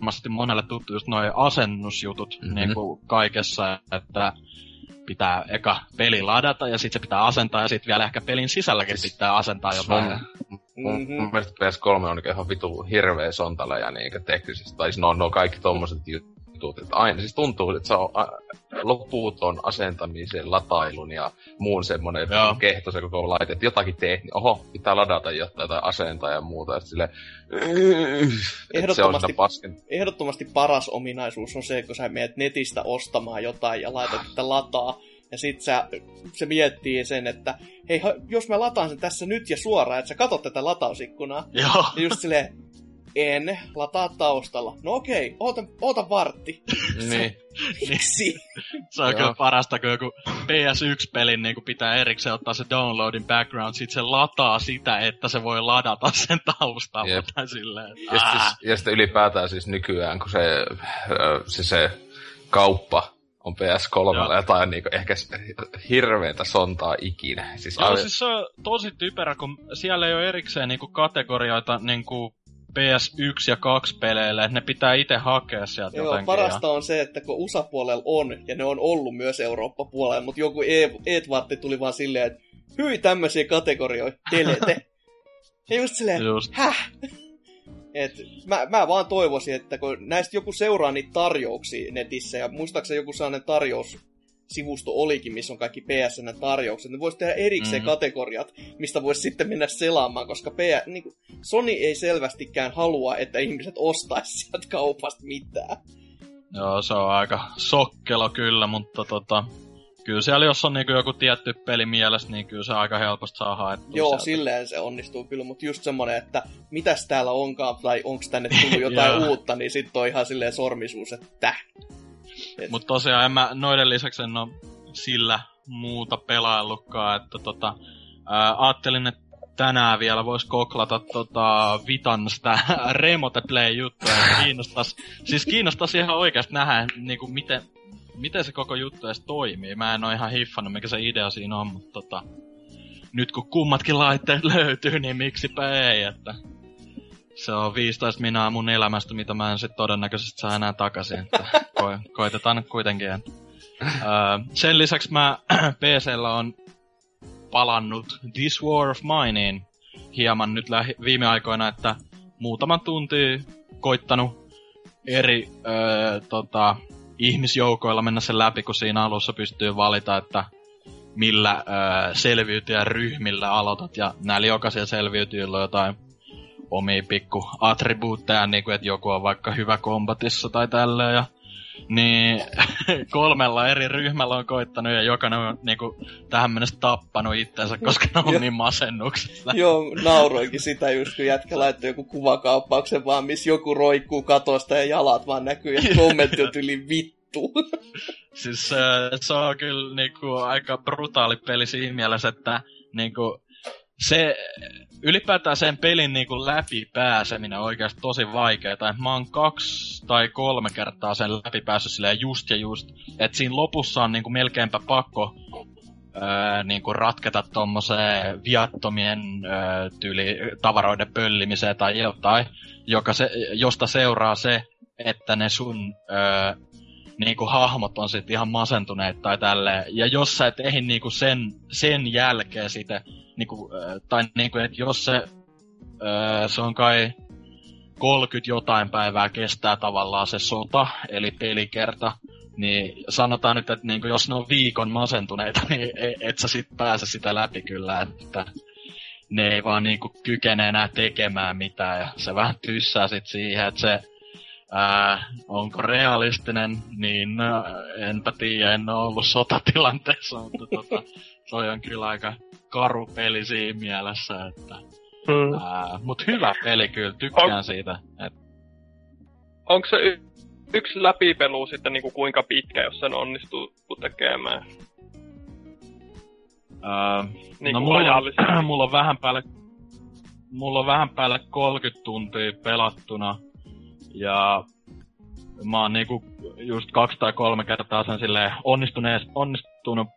varmasti monelle tuttu, just noi asennusjutut mm-hmm. niinku kaikessa, että pitää eka peli ladata ja sitten se pitää asentaa ja sitten vielä ehkä pelin sisälläkin pitää asentaa jotain. Mm-hmm. Mun mielestä PS3 on ihan vitu hirveä sontaleja niin teknisesti. Tai siis no, no kaikki tommoset jutut. Että aina siis tuntuu, että se on loputon asentamisen, latailun ja muun semmonen kehto se koko laite. Että jotakin teet, niin oho, pitää ladata jotain tai asentaa ja muuta. Ja sille, ehdottomasti, se on ehdottomasti paras ominaisuus on se, kun sä menet netistä ostamaan jotain ja laitat, että lataa ja sit sä, se miettii sen, että hei, jos mä lataan sen tässä nyt ja suoraan, että sä katot tätä latausikkunaa. Joo. Ja just silleen, en, lataa taustalla. No okei, oota, oota vartti. niin. Miksi? se on kyllä parasta, kun joku PS1-pelin niin pitää erikseen ottaa se downloadin background, sit se lataa sitä, että se voi ladata sen taustalla. Yep. Tai silleen, ja, sitten, ja sitten ylipäätään siis nykyään, kun se, se, se kauppa on PS3 ja jotain niinku ehkä hirveetä sontaa ikinä. Siis Joo, aivan... siis se on tosi typerä, kun siellä ei ole erikseen niinku kategorioita niinku PS1 ja 2 peleille, että ne pitää itse hakea sieltä Joo, jotenkin. parasta ja... on se, että kun USA-puolella on, ja ne on ollut myös Eurooppa-puolella, mutta joku e- Edwardi tuli vaan silleen, että hyi tämmöisiä kategorioita, telete. ja just silleen, just. häh? Et mä, mä vaan toivoisin, että kun näistä joku seuraa niitä tarjouksia netissä, ja muistaakseni joku sellainen tarjous sivusto olikin, missä on kaikki PSN tarjoukset, niin voisi tehdä erikseen mm-hmm. kategoriat, mistä voisi sitten mennä selaamaan, koska PS, niin kuin, Sony ei selvästikään halua, että ihmiset ostaisi sieltä kaupasta mitään. Joo, se on aika sokkelo kyllä, mutta tota, kyllä siellä jos on niinku joku tietty peli mielessä, niin kyllä se aika helposti saa haettua Joo, sieltä. silleen se onnistuu kyllä, mutta just semmonen, että mitäs täällä onkaan, tai onko tänne tullut jotain uutta, niin sitten on ihan silleen sormisuus, että Mutta tosiaan en mä noiden lisäksi en ole sillä muuta pelaillutkaan, että tota, ää, ajattelin, että tänään vielä voisi koklata tota Vitan sitä Remote Play-juttua. Kiinnostais, siis kiinnostais ihan oikeasti nähdä, niinku, miten, miten se koko juttu edes toimii. Mä en ole ihan hiffannut, mikä se idea siinä on, mutta tota, nyt kun kummatkin laitteet löytyy, niin miksipä ei, että se on 15 minaa mun elämästä, mitä mä en sit todennäköisesti saa enää takaisin. Että ko- koitetaan kuitenkin. Öö, sen lisäksi mä PCllä on palannut This War of Mineen hieman nyt lähi- viime aikoina, että muutaman tunti koittanut eri öö, tota, ihmisjoukoilla mennä sen läpi, kun siinä alussa pystyy valita, että millä öö, selviytyjä ryhmillä aloitat, ja näillä jokaisella selviytyjillä on jotain omia pikku attribuutteja, niin kuin, että joku on vaikka hyvä kombatissa tai tälleen, ja niin kolmella eri ryhmällä on koittanut ja jokainen on niinku, tähän mennessä tappanut itsensä, koska ne on niin masennuksessa. Joo, nauroinkin sitä just, kun jätkä laittoi joku kuvakauppauksen vaan, missä joku roikkuu katosta ja jalat vaan näkyy ja kommentti on yli vittu. siis se, se on kyllä niinku, aika brutaali peli siinä mielessä, että niinku, se ylipäätään sen pelin niinku läpi pääseminen on oikeasti tosi vaikeaa. Mä oon kaksi tai kolme kertaa sen läpi päässyt silleen just ja just. Että siinä lopussa on niinku melkeinpä pakko öö, niinku ratketa tommoseen viattomien öö, tyyli tavaroiden pöllimiseen tai jotain, joka se, josta seuraa se, että ne sun öö, niinku hahmot on sit ihan masentuneet tai tälleen. Ja jos sä et ehdi niinku sen, sen jälkeen sitä, niinku, tai niinku, että jos se, se on kai 30 jotain päivää kestää tavallaan se sota, eli pelikerta, niin sanotaan nyt, että niinku, jos ne on viikon masentuneita, niin e, et sä sit pääse sitä läpi kyllä, että ne ei vaan niinku kykene enää tekemään mitään, ja se vähän tyssää sit siihen, että se Ää, onko realistinen, niin enpä tiedä, en ole ollut sotatilanteessa, mutta tota, se on kyllä aika karu peli siinä mielessä, että... Hmm. Ää, mut hyvä peli kyllä, tykkään on, siitä. Et... Onko se y- yksi läpipelu sitten niinku kuinka pitkä, jos sen onnistuu tekemään? Ää, niin no mulla on, mulla on vähän päälle mulla on vähän päälle 30 tuntia pelattuna. Ja mä oon niinku just kaksi tai kolme kertaa sen silleen onnistunees, onnistunut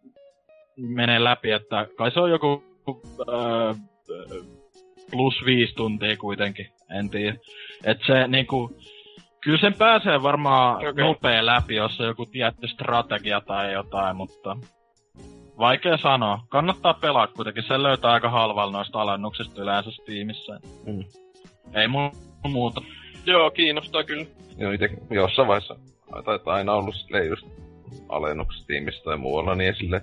menee läpi, että kai se on joku öö, plus viisi tuntia kuitenkin, en tiedä. Et se niinku, kyllä sen pääsee varmaan okay. nopea läpi, jos on joku tietty strategia tai jotain, mutta vaikea sanoa. Kannattaa pelaa kuitenkin, se löytää aika halvalla noista alennuksista yleensä Steamissa. Mm. Ei mun muuta. Joo, kiinnostaa kyllä. Joo, ite jossain vaiheessa taitaa aina ollut silleen just alennuksessa tiimissä tai muualla, niin sille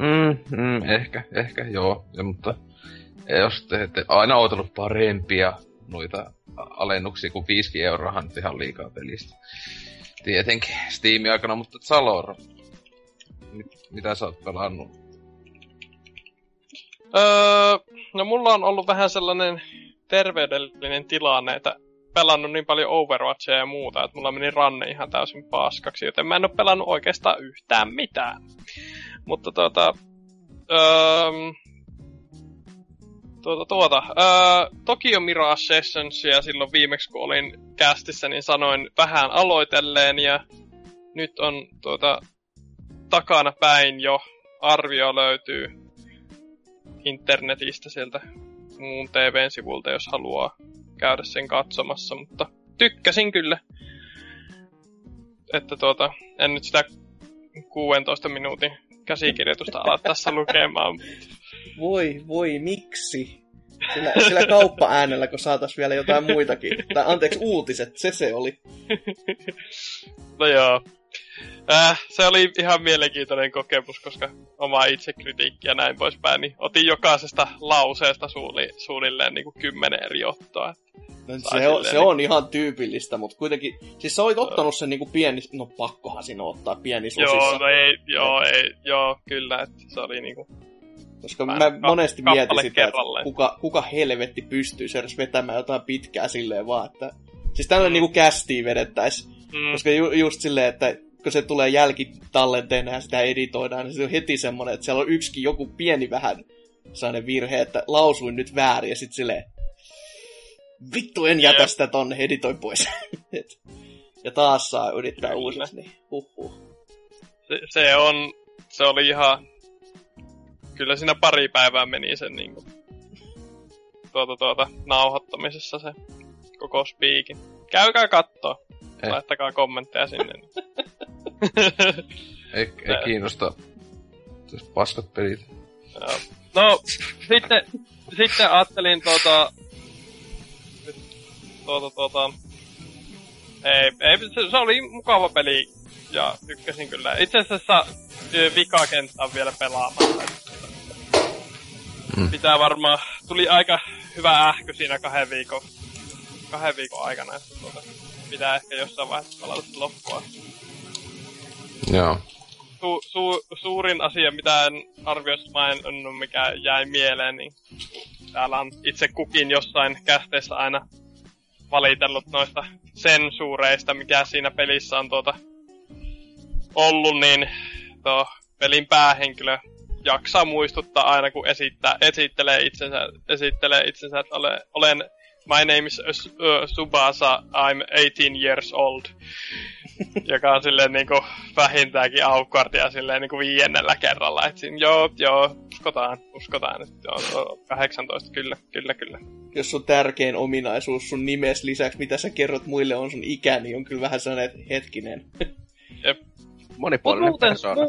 mm, mm, ehkä, ehkä, joo. Ja, mutta jos te ette aina ootellut parempia noita alennuksia kuin 5 euroahan ihan liikaa pelistä. Tietenkin Steamin aikana, mutta Zalor, mit, mitä sä oot pelannut? Öö, no mulla on ollut vähän sellainen terveydellinen tilanne, että pelannut niin paljon Overwatchia ja muuta, että mulla meni ranne ihan täysin paskaksi, joten mä en oo pelannut oikeastaan yhtään mitään. Mutta tuota, öö, tuota, tuota, öö, Tokyo Mirage Sessionsia silloin viimeksi kun olin kästissä, niin sanoin vähän aloitelleen ja nyt on tuota, takana päin jo arvio löytyy internetistä sieltä muun TVn sivulta, jos haluaa käydä sen katsomassa, mutta tykkäsin kyllä. Että tuota, en nyt sitä 16 minuutin käsikirjoitusta ala tässä lukemaan. Voi, voi, miksi? Sillä, sillä kauppa-äänellä, kun saatais vielä jotain muitakin. Tai anteeksi, uutiset, se se oli. No joo. Äh, se oli ihan mielenkiintoinen kokemus, koska oma itsekritiikki ja näin poispäin, niin otin jokaisesta lauseesta suuli, suunnilleen niin kuin kymmenen eri ottoa. No, se, on, silleen se niin- on ihan tyypillistä, mutta kuitenkin... Siis sä olit ottanut sen niinku pieni... No pakkohan sinä ottaa pieni Joo, susissa. no ei, joo, ei, joo, kyllä, että se oli niinku, Koska Mä mä, monesti mietin sitä, että kuka, kuka helvetti pystyy edes vetämään jotain pitkää silleen vaan, että... Siis tällainen niinku kästiin vedettäis. mm, Koska ju, just silleen, että kun se tulee jälkitallenteena ja sitä editoidaan, niin se on heti semmonen, että siellä on yksikin joku pieni vähän sellainen virhe, että lausuin nyt väärin ja sit silleen, vittu en jätä sitä tonne, editoin pois. Et- ja taas saa yrittää uusiksi, niin huhhuh. se, se on, se oli ihan, kyllä siinä pari päivää meni sen niinku, tuota, tuota, nauhoittamisessa se koko spiikin. Käykää kattoo, Eh. laittakaa kommentteja sinne. niin. Ei, ei kiinnosta Täs paskat pelit. Joo. No, sitten, sitten ajattelin tuota, tuota, tuota, ei, ei se, se, oli mukava peli ja tykkäsin kyllä. Itse asiassa vikakenttä on vielä pelaamatta. Mm. Pitää varmaan, tuli aika hyvä ähky siinä kahden viikon, kahden viikon aikana, että tuota, pitää ehkä jossain vaiheessa pelata sitä loppua Joo. su, su, suurin asia, mitä en arvioissa maininnut, mikä jäi mieleen, niin täällä on itse kukin jossain kästeessä aina valitellut noista sensuureista, mikä siinä pelissä on tuota ollut, niin tuo pelin päähenkilö jaksaa muistuttaa aina, kun esittää, esittelee itsensä, esittelee itsensä että ole, olen My name is uh, Subasa, I'm 18 years old. joka on silleen niinku vähintäänkin awkwardia silleen niinku viiennellä kerralla. Et siinä, joo, joo, uskotaan, uskotaan. että joo, joo, 18, kyllä, kyllä, kyllä. Jos sun tärkein ominaisuus sun nimes lisäksi, mitä sä kerrot muille, on sun ikä, niin on kyllä vähän sellainen, hetkinen. Mut Monipuolinen muuten, persoona.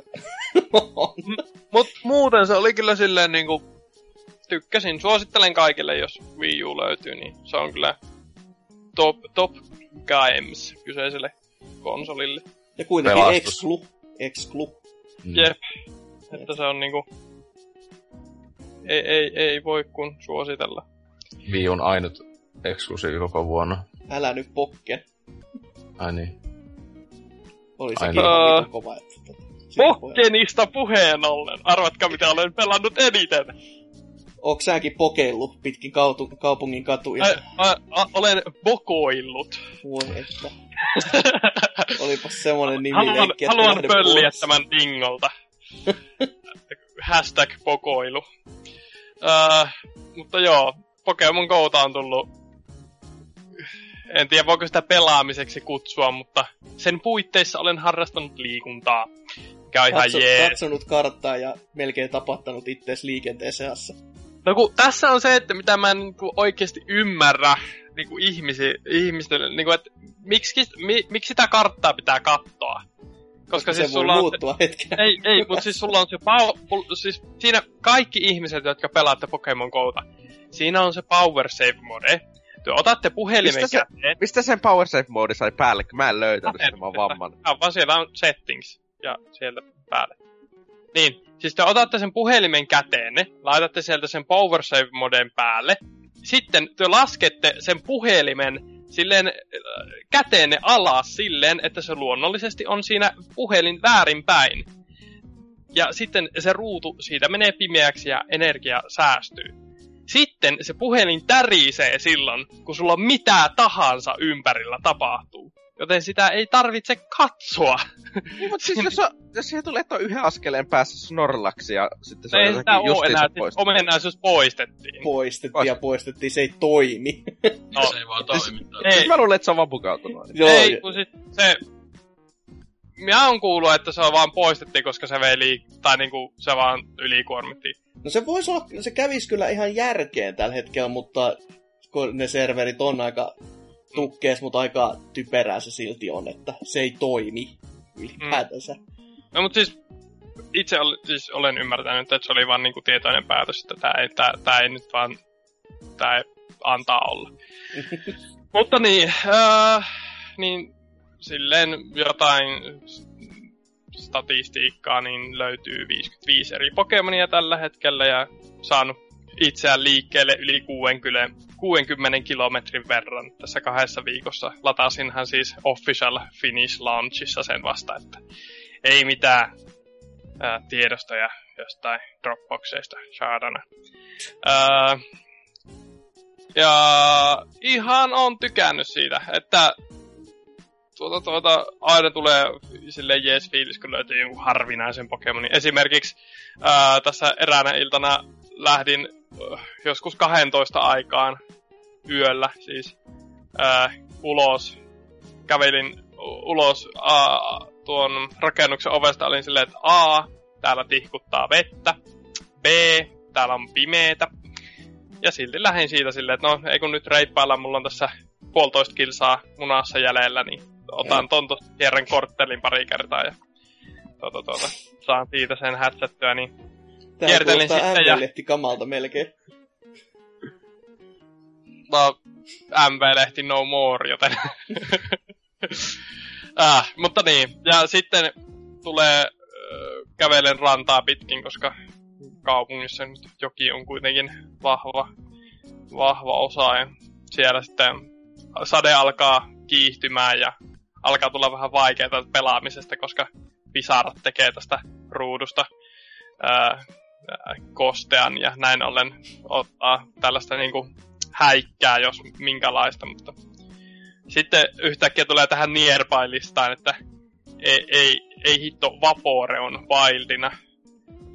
mu- mut muuten se oli kyllä silleen niinku, tykkäsin, suosittelen kaikille, jos Wii U löytyy, niin se on kyllä top, top games kyseiselle konsolille. ja kuitenkin Pelastus. exclu. Exclu. Mm. Jep. Että se on niinku... Ei, ei, ei voi kun suositella. Wii on ainut eksklusiivi koko vuonna. Älä nyt pokke. Ai niin. Oli sekin niin. vitun kova. Että, tota, Pokkenista puheen ollen. Arvatkaa mitä olen pelannut eniten. Onko säkin pokeillut pitkin kautu, kaupungin katuja? Ä, ä, ä, olen bokoillut. Voi että. Olipas semmonen nimi haluan leikki, että haluan pölliä pois. tämän dingolta. Hashtag pokoilu. Uh, mutta joo, Pokemon Gota on tullut... En tiedä, voiko sitä pelaamiseksi kutsua, mutta sen puitteissa olen harrastanut liikuntaa. Mikä on ihan Katso, jees. katsonut karttaa ja melkein tapattanut ittees liikenteen seassa. No kun tässä on se, että mitä mä en niinku oikeasti ymmärrä niinku ihmisi, ihmisten, niinku, että miksi, mi, miksi sitä karttaa pitää katsoa? Koska se siis voi sulla on... muuttua hetken. Ei, ei, mutta siis sulla on se pau, siis siinä kaikki ihmiset, jotka pelaatte Pokemon Gota, siinä on se Power Save mode. Te otatte puhelimen Mistä se- käteen, Mistä sen Power Save Mode sai päälle, kun mä en löytänyt sitä, mä oon vamman. Ah, vaan siellä on settings ja sieltä päälle. Niin, siis te otatte sen puhelimen käteenne, laitatte sieltä sen Power Save moden päälle, sitten te laskette sen puhelimen silleen äh, käteenne alas silleen, että se luonnollisesti on siinä puhelin väärinpäin. Ja sitten se ruutu siitä menee pimeäksi ja energia säästyy. Sitten se puhelin tärisee silloin, kun sulla mitä tahansa ympärillä tapahtuu. Joten sitä ei tarvitse katsoa. Niin, mutta siis jos, on, jos siihen tulee, että on yhden askeleen päässä Snorlax ja sitten se No on sitä jotenkin ole enää, justiinsa siis omenaisuus poistettiin. Poistettiin ja poistettiin, se ei toimi. No, Se ei vaan toimi. ei, Siis mä luulen, että se on vaan pukautunut. Joo, ei, kun sit se... Mä oon kuullut, että se on vaan poistettiin, koska se vei liik- tai niinku se vaan ylikuormitti. No se voisi olla, se kävisi kyllä ihan järkeen tällä hetkellä, mutta kun ne serverit on aika tukkees, mutta aika typerää se silti on, että se ei toimi ylipäätänsä. No mut siis itse ol, siis olen ymmärtänyt, että se oli vaan niinku tietoinen päätös, että tää ei, tää, tää ei nyt vaan tää ei antaa olla. Mutta niin, äh, niin silleen jotain statistiikkaa, niin löytyy 55 eri Pokemonia tällä hetkellä ja saanut itseään liikkeelle yli 60, 60 kilometrin verran tässä kahdessa viikossa. Latasinhan siis Official Finish Launchissa sen vasta, että ei mitään ää, tiedostoja jostain Dropboxeista saadana. Ää, ja ihan on tykännyt siitä, että tuota, tuota, aina tulee sille jees fiilis, kun löytyy jonkun harvinaisen Pokemonin. Esimerkiksi ää, tässä eräänä iltana lähdin äh, joskus 12 aikaan yöllä siis ää, ulos. Kävelin ulos ää, tuon rakennuksen ovesta, olin silleen, että A, täällä tihkuttaa vettä. B, täällä on pimeetä. Ja silti lähdin siitä silleen, että no ei kun nyt reippailla, mulla on tässä puolitoista kilsaa munassa jäljellä, niin otan ton tosta kierren korttelin pari kertaa ja tuota, tuota, saan siitä sen hätsättyä, niin Tää Kiertelin sitten ja- kamalta melkein. no, MV-lehti no more, joten... äh, mutta niin, ja sitten tulee äh, kävelen rantaa pitkin, koska kaupungissa nyt joki on kuitenkin vahva, vahva osa, ja siellä sitten sade alkaa kiihtymään ja alkaa tulla vähän vaikeaa pelaamisesta, koska pisarat tekee tästä ruudusta ää, ää, kostean ja näin ollen ottaa tällaista niinku häikkää, jos minkälaista, mutta sitten yhtäkkiä tulee tähän nearby-listaan, että ei, ei, ei hitto, Vapore on wildina.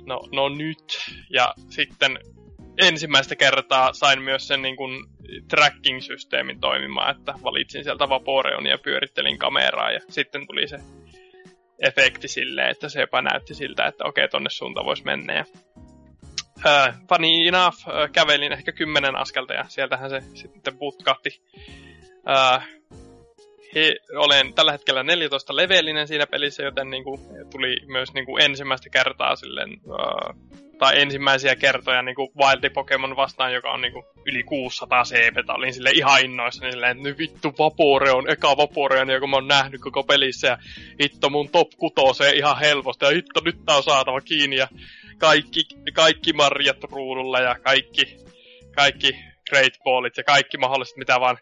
No, no nyt. Ja sitten ensimmäistä kertaa sain myös sen niin kuin tracking-systeemin toimimaan, että valitsin sieltä Vaporeon ja pyörittelin kameraa ja sitten tuli se efekti silleen, että se jopa näytti siltä, että okei, tonne suuntaan voisi mennä. Ja, uh, funny enough, uh, kävelin ehkä kymmenen askelta ja sieltähän se sitten putkahti. Uh, he, olen tällä hetkellä 14 levelinen siinä pelissä, joten niinku, tuli myös niinku ensimmäistä kertaa silleen, uh, tai ensimmäisiä kertoja niinku Wild Pokemon vastaan, joka on niinku yli 600 CP. Olin sille ihan innoissani silleen, että nyt vittu Vapore on eka Vaporeon, joka mä oon nähnyt koko pelissä. Ja hitto mun top kutoseen ihan helposti. Ja hitto nyt tää on saatava kiinni. Ja kaikki, kaikki marjat ruudulla ja kaikki, kaikki Great Ballit ja kaikki mahdolliset mitä vaan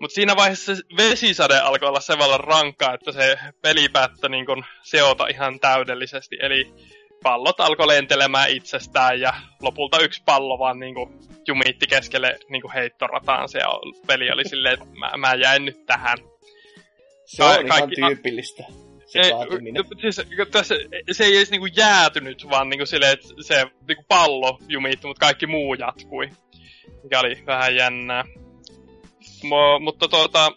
mutta siinä vaiheessa se vesisade alkoi olla sen verran rankkaa, että se peli päättyi niin kun seota ihan täydellisesti. Eli pallot alkoi lentelemään itsestään ja lopulta yksi pallo vaan niin kun jumitti keskelle niin kun heittorataan. Se peli oli silleen, että mä, mä jäin nyt tähän. Se on ihan kaikki- tyypillistä, se Siis, tässä, se ei edes niinku jäätynyt, vaan niinku silleen, että se niinku pallo jumittui, mutta kaikki muu jatkui. mikä oli vähän jännää. Mo, mutta tuota,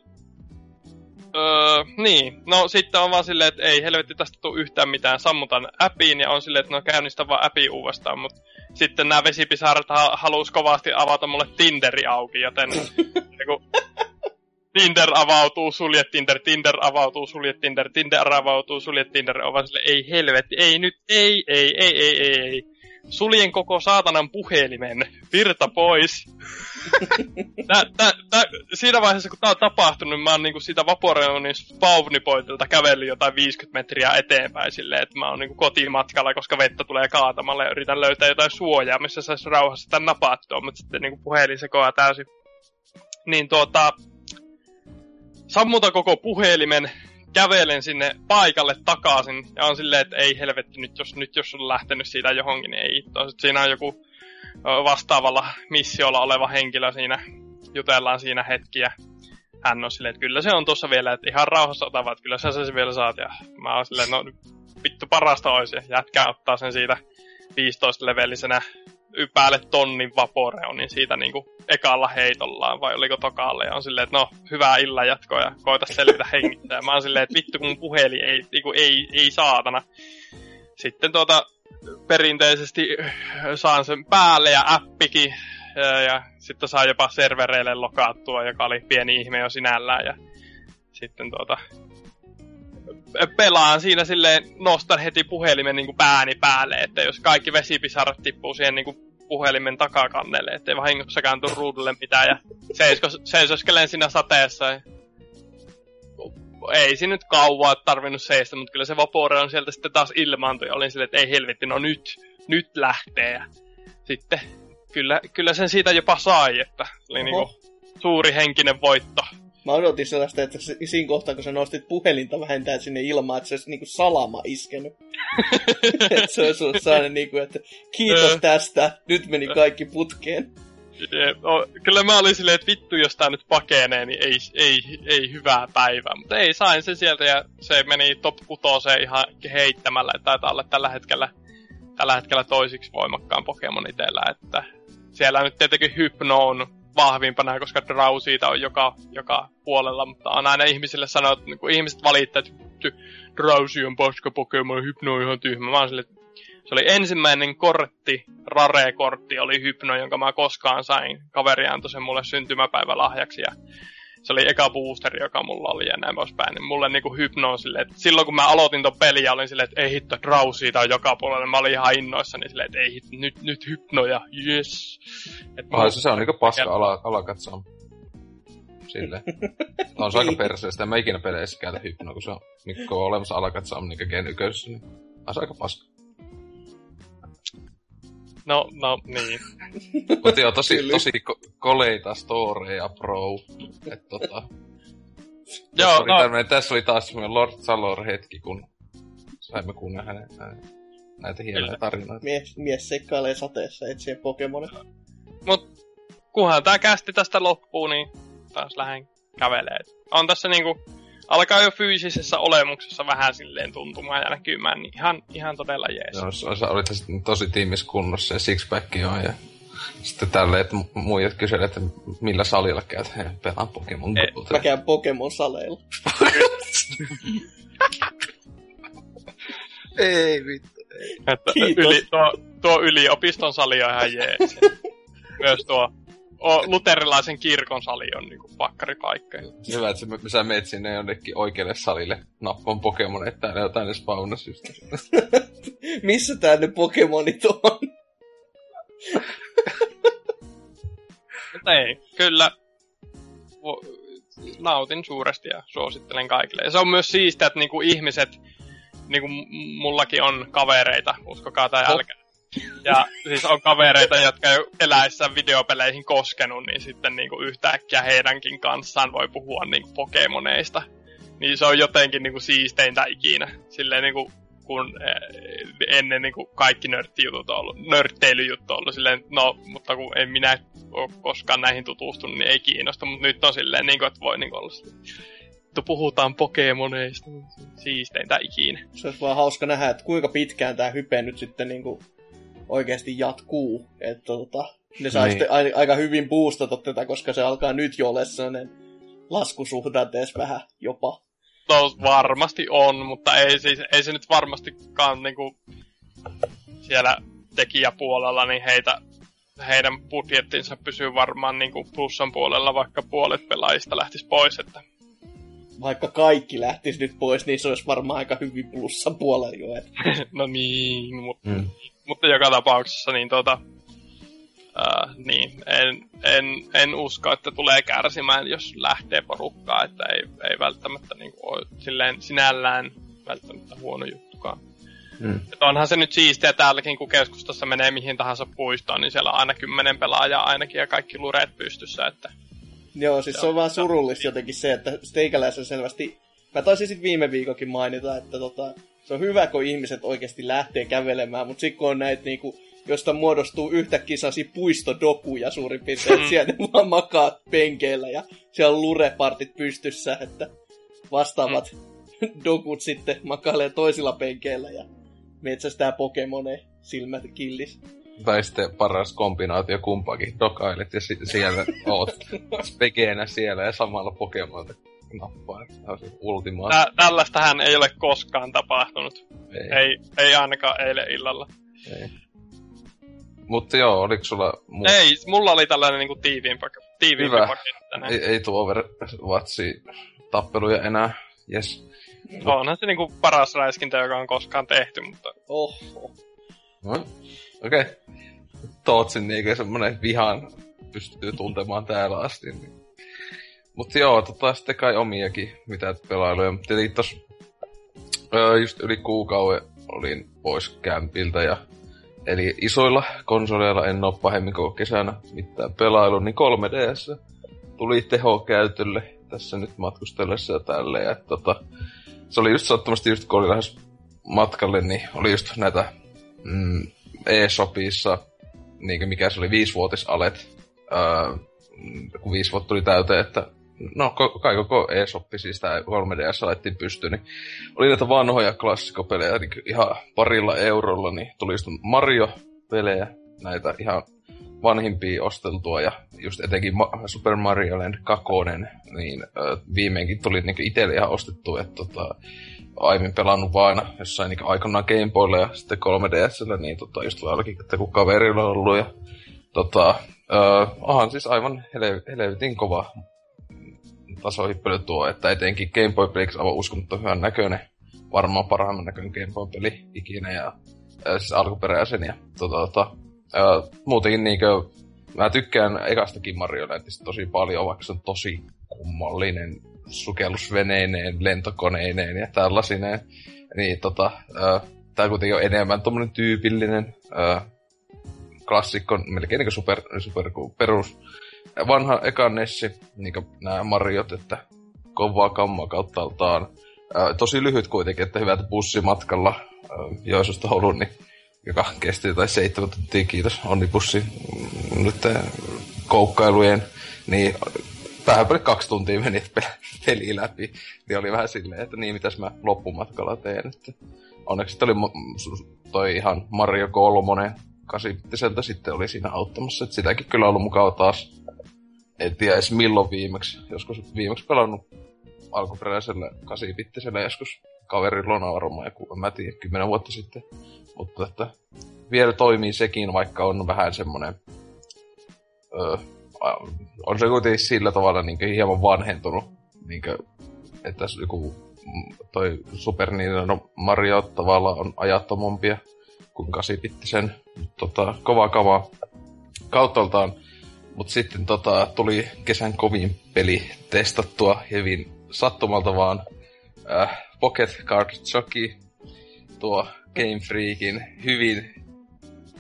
Öö, niin, no sitten on vaan silleen, että ei helvetti tästä tule yhtään mitään, sammutan appiin ja on silleen, että no käynnistä vaan appi uudestaan, mutta sitten nämä vesipisarat ha- halus kovasti avata mulle Tinderi auki, joten niinku, Tinder avautuu, sulje Tinder, Tinder avautuu, sulje Tinder, Tinder avautuu, sulje Tinder, on vaan silleen, ei helvetti, ei nyt, ei, ei, ei, ei, ei, ei. Suljen koko saatanan puhelimen, virta pois. tää, tää, tää, siinä vaiheessa, kun tää on tapahtunut, mä oon niinku siitä Vaporeonin spawnpointilta kävellyt jotain 50 metriä eteenpäin silleen, että mä oon niinku kotimatkalla, koska vettä tulee kaatamalle ja yritän löytää jotain suojaa, missä saisi rauhassa tämän napattua, mutta sitten niinku puhelin sekoaa täysin. Niin tuota, sammuta koko puhelimen, kävelen sinne paikalle takaisin ja on silleen, että ei helvetti, nyt jos, nyt jos on lähtenyt siitä johonkin, niin ei itse. Sitten siinä on joku vastaavalla missiolla oleva henkilö siinä, jutellaan siinä hetkiä. Hän on silleen, että kyllä se on tuossa vielä, että ihan rauhassa ota, että kyllä sä se vielä saat. Ja mä oon silleen, no vittu parasta olisi. Jätkä ottaa sen siitä 15-levellisenä päälle tonnin Vaporeo, niin siitä niinku ekalla heitollaan, vai oliko tokalle, ja on silleen, että no, hyvää illan jatkoa, ja koita selvitä hengittää. Mä oon silleen, että vittu kun puhelin ei, niinku, ei, ei saatana. Sitten tuota, perinteisesti saan sen päälle ja appikin, ja, ja sitten saa jopa servereille lokaattua, joka oli pieni ihme jo sinällään, ja sitten tuota, pelaan siinä silleen, nostan heti puhelimen niin kuin pääni päälle, että jos kaikki vesipisarat tippuu siihen niin kuin puhelimen takakannelle, ettei vahingossakaan tuu ruudulle mitään, ja seisoskelen siinä sateessa. Ja... Ei siinä nyt kauaa tarvinnut seistä, mutta kyllä se Vapore on sieltä sitten taas ilmaantui, ja olin silleen, että ei helvetti, no nyt, nyt lähtee. Ja sitten kyllä, kyllä sen siitä jopa sai, että oli niinku suuri henkinen voitto. Mä odotin sellaista, että se, siinä kohtaa, kun sä nostit puhelinta vähentää sinne ilmaan, että se olisi niinku salama iskenyt. että se olisi ollut sellainen, niinku, että kiitos tästä, nyt meni kaikki putkeen. No, kyllä mä olin silleen, että vittu, jos tää nyt pakenee, niin ei, ei, ei hyvää päivää. Mutta ei, sain sen sieltä ja se meni top 6 ihan heittämällä. Että taitaa olla tällä hetkellä, tällä hetkellä toisiksi voimakkaan Pokemon itsellä. Että siellä nyt tietenkin Hypno on vahvimpana, koska Draw siitä on joka, joka puolella, mutta on aina ihmisille sanonut, että niin ihmiset valittaa, että Drowsy on paska Pokemon, Hypno on ihan tyhmä. Mä sille, se oli ensimmäinen kortti, rare-kortti, oli Hypno, jonka mä koskaan sain. Kaveri antoi sen mulle syntymäpäivälahjaksi ja se oli eka boosteri, joka mulla oli ja näin poispäin. Niin mulle niinku hypno on silleen, että silloin kun mä aloitin ton peliä, olin silleen, että ei hitto, draw siitä on joka puolella. Mä olin ihan innoissani silleen, että ei hitto, nyt, nyt hypnoja, yes. Et Ai, se, se on niinku paska ala, alakatsoa. Silleen. on se aika perseestä. En mä ikinä peleissä käytä hypnoa, kun se on, niin kun on olemassa alakatsoa, niin Gen 1, niin on se aika paska. No, no, niin. Mutta joo, tosi, tosi ko- koleita storeja, bro. Et tota... Joo, tässä, oli no. tämmönen, tässä oli taas semmoinen Lord Salor-hetki, kun saimme kuunnella hänen, hänen näitä hienoja Kyllä. tarinoita. Mies, mies seikkailee sateessa etsien Pokemonia. Mut kunhan tää kästi tästä loppuu, niin taas lähden kävelee. On tässä niinku, alkaa jo fyysisessä olemuksessa vähän silleen tuntumaan ja näkymään, niin ihan, ihan todella jees. Joo, sä, sä olit tosi tiimis kunnossa ja sixpack on ja sitten tälleen, että mu- muijat kyselee, että millä salilla käyt, he pelaan Pokemon Ei, Go'ta. Mä käyn Pokemon-saleilla. Ei vittu. Että Kiitos. yli, tuo, tuo yliopiston sali on ihan jees. Myös tuo o, luterilaisen kirkon sali on niinku pakkaripaikka. Hyvä, että sä, sä meet sinne jonnekin oikealle salille nappaan Pokemon, että täällä jotain ne spawnas just. Missä tää ne Pokemonit on? Mutta ei, kyllä vo- nautin suuresti ja suosittelen kaikille. Ja se on myös siistiä, että niinku ihmiset, niinku mullakin on kavereita, uskokaa tai älkää. Ja siis on kavereita, jotka ei ole eläessään videopeleihin koskenut, niin sitten niinku yhtäkkiä heidänkin kanssaan voi puhua niinku Pokemoneista. Niin se on jotenkin niinku siisteintä ikinä. Silleen niinku kun eh, ennen niinku kaikki nörttijutut on ollut, nörtteilyjuttu on ollut silleen, no, mutta kun en minä ole koskaan näihin tutustunut, niin ei kiinnosta, mutta nyt on silleen, niinku, että voi niinku olla silleen, että puhutaan Pokemoneista, siisteintä ikinä. Se olisi vaan hauska nähdä, että kuinka pitkään tämä hype nyt sitten niinku oikeasti jatkuu. Että tota, ne saa Niin. sitten a- aika hyvin boostata tätä, koska se alkaa nyt jo olla sellainen laskusuhdanteessa vähän jopa. No varmasti on, mutta ei, siis, ei se nyt varmastikaan niinku siellä tekijäpuolella, niin heitä, heidän budjettinsa pysyy varmaan niinku plussan puolella, vaikka puolet pelaajista lähtis pois, että Vaikka kaikki lähtisi nyt pois, niin se olisi varmaan aika hyvin plussan puolella jo. Et. no niin, mutta, Mm. Mutta joka tapauksessa niin tota, ää, niin, en, en, en usko, että tulee kärsimään, jos lähtee porukkaa, että ei, ei välttämättä niin kuin, ole silleen sinällään välttämättä huono juttukaan. Mm. Et onhan se nyt siistiä täälläkin, kun keskustassa menee mihin tahansa puistoon, niin siellä on aina kymmenen pelaajaa ainakin ja kaikki lureet pystyssä, että Joo, siis se on vaan surullista jotenkin se, että steikäläisen selvästi... Mä taisin sitten viime viikokin mainita, että tota, se on hyvä, kun ihmiset oikeasti lähtee kävelemään, mutta sitten kun on näitä niinku, josta muodostuu yhtäkkiä sellaisia puistodokuja suurin piirtein, että siellä ne vaan makaa penkeillä ja siellä on lurepartit pystyssä, että vastaavat dokut sitten makailee toisilla penkeillä ja metsästää Pokemoneja silmät killis. Tai sitten paras kombinaatio kumpaakin. Dokailet ja si- siellä oot spekeenä siellä ja samalla Pokemonta nappaa. Tämä on se ultimaatti. tä- tällaistähän ei ole koskaan tapahtunut. Ei, Ei, ei ainakaan eilen illalla. ei. Mutta joo, oliko sulla muu? Ei, mulla oli tällainen niinku tiiviimpi, tiiviimpi Hyvä. paketti tänään. Ei, ei tuo Overwatchi tappeluja enää. Yes. Onhan se niinku paras räiskintä, joka on koskaan tehty, mutta Oho. No, Okei. Okay. Tootsin niinkö semmonen vihan pystyy tuntemaan täällä asti. Niin. Mutta joo, tota sitten kai omiakin mitä pelailuja. Tietenkin tos öö, just yli kuukauden olin pois kämpiltä ja Eli isoilla konsoleilla en oo pahemmin koko kesänä mitään pelailu, niin 3DS tuli tehokäytölle tässä nyt matkustellessa ja tälleen. Ja, tota, se oli just sattumasti just kun oli lähes matkalle, niin oli just näitä mm, e-shopissa, niin mikä se oli, viisivuotisalet, öö, kun viisi vuotta tuli täyteen, että no kai koko e-shoppi, siis tää 3DS alettiin pystyyn, niin oli näitä vanhoja klassikopelejä niin ihan parilla eurolla, niin tuli just Mario-pelejä, näitä ihan vanhimpia osteltua ja just etenkin Ma- Super Mario Land 2, niin ö, viimeinkin tuli niin itselle ihan ostettu, että tota, aiemmin pelannut vaan aina jossain niin aikanaan Game Boylla ja sitten 3DSllä, niin tota, just jollakin, että kun kaverilla on ollut ja tota, ö, onhan siis aivan hele- helvetin kova tasohyppely tuo, että etenkin Game Boy peliksi uskomaton hyvän näköinen, varmaan parhaimman näköinen Game Boy peli ikinä ja siis alkuperäisen ja tota, tota, äh, muutenkin niinkö, mä tykkään ekastakin Mario Landista tosi paljon, vaikka se on tosi kummallinen sukellusveneineen, lentokoneineen ja tällaisineen. Niin tota, äh, tää kuitenkin on enemmän tommonen tyypillinen äh, klassikko, melkein niinku super, super kuin perus vanha eka Nessi, niin kuin nämä Mariot, että kovaa kammaa kauttaaltaan. Tosi lyhyt kuitenkin, että hyvät bussimatkalla ää, Joensuusta Oulun, niin, joka kesti jotain seitsemän tuntia, kiitos Onnibussi mm, nyt koukkailujen, niin vähän päälle kaksi tuntia meni pe- peli läpi, niin oli vähän silleen, että niin mitäs mä loppumatkalla teen, että onneksi oli toi ihan Mario 3, kasipittiseltä sitten oli siinä auttamassa, että sitäkin kyllä ollut mukava taas en tiedä edes milloin viimeksi. Joskus viimeksi pelannut alkuperäisellä 8 joskus kaverilla on varmaan joku, en mä tiedä, kymmenen vuotta sitten. Mutta että vielä toimii sekin, vaikka on vähän semmonen... Öö, on se kuitenkin sillä tavalla niin hieman vanhentunut, niin että se joku mm, toi Super Nintendo Mario tavallaan on ajattomampia kuin 8 tota, kova kava kauttaaltaan mutta sitten tota, tuli kesän kovin peli testattua hyvin sattumalta vaan äh, Pocket Card Jockey, tuo Game Freakin hyvin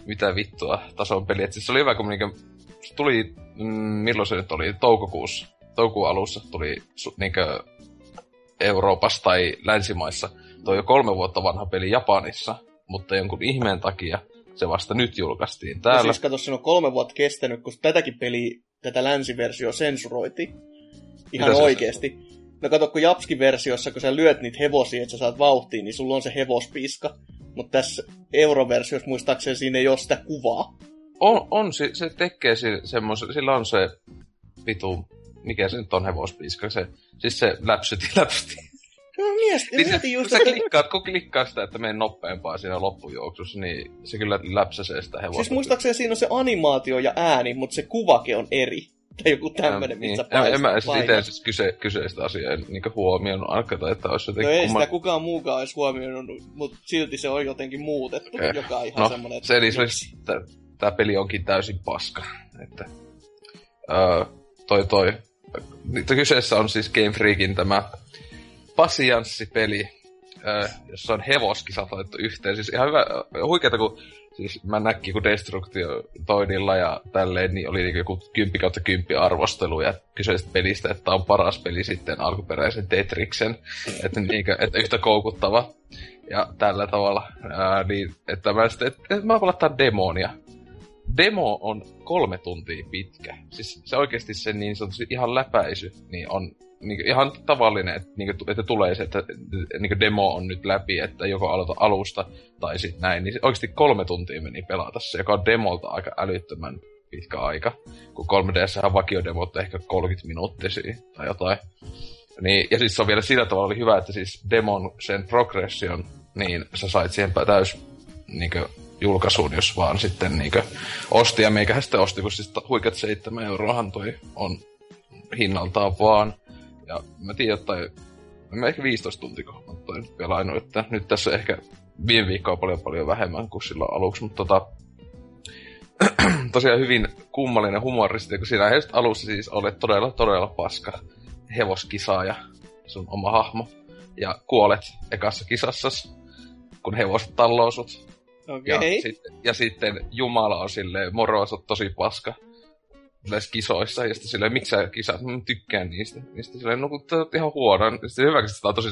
mitä vittua tason peli. Et siis se oli hyvä, kun se tuli, mm, milloin se nyt oli, toukokuussa, toukokuun alussa tuli su, niinku, Euroopassa tai länsimaissa. Tuo jo kolme vuotta vanha peli Japanissa, mutta jonkun ihmeen takia se vasta nyt julkaistiin Ja täällä. siis kato, se on kolme vuotta kestänyt, kun tätäkin peliä, tätä länsiversio sensuroitiin. Ihan Mitä se oikeesti. No kato, kun Japski-versiossa, kun sä lyöt niitä hevosia, että sä saat vauhtiin, niin sulla on se hevospiska. Mutta tässä euroversiossa muistaakseni siinä ei ole sitä kuvaa. on, on se, se tekee se, semmoisen, sillä on se vitu, mikä se nyt on hevospiiska, se, siis se läpsyti, läpsyti. No mies, Niin se, mietin kun just, sä että... klikkaat, kun klikkaa sitä, että menee nopeampaa siinä loppujuoksussa, niin se kyllä läpsäsee sitä hevosta. Siis muistaakseni siinä on se animaatio ja ääni, mutta se kuvake on eri. Tai joku tämmönen, niin. missä en, en mä painat. siis itse siis kyse, kyseistä asiaa en niin huomioinut ainakaan, että olisi No jotenkin ei kumma- sitä kukaan muukaan edes huomioinut, mutta silti se on jotenkin muutettu, Eh, joka on ihan no, semmoinen... että se olisi, että tämä peli onkin täysin paska. Että, öö, toi toi. Nyt kyseessä on siis Game Freakin tämä pasianssipeli, öö, jossa on hevoskisat laitettu yhteen. Siis ihan hyvä, huikeeta kun siis mä näkin, kun Destructio toinilla ja tälleen, niin oli niinku joku 10 kautta 10 arvostelu ja kyseisestä pelistä, että on paras peli sitten alkuperäisen Tetriksen, että, niinkö, että yhtä koukuttava. Ja tällä tavalla, ää, niin, että mä sitten, että, että mä palataan demonia. Demo on kolme tuntia pitkä. Siis se oikeasti se niin sanotusti ihan läpäisy, niin on niin ihan tavallinen, että, niin kuin, että tulee se, että niin demo on nyt läpi, että joko aloita alusta tai sitten näin. Niin oikeasti kolme tuntia meni pelata se, joka on demolta aika älyttömän pitkä aika. Kun 3DS on vakiodemot ehkä 30 minuuttia tai jotain. Niin, ja siis se on vielä sillä tavalla oli hyvä, että siis demon sen progression, niin sä sait siihen täys niin julkaisuun, jos vaan sitten niin osti. Ja meikähän sitten osti, kun siis huikeat 7 euroahan toi on hinnaltaan vaan. Ja mä tiedän, että mä ehkä 15 tuntia toi nyt pelainut, että nyt tässä ehkä viime viikkoa paljon paljon vähemmän kuin silloin aluksi, mutta tota, tosiaan hyvin kummallinen humoristi, kun siinä just alussa siis olet todella, todella paska hevoskisaaja, sun oma hahmo, ja kuolet ekassa kisassas, kun hevoset talloo sut. Ja, Okei. sit, ja sitten Jumala on silleen, moro, sä tosi paska näissä kisoissa, ja sitten silleen, miksi sä kisat, mä tykkään niistä. Ja sitten silleen, no kun on ihan huono. Ja sitten hyväksi, että on tosi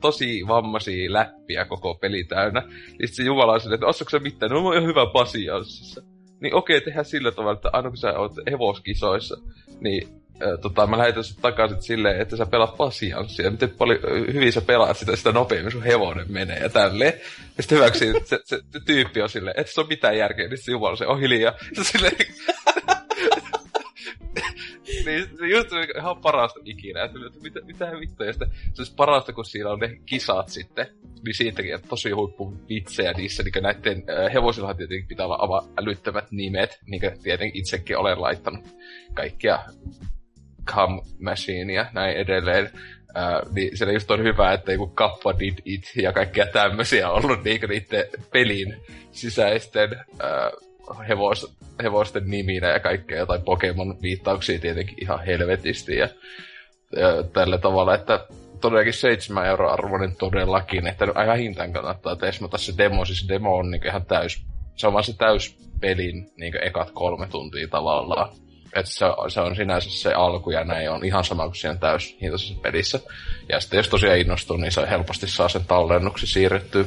tosi vammaisia läppiä koko peli täynnä. Ja sitten se Jumala on silleen, että osaatko sä mitään, no mä oon ihan hyvä pasianssissa. Niin okei, tehdään sillä tavalla, että aina kun sä oot hevoskisoissa, niin tota, mä lähetän sut takaisin silleen, että sä pelaat pasianssia. Miten paljon hyvin sä pelaat sitä, sitä nopeammin sun hevonen menee ja tälleen. Ja sitten hyväksi se, se, se, tyyppi on silleen, että se on mitään järkeä, niin se Jumala se on hiljaa. Ja silleen, niin se just se ihan parasta ikinä, että mitä, mitä vittua, ja sitten se olisi parasta, kun siinä on ne kisat sitten, niin siitäkin, että tosi huippu vitsejä niissä, niin näiden äh, hevosillahan tietenkin pitää olla aivan älyttömät nimet, niin kuin tietenkin itsekin olen laittanut. Kaikkia Come Machinea, näin edelleen. Uh, niin siellä just on hyvä, että joku Kappa Did It ja kaikkia tämmöisiä on ollut niinku niiden pelin sisäisten uh, hevos, hevosten niminä ja kaikkea jotain Pokemon-viittauksia tietenkin ihan helvetisti ja, ja tällä tavalla, että todellakin 7 euroa arvoinen todellakin, että aivan hintaan kannattaa tesmata se demo, siis demo on niinku ihan täys, se on vaan se täys pelin niinku ekat kolme tuntia tavallaan. Että se, se, on sinänsä se alku ja näin on ihan sama kuin siinä täyshintaisessa pelissä. Ja sitten jos tosiaan innostuu, niin se helposti saa sen tallennuksi siirrettyä.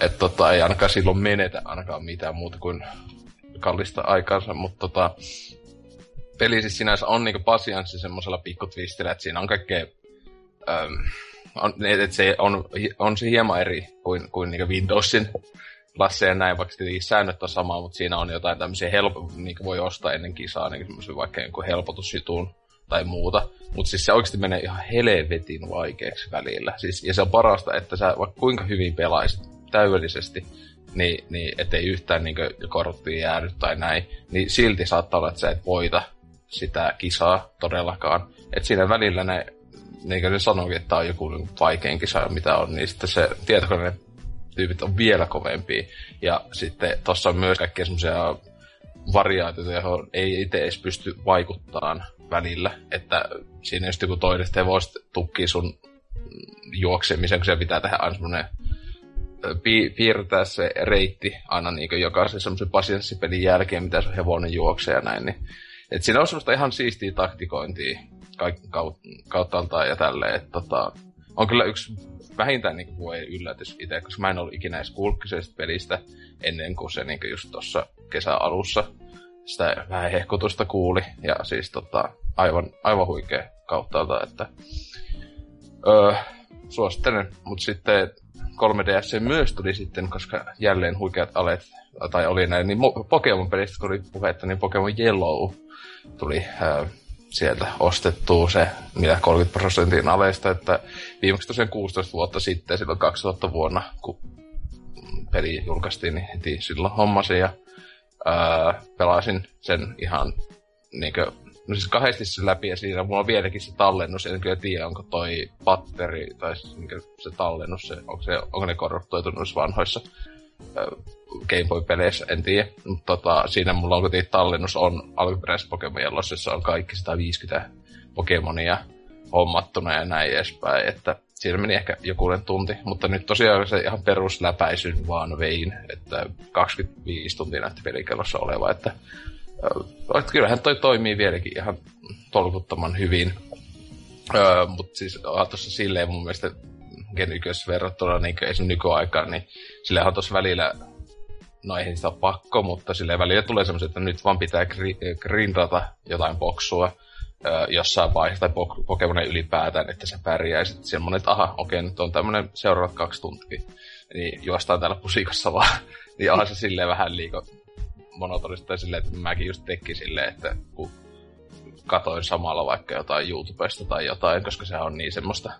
Että tota, ei ainakaan silloin menetä ainakaan mitään muuta kuin kallista aikaansa, mutta tota, peli siis sinänsä on niinku pasianssi semmoisella pikkutvistillä, että siinä on kaikkea, äm, on, et se on, on se hieman eri kuin, kuin niinku Windowsin lasseja näin, vaikka tietenkin säännöt on sama, mutta siinä on jotain tämmöisiä helpo, niin voi ostaa ennen kisaa, niin semmoisen vaikka jonkun helpotusjutun tai muuta. Mutta siis se oikeasti menee ihan helvetin vaikeaksi välillä. Siis, ja se on parasta, että sä vaikka kuinka hyvin pelaisit täydellisesti, niin, niin ettei yhtään niin korttia jäädy tai näin, niin silti saattaa olla, että sä et voita sitä kisaa todellakaan. Et siinä välillä ne, niin kuin ne sanoikin, että tää on joku niin vaikein kisa, mitä on, niin sitten se tietokone tyypit on vielä kovempia. Ja sitten tuossa on myös kaikkia semmoisia variaatioita, johon ei itse edes pysty vaikuttamaan välillä. Että siinä just joku toinen hevoset tukkii sun juoksemisen, kun se pitää tehdä aina semmoinen pi- piirtää se reitti aina niin jokaisen semmoisen pasienssipelin jälkeen, mitä sun hevonen juoksee ja näin. Niin. Et siinä on semmoista ihan siistiä taktikointia kauttaaltaan ja tälleen. Et tota, on kyllä yksi vähintään niin voi yllätys itse, koska mä en ollut ikinä edes kuullut kyseisestä pelistä ennen kuin se niin just tuossa kesän alussa sitä vähän hehkutusta kuuli. Ja siis tota, aivan, aivan huikea kauttaalta, että öö, suosittelen. Mutta sitten 3DS myös tuli sitten, koska jälleen huikeat alet, tai oli näin, niin Pokemon-pelistä kun oli puhetta, niin Pokemon Yellow tuli ää, sieltä ostettua se, mitä 30 prosentin aleista, että viimeksi tosiaan 16 vuotta sitten, silloin 2000 vuonna, kun peli julkaistiin, niin heti silloin hommasin ja ää, pelasin sen ihan niinkö, no siis kahdesti sen läpi ja siinä mulla on vieläkin se tallennus, en kyllä tiedä onko toi patteri tai niinkö se tallennus, se, onko, se, onko ne korruptoitunut vanhoissa Game Boy-peleissä, en tiedä. Mutta tota, siinä mulla on kuitenkin tallennus on alkuperäisessä Pokemon jossa on kaikki 150 Pokemonia hommattuna ja näin edespäin, että siinä meni ehkä joku tunti, mutta nyt tosiaan se ihan perusläpäisyn vaan vein, että 25 tuntia näytti pelikellossa oleva, että, että kyllähän toi toimii vieläkin ihan tolkuttoman hyvin. Öö, mutta siis tuossa silleen mun mielestä Gen 1 verrattuna niin esimerkiksi nykyaikaan, niin sillähän tuossa välillä no eihän sitä pakko, mutta sille välillä tulee semmoiset, että nyt vaan pitää grindata jotain boksua jossain vaiheessa, tai Pokemonin ylipäätään, että se pärjäisit semmoinen, että aha, okei, nyt on tämmöinen seuraavat kaksi tuntia, niin juostaan täällä pusikassa vaan. niin onhan se silleen vähän liiko monotonista silleen, että mäkin just tekin silleen, että kun katoin samalla vaikka jotain YouTubesta tai jotain, koska se on niin semmoista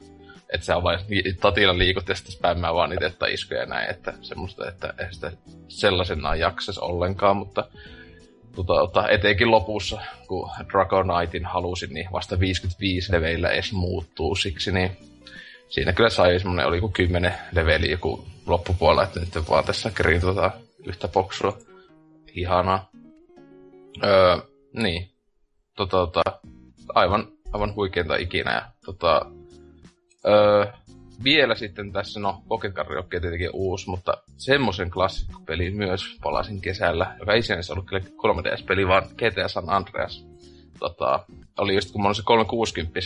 että se on vain tatilla liikut ja sitten spämmää vaan niitä että iskuja ja näin, että semmoista, että ei sitä sellaisenaan jaksas ollenkaan, mutta tota, etenkin lopussa, kun Dragonitein halusin, niin vasta 55 leveillä edes muuttuu siksi, niin siinä kyllä sai semmonen, oli joku 10 leveli joku loppupuolella, että nyt vaan tässä tota, yhtä boksua. Ihanaa. Öö, niin. Tota, tota, aivan, aivan huikeinta ikinä. Ja, tota, öö, vielä sitten tässä, no Pocket Karaoke tietenkin uusi, mutta semmoisen klassikkopelin myös palasin kesällä, joka ei sinänsä ollut kyllä 3DS-peli, vaan GTA San Andreas. Tota, oli just kun mä olin se 360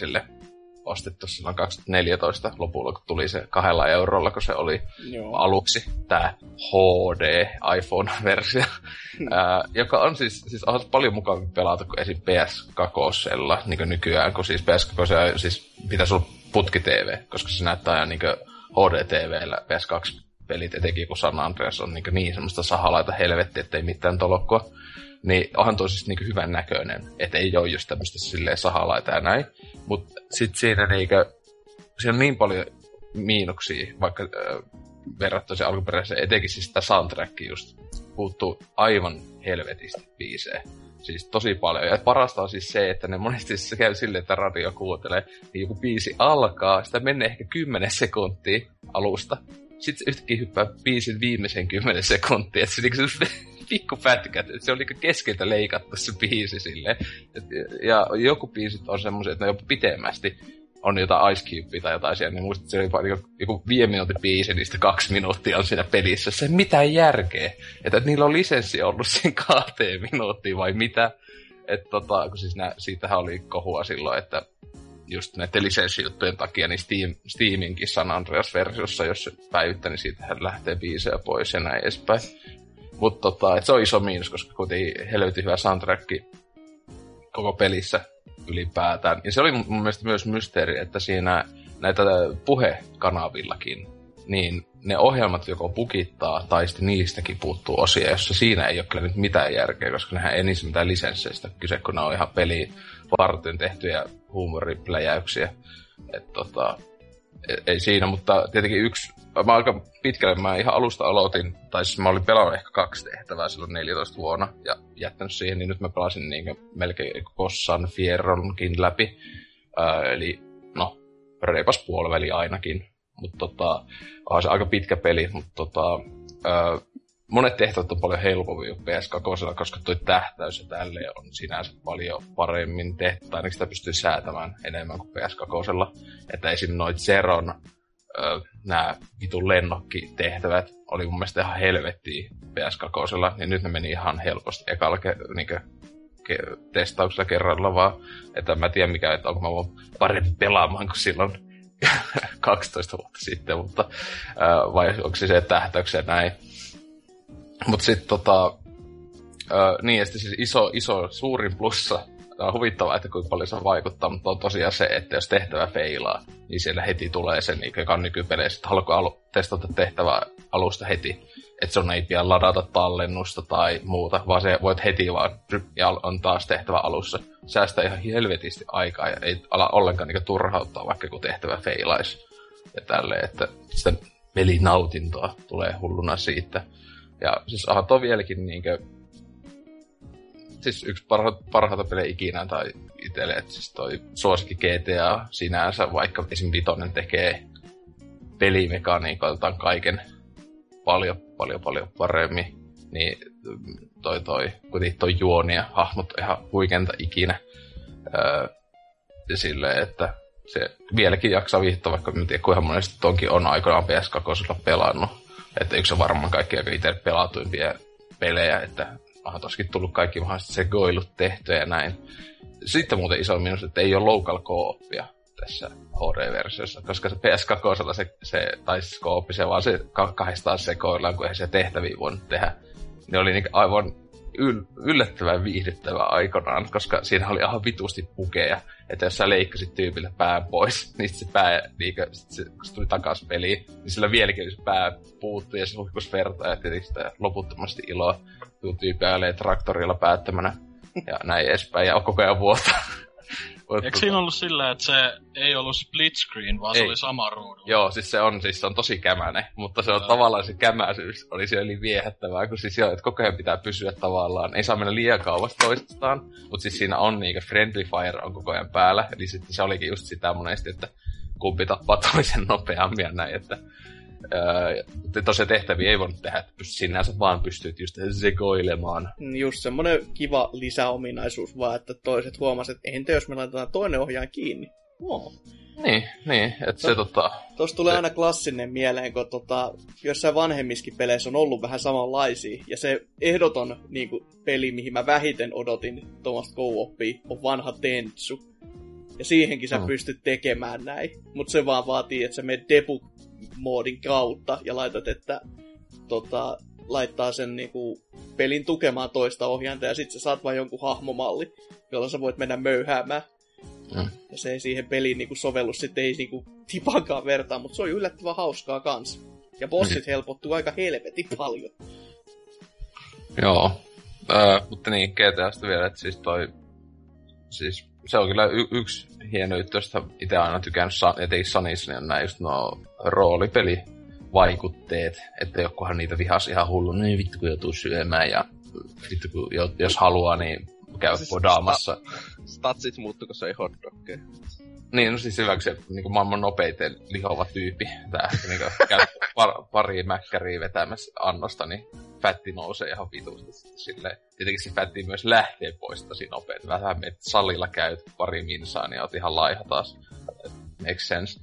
ostettu silloin 2014 lopulla, kun tuli se kahdella eurolla, kun se oli Joo. aluksi tämä HD iPhone-versio, hmm. ää, joka on siis, siis on paljon mukavampi pelata kuin esim. PS2, niin kuin nykyään, kun siis PS2 siis pitäisi olla putki TV, koska se näyttää ihan niin HD-TVllä PS2-pelit, etenkin kun San Andreas on niin, niin semmoista sahalaita helvetti, ettei mitään tolokkoa. Niin onhan tosi siis niin hyvän näköinen, että ei ole just tämmöistä silleen sahalaita ja näin. Mutta sitten siinä niinkö, siinä on niin paljon miinuksia, vaikka äh, verrattuna se alkuperäiseen, etenkin siis sitä soundtrackia just puuttuu aivan helvetisti biisejä. Siis tosi paljon. Ja parasta on siis se, että ne monesti se käy silleen, että radio kuuntelee, niin joku biisi alkaa, sitä menee ehkä 10 sekuntia alusta. Sitten se yhtäkkiä hyppää biisin viimeisen 10 sekuntia, että se, niinku se pikku pätkät, että se on niinku keskeltä leikattu se biisi silleen. Et, ja joku biisit on semmoisia, että ne jopa pitemmästi on jotain Ice Cube tai jotain siellä, niin muistat, että se oli joku, joku viiden minuutin biisi, niistä kaksi minuuttia on siinä pelissä. Se mitä järkeä. Että, että niillä on lisenssi ollut siinä kahteen minuuttiin vai mitä. Että tota, kun siis nää, siitähän oli kohua silloin, että just näiden lisenssijuttujen takia, niin Steam, Steaminkin San Andreas-versiossa, jos päivittää, niin siitähän lähtee biisejä pois ja näin edespäin. Mutta tota, se on iso miinus, koska kuitenkin helvetin hyvä soundtrack koko pelissä ylipäätään. Ja se oli mun mielestä myös mysteeri, että siinä näitä puhekanavillakin, niin ne ohjelmat joko pukittaa, tai sitten niistäkin puuttuu osia, jossa siinä ei ole kyllä nyt mitään järkeä, koska nehän ei niissä mitään lisensseistä kyse, kun ne on ihan peli varten tehtyjä huumoripläjäyksiä. Et tota, ei, ei siinä, mutta tietenkin yksi, mä aika pitkälle, mä ihan alusta aloitin, tai siis mä olin pelannut ehkä kaksi tehtävää silloin 14 vuonna, ja jättänyt siihen, niin nyt mä pelasin niin melkein Kossan Fierronkin läpi. Ää, eli no, reipas puoliväli ainakin. Mutta tota, on se aika pitkä peli, mutta tota, ää, monet tehtävät on paljon helpompia PS2, koska tuo tähtäys ja tälleen on sinänsä paljon paremmin tehty, tai ainakin sitä pystyy säätämään enemmän kuin PS2. Että esim. noit Zeron nämä vitun lennokkitehtävät oli mun mielestä ihan helvettiä PS2, niin nyt ne meni ihan helposti ekalla ke- niin ke- testauksella kerralla vaan. Että mä tiedän mikä, että onko mä voin parempi pelaamaan kuin silloin 12 vuotta sitten, mutta ää, vai onko se se tähtäyksen näin. Mutta sitten tota, ää, niin, ja siis iso, iso, suurin plussa Tämä on huvittavaa, että kuinka paljon se vaikuttaa, mutta on tosiaan se, että jos tehtävä feilaa, niin siellä heti tulee se, niin joka on nykypeleissä, että haluatko alu- testata tehtävää alusta heti. Että sun ei pian ladata tallennusta tai muuta, vaan se voit heti vaan, ja on taas tehtävä alussa. Säästää ihan helvetisti aikaa ja ei ala ollenkaan niin turhauttaa, vaikka kun tehtävä feilaisi. Ja tälleen, että sitä pelinautintoa tulee hulluna siitä. Ja siis aha, toi vieläkin niinkö siis yksi parha, parhaita pelejä ikinä tai itselle, että siis toi suosikki GTA sinänsä, vaikka esim. Vitonen tekee pelimekaniikaltaan kaiken paljon, paljon, paljon paremmin, niin toi, toi, kuitenkin toi juoni ja hahmot ihan huikenta ikinä. Öö, silleen, että se vieläkin jaksaa viihtyä, vaikka en tiedä kuinka monesti tonkin on aikoinaan PS2 pelannut. Että yksi on varmaan kaikki aika itse pelatuimpia pelejä, että onhan toskin tullut kaikki mahdolliset sekoilut tehtyä ja näin. Sitten muuten iso miinus, että ei ole local co-opia tässä HD-versiossa, koska se PS2 se, se tai siis co se vaan se kahdestaan sekoillaan, kun eihän se tehtäviä voinut tehdä. Ne oli niin aivan yl- yllättävän viihdyttävä aikanaan, koska siinä oli ihan vitusti pukeja. Että jos sä leikkasit tyypille pään pois, niin se pää, niin se, kun se tuli takas peliin, niin sillä vieläkin se pää puuttui ja se huikus verta ja tietysti sitä loputtomasti iloa. Tuu tyyppi traktorilla päättämänä ja näin edespäin ja koko ajan vuotta. Eikö siinä ollut sillä, että se ei ollut split screen, vaan ei. se oli sama ruudu? Joo, siis se on, siis se on tosi kämäne, mutta se on ja. tavallaan se kämäisyys oli siellä yli viehättävää, kun siis joo, että koko ajan pitää pysyä tavallaan, ei saa mennä liian kauas toistaan, mutta siis siinä on niinku friendly fire on koko ajan päällä, eli sitten se olikin just sitä monesti, että kumpi tappaa toisen nopeammin ja näin, että Öö, tosiaan tehtäviä ei voinut tehdä, että sinänsä vaan pystyt just sekoilemaan. Mm, just semmonen kiva lisäominaisuus vaan, että toiset huomasivat, että entä jos me laitetaan toinen ohjaan kiinni? Oh. Niin, niin, että se tota... Tuossa tulee se... aina klassinen mieleen, kun tota, jossain vanhemmiskin peleissä on ollut vähän samanlaisia. Ja se ehdoton niin kuin, peli, mihin mä vähiten odotin tuommoista go on vanha Tentsu. Ja siihenkin sä mm. pystyt tekemään näin. Mutta se vaan vaatii, että sä menet debug moodin kautta ja laitat, että tota, laittaa sen niinku, pelin tukemaan toista ohjainta ja sitten sä saat vain jonkun hahmomalli, jolla sä voit mennä möyhäämään. Mm. Ja se ei siihen peliin niinku sovellu sitten ei niinku tipankaan vertaa, mutta se on yllättävän hauskaa kans. Ja bossit mm. helpottuu aika helvetin paljon. Joo. Öö, mutta niin, GTAsta vielä, että siis toi... Siis se on kyllä y- yksi hieno juttu, josta itse aina tykännyt, etenkin Sanissa, niin on näin just no roolipeli vaikutteet, että jokuhan niitä vihas ihan hullu, niin vittu kun joutuu syömään ja vittu kun jos haluaa, niin käy siis podaamassa. Sta- statsit muuttuu, se ei hotdogkeja. Niin, no siis hyvä, se niin maailman nopeiten lihova tyyppi, tää niin käy par, pari mäkkäriä vetämässä annosta, niin fätti nousee ihan vitusti silleen. Tietenkin se fätti myös lähtee pois tosi nopeasti. Vähän menet salilla käyt pari minsaa, niin oot ihan laiha taas. Makes sense.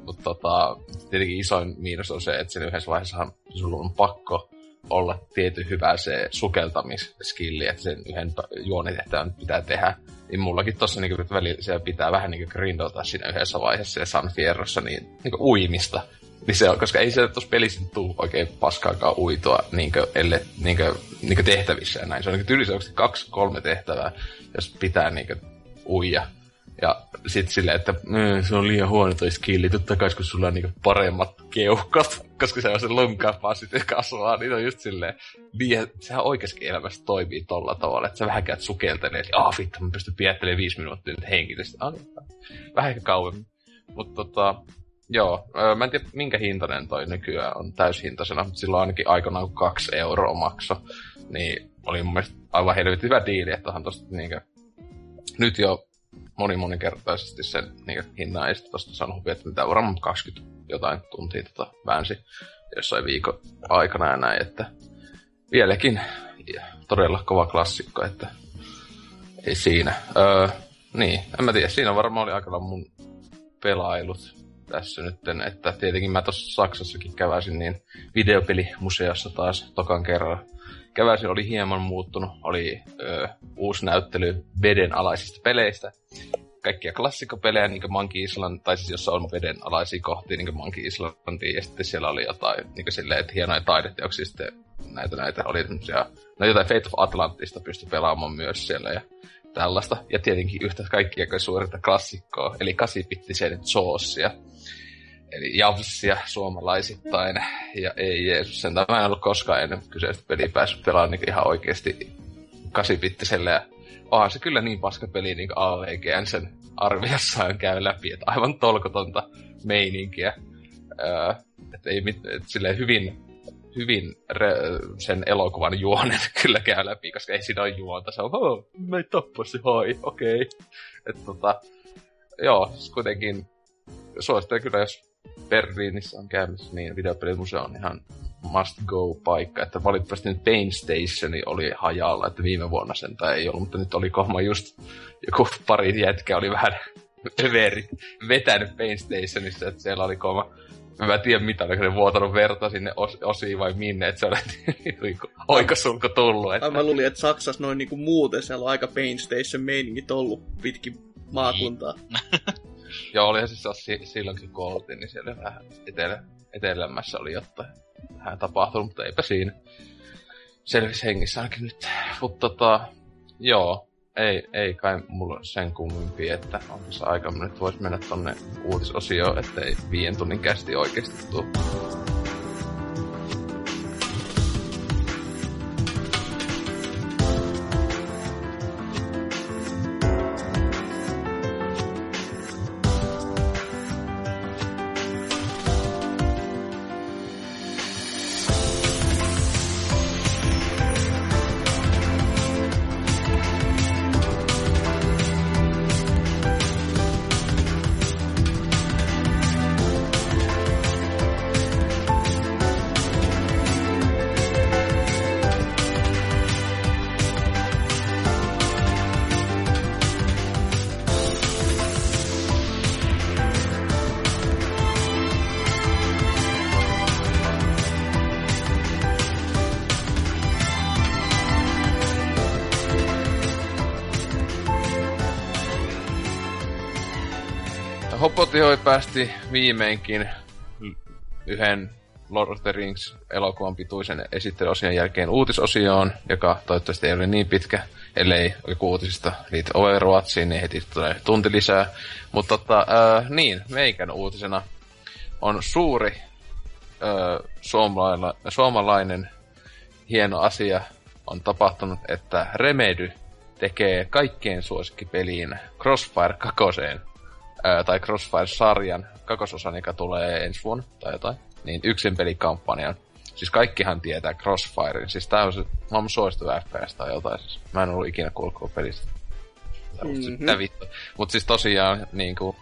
Mutta tota, tietenkin isoin miinus on se, että sen yhdessä vaiheessa sulla on pakko olla tietty hyvä se sukeltamisskilli, että sen yhden juonitehtävän pitää tehdä. Niin mullakin tossa niinku välillä pitää vähän niinku grindota siinä yhdessä vaiheessa ja San Fierrossa niin, niinku uimista. Niin se on, koska ei se tuossa pelissä tuu oikein paskaakaan uitoa niinkö, elle, niinkö, niinkö tehtävissä ja näin. Se on niinku tyylissä kaksi, kolme tehtävää, jos pitää niinkö uija. Ja sit silleen, että mmm, se on liian huono toi skilli, totta kai kun sulla on niinku paremmat keuhkot, koska se on se lung capacity kasvaa, niin on just silleen, niin, sehän oikeasti elämässä toimii tolla tavalla, että sä vähän käyt sukeltelee, että ah vittu, mä pystyn piettelemään viisi minuuttia nyt hengitystä. Ah, niin, vähän kauemmin. Mutta tota, Joo, mä en tiedä minkä hintainen toi nykyään on täyshintaisena, mutta silloin ainakin aikanaan kun kaksi euroa makso, niin oli mun mielestä aivan helvetin hyvä diili, että onhan tosta niinkö, nyt jo moni moninkertaisesti sen niinkö, hinnan ei sitten tosta saanut että mitä varmaan 20 jotain tuntia tota väänsi jossain viikon aikana ja näin, että vieläkin todella kova klassikko, että ei siinä. Öö, niin, en mä tiedä, siinä varmaan oli aika mun pelailut tässä nyt, että tietenkin mä tuossa Saksassakin käväsin niin videopelimuseossa taas tokan kerran. Käväsin oli hieman muuttunut, oli ö, uusi näyttely vedenalaisista peleistä. Kaikkia klassikopelejä, niin kuin Monkey Island, tai siis jossa on veden alaisia kohtia, niin kuin Monkey Islandia, ja sitten siellä oli jotain niin silleen, että hienoja taideteoksia, sitten näitä näitä oli semmosia, no jotain Fate of Atlantista pystyi pelaamaan myös siellä, ja tällaista. Ja tietenkin yhtä kaikkia suurinta klassikkoa, eli 8-bittisen Zoossia. Eli Javsia suomalaisittain. Ja ei Jeesus, sen mä en ollut koskaan ennen kyseistä peliä päässyt pelaamaan niin ihan oikeasti 8-bittiselle. Ja onhan se kyllä niin paska peli, niin AVGn sen arviossaan käy läpi, että aivan tolkotonta meininkiä. Öö, että ei mit, et silleen hyvin, hyvin re, sen elokuvan juonen kyllä käy läpi, koska ei siinä ole juonta. Se on, oh, me tappasi, hoi, okei. Okay. Että tota, joo, siis kuitenkin suosittelen kyllä, jos Berliinissä on käymässä, niin videopelimuseo on ihan must go paikka. Että valitettavasti nyt Pain Station oli hajalla, että viime vuonna sen tai ei ollut, mutta nyt oli kohma just joku pari jätkä oli vähän överi vetänyt Pain Stationissa, että siellä oli kohma Mä en tiedä mitä, oliko ne vuotanut verta sinne os- osiin vai minne, että se oli niinku oikosulko tullut. Että... Mä luulin, että Saksassa noin niinku muuten siellä on aika Pain Station meiningit ollut pitkin maakuntaa. Joo, olihan siis silloinkin kun oltiin, niin siellä vähän etelä, etelämässä oli jotain vähän tapahtunut, mutta eipä siinä. Selvisi hengissä ainakin nyt. Mutta tota, joo, ei, ei kai mulla sen kummempi, että on tässä aika nyt voisi mennä tonne uutisosioon, ettei viien tunnin kästi oikeasti tule. Viimeinkin yhden Lord of the Rings elokuvan pituisen esittelyosion jälkeen uutisosioon, joka toivottavasti ei ole niin pitkä, ellei joku uutisista liity Overwatchiin, niin heti tulee tunti lisää. Mutta tota, äh, niin, meikän uutisena on suuri äh, suomalainen, suomalainen hieno asia on tapahtunut, että Remedy tekee kaikkien suosikkipeliin Crossfire 2 ää, tai Crossfire-sarjan kakososan, joka tulee ensi vuonna tai jotain, niin yksin pelikampanjan. Siis kaikkihan tietää Crossfirein. Siis tää on se maailman suosittu FPS tai jotain. Siis mä en ollut ikinä kuullut pelistä. Mm-hmm. vittu. Mut siis tosiaan niinku...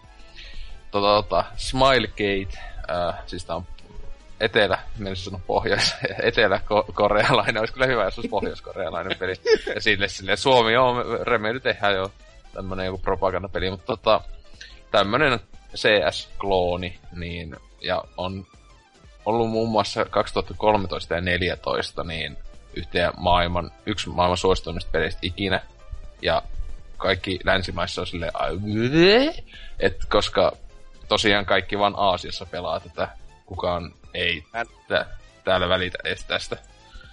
Tota, tota, Smilegate, ää, siis tää on etelä, menisin sanoa pohjois, etelä-korealainen, olisi kyllä hyvä, jos olisi pohjois-korealainen peli. Ja sille, sille Suomi on, Remedy tehdään jo tämmönen joku propagandapeli, mutta tota, tämmönen CS-klooni, niin, ja on ollut muun muassa 2013 ja 2014 niin yhteen maailman, yksi maailman suosituimmista peleistä ikinä. Ja kaikki länsimaissa on silleen, että koska tosiaan kaikki vaan Aasiassa pelaa tätä, kukaan ei tä, täällä välitä edes tästä.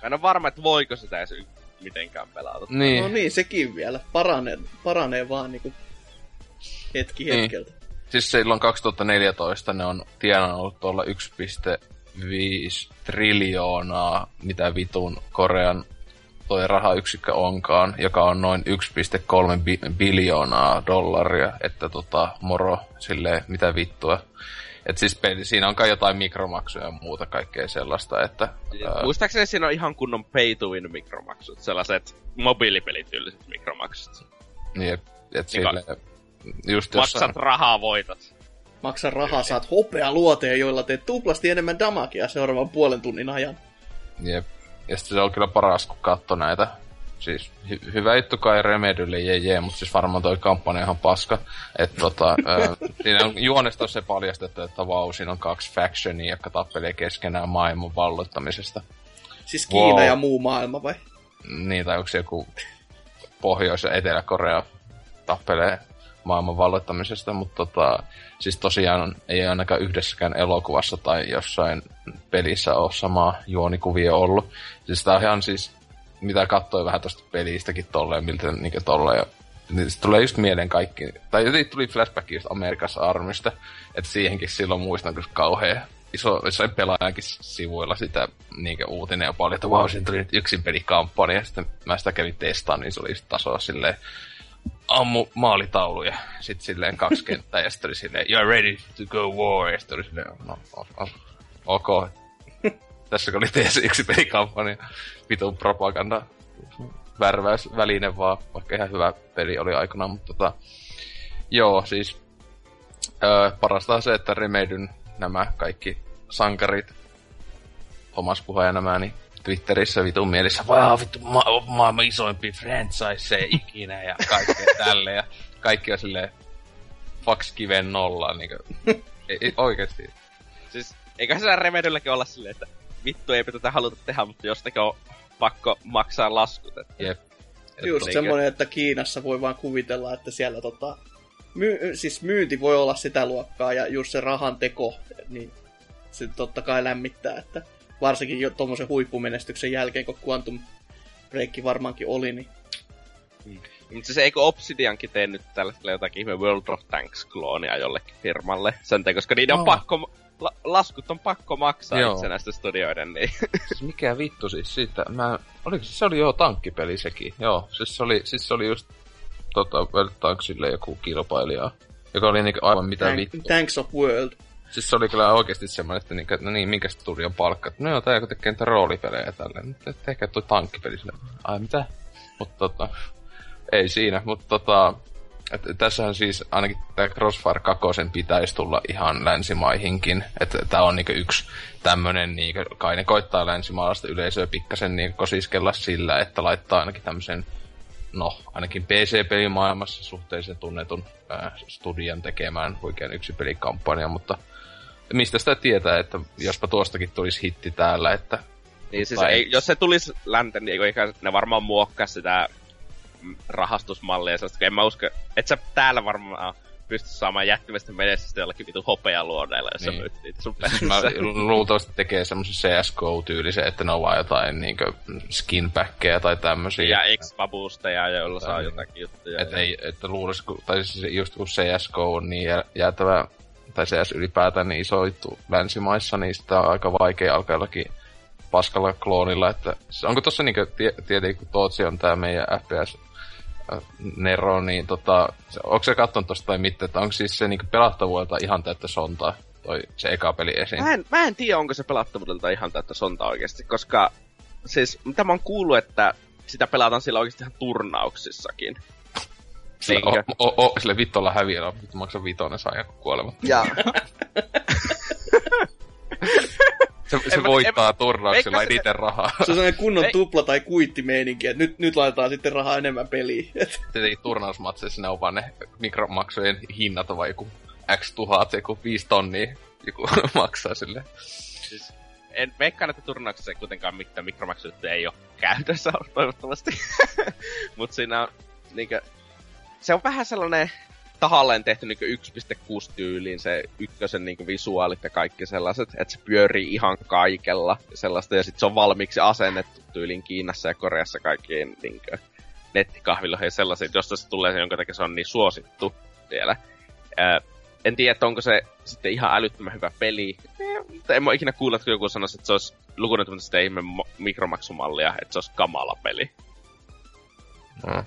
Mä en ole varma, että voiko sitä edes mitenkään pelata. Niin. No niin, sekin vielä. Paranee, paranee vaan niinku hetki niin. hetkeltä. Siis silloin 2014 ne on tienannut tuolla 1,5 triljoonaa, mitä vitun Korean toi rahayksikkö onkaan, joka on noin 1,3 bi- biljoonaa dollaria, että tota, moro, silleen, mitä vittua. Et siis peli, siinä on kai jotain mikromaksuja ja muuta kaikkea sellaista, että... Ää... Muistaakseni siinä on ihan kunnon pay to win mikromaksut, sellaiset mobiilipelityyliset mikromaksut. Niin, et, et sille, just jossain... Maksat rahaa, voitat. Maksa rahaa, saat hopea luoteja, joilla teet tuplasti enemmän damakia seuraavan puolen tunnin ajan. Jep. Ja sitten se on kyllä paras, kun katso näitä. Siis hy- hyvä juttu kai Remedylle, jee jee, mutta siis varmaan toi kampanja ihan paska. Että tota, siinä on juonesta se paljastettu, että vau, siinä on kaksi factionia, jotka tappelee keskenään maailman valloittamisesta. Siis Kiina wow. ja muu maailma vai? Niin, tai onko se joku Pohjois- ja Etelä-Korea tappelee maailman valloittamisesta, mutta tota, siis tosiaan ei ainakaan yhdessäkään elokuvassa tai jossain pelissä ole sama juonikuvio ollut. Siis tää on ihan siis, mitä katsoi vähän tosta pelistäkin tolleen, miltä niinku tolleen, ja niin tulee just mieleen kaikki, tai jotenkin tuli flashback just Amerikassa Armista, että siihenkin silloin muistan, kun kauhean iso, jossain pelaajankin sivuilla sitä niinkö uutinen ja paljon, että wow, siinä tuli nyt yksin pelikampanja, ja sitten mä sitä kävin testaan, niin se oli just tasoa silleen, ammu maalitaulu ja sitten silleen kaksi kenttää ja sitten oli silleen, you're ready to go war, ja sitten oli silleen, no, ok. Tässä oli TS yksi pelikampanja, vitun propaganda värväysväline vaan, vaikka ihan hyvä peli oli aikana, mutta tota, joo, siis öö, parasta on se, että Remedyn nämä kaikki sankarit, Thomas Puha ja nämä, niin Twitterissä vitun mielissä, wow, vittu, ma- maailman isoimpi franchise ikinä ja kaikkea tälle ja kaikki on silleen fax kiven nolla, niin kuin, ei, ei, oikeesti. Siis, eikä se Remedylläkin olla silleen, että vittu ei tätä haluta tehdä, mutta jostakin on pakko maksaa laskut. Että... Jep. Just niinkö- semmoinen, että Kiinassa voi vaan kuvitella, että siellä tota, my, siis myynti voi olla sitä luokkaa ja just se rahan teko, niin se totta kai lämmittää, että varsinkin jo tuommoisen huippumenestyksen jälkeen, kun Quantum Break varmaankin oli, niin Mutta siis eikö Obsidiankin tee nyt tällä hetkellä jotakin ihme World of Tanks-kloonia jollekin firmalle? Sen takia, koska niiden on Aa. pakko, la, laskut on pakko maksaa Joo. itsenäistä studioiden, niin... Siis mikä vittu siis siitä, mä, oliko se, se oli jo tankkipeli sekin, joo, siis se oli, siis se oli just tota, World Tanksille joku kilpailija, joka oli niinku aivan mitä Tank, vittu. Tanks of World. Siis se oli kyllä oikeesti semmoinen, että niinku, no niin, minkä studion palkka? No joo, tää joku tekee niitä roolipelejä tälleen. Mutta tehkää toi tankkipeli sille. Ai mitä? Mutta tota, ei siinä, mutta tota, et, tässähän siis ainakin tämä Crossfire 2 pitäisi tulla ihan länsimaihinkin. Että tämä on niinku yksi tämmönen, niinku, kai ne koittaa länsimaalaista yleisöä pikkasen niinku kosiskella sillä, että laittaa ainakin tämmöisen no, ainakin PC-pelimaailmassa suhteellisen tunnetun ää, studion tekemään oikein yksi pelikampanja, mutta mistä sitä tietää, että jospa tuostakin tulisi hitti täällä, että Niin siis Tai- ei, jos se tulisi länteen, niin eikö ne varmaan muokkaa sitä rahastusmallia ja sellaista, en mä usko, että sä täällä varmaan pysty saamaan jättimästä menestystä jollakin vitu hopealuodeilla, jos niin. Niin. sä myyt niitä sun siis mä luultavasti tekee semmoisen CSGO-tyylisen, että ne on vaan jotain niinkö skinbackkejä tai tämmösiä. Ja x ja joilla saa Tai- jotakin juttuja. Että ei, että luulisi, kun- tai siis just kun CSGO on niin jä- jäätävä, tai CS ylipäätään niin iso juttu länsimaissa, niin sitä on aika vaikea alkaa jollakin paskalla kloonilla, että onko tossa niinkö, tie, tietenkin kun Tootsi on tää meidän FPS äh, Nero, niin tota, onko se kattonut tosta tai mitä, että onko siis se niinku pelattavuudelta ihan täyttä sontaa, toi se eka peli esiin? Mä en, mä en tiedä, onko se pelattavuudelta ihan täyttä sonta oikeasti, koska siis mitä mä oon kuullut, että sitä pelataan sillä oikeasti ihan turnauksissakin. Sille, Niinkö? o, o, o, sille vittolla häviöllä, vittu maksaa vitonen saa joku kuolema. Ja Se, se En mä- voittaa turnauksilla Veikkasin, eniten rahaa. Se on sellainen kunnon Ei. tupla- tai kuittimeininki, että nyt, nyt laitetaan sitten rahaa enemmän peliin. Tietenkin turnausmatseissa ne on vaan ne mikromaksujen hinnat on vaan joku X tuhat, joku 5 tonnia joku maksaa sille. siis en veikkaan, että turnauksessa ei kuitenkaan mitään mikromaksujuttuja ei ole käytössä toivottavasti. Mut siinä on niinkö, se on vähän sellainen tahalleen tehty niinku 1.6 tyyliin se ykkösen niinku visuaalit ja kaikki sellaiset, että se pyörii ihan kaikella sellaista, ja sitten se on valmiiksi asennettu tyyliin Kiinassa ja Koreassa kaikkiin niinku nettikahviloihin ja sellaisiin, josta se tulee jonka takia se on niin suosittu siellä. Ää, en tiedä, että onko se sitten ihan älyttömän hyvä peli. Mutta en mä ikinä kuulla, että joku sanoisi, että se olisi lukunut sitä ihme mikromaksumallia, että se olisi kamala peli. Mm.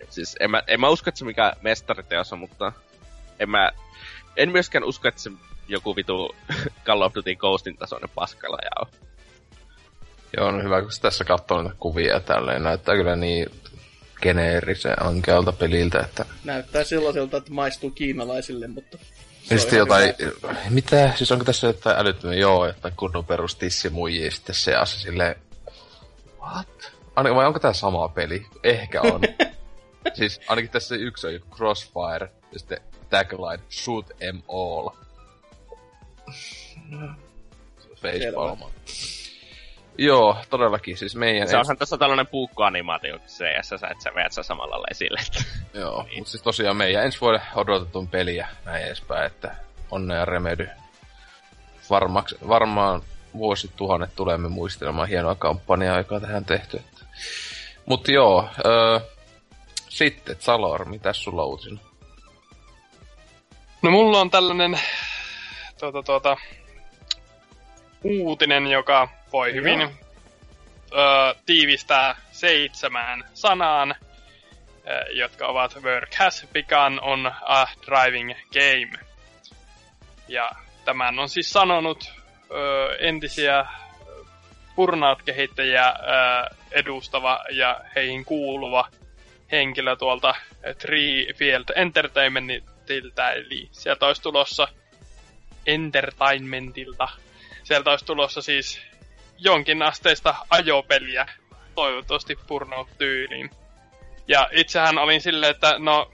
Et siis en mä, en mä usko, että se mikä mestariteos on, mutta en mä, en myöskään usko, että se joku vitu Call of Duty Ghostin tasoinen paskala ja on. Joo, no hyvä, kun tässä katsoo niitä kuvia tälleen. Näyttää kyllä niin geneerisen ankealta peliltä, että... Näyttää sellaiselta, että maistuu kiinalaisille, mutta... on sitten ihan jotain... hyvä. Mitä? Siis onko tässä jotain älyttömiä? Joo, että kunnon perus tissimuijia sitten se asia silleen... What? Vai onko tää sama peli? Ehkä on. siis ainakin tässä yksi on Crossfire ja sitten tagline Shoot em all. Facepalm. Joo, todellakin. Siis meidän... Se onhan tässä tällainen puukkoanimaatio CS, että sä veät sen samalla lailla esille. Joo, Niin. mutta siis tosiaan meidän ensi vuoden odotetun peliä näin edespäin, että onnea Remedy. Varmaks, varmaan vuosituhannet tulemme muistelemaan hienoa kampanjaa, joka on tähän tehty. Mutta joo, öö, Sitten, Salor, mitäs sulla uutisina? No mulla on tällainen tuota, tuota, uutinen, joka voi Joo. hyvin ö, tiivistää seitsemään sanaan, ö, jotka ovat Work has begun on a driving game. Ja tämän on siis sanonut ö, entisiä Burnout-kehittäjiä ö, edustava ja heihin kuuluva henkilö tuolta Tree Field Entertainmentiltä, eli sieltä olisi tulossa Entertainmentilta. Sieltä olisi tulossa siis jonkin asteista ajopeliä, toivottavasti Burnout-tyyliin. Ja itsehän olin silleen, että no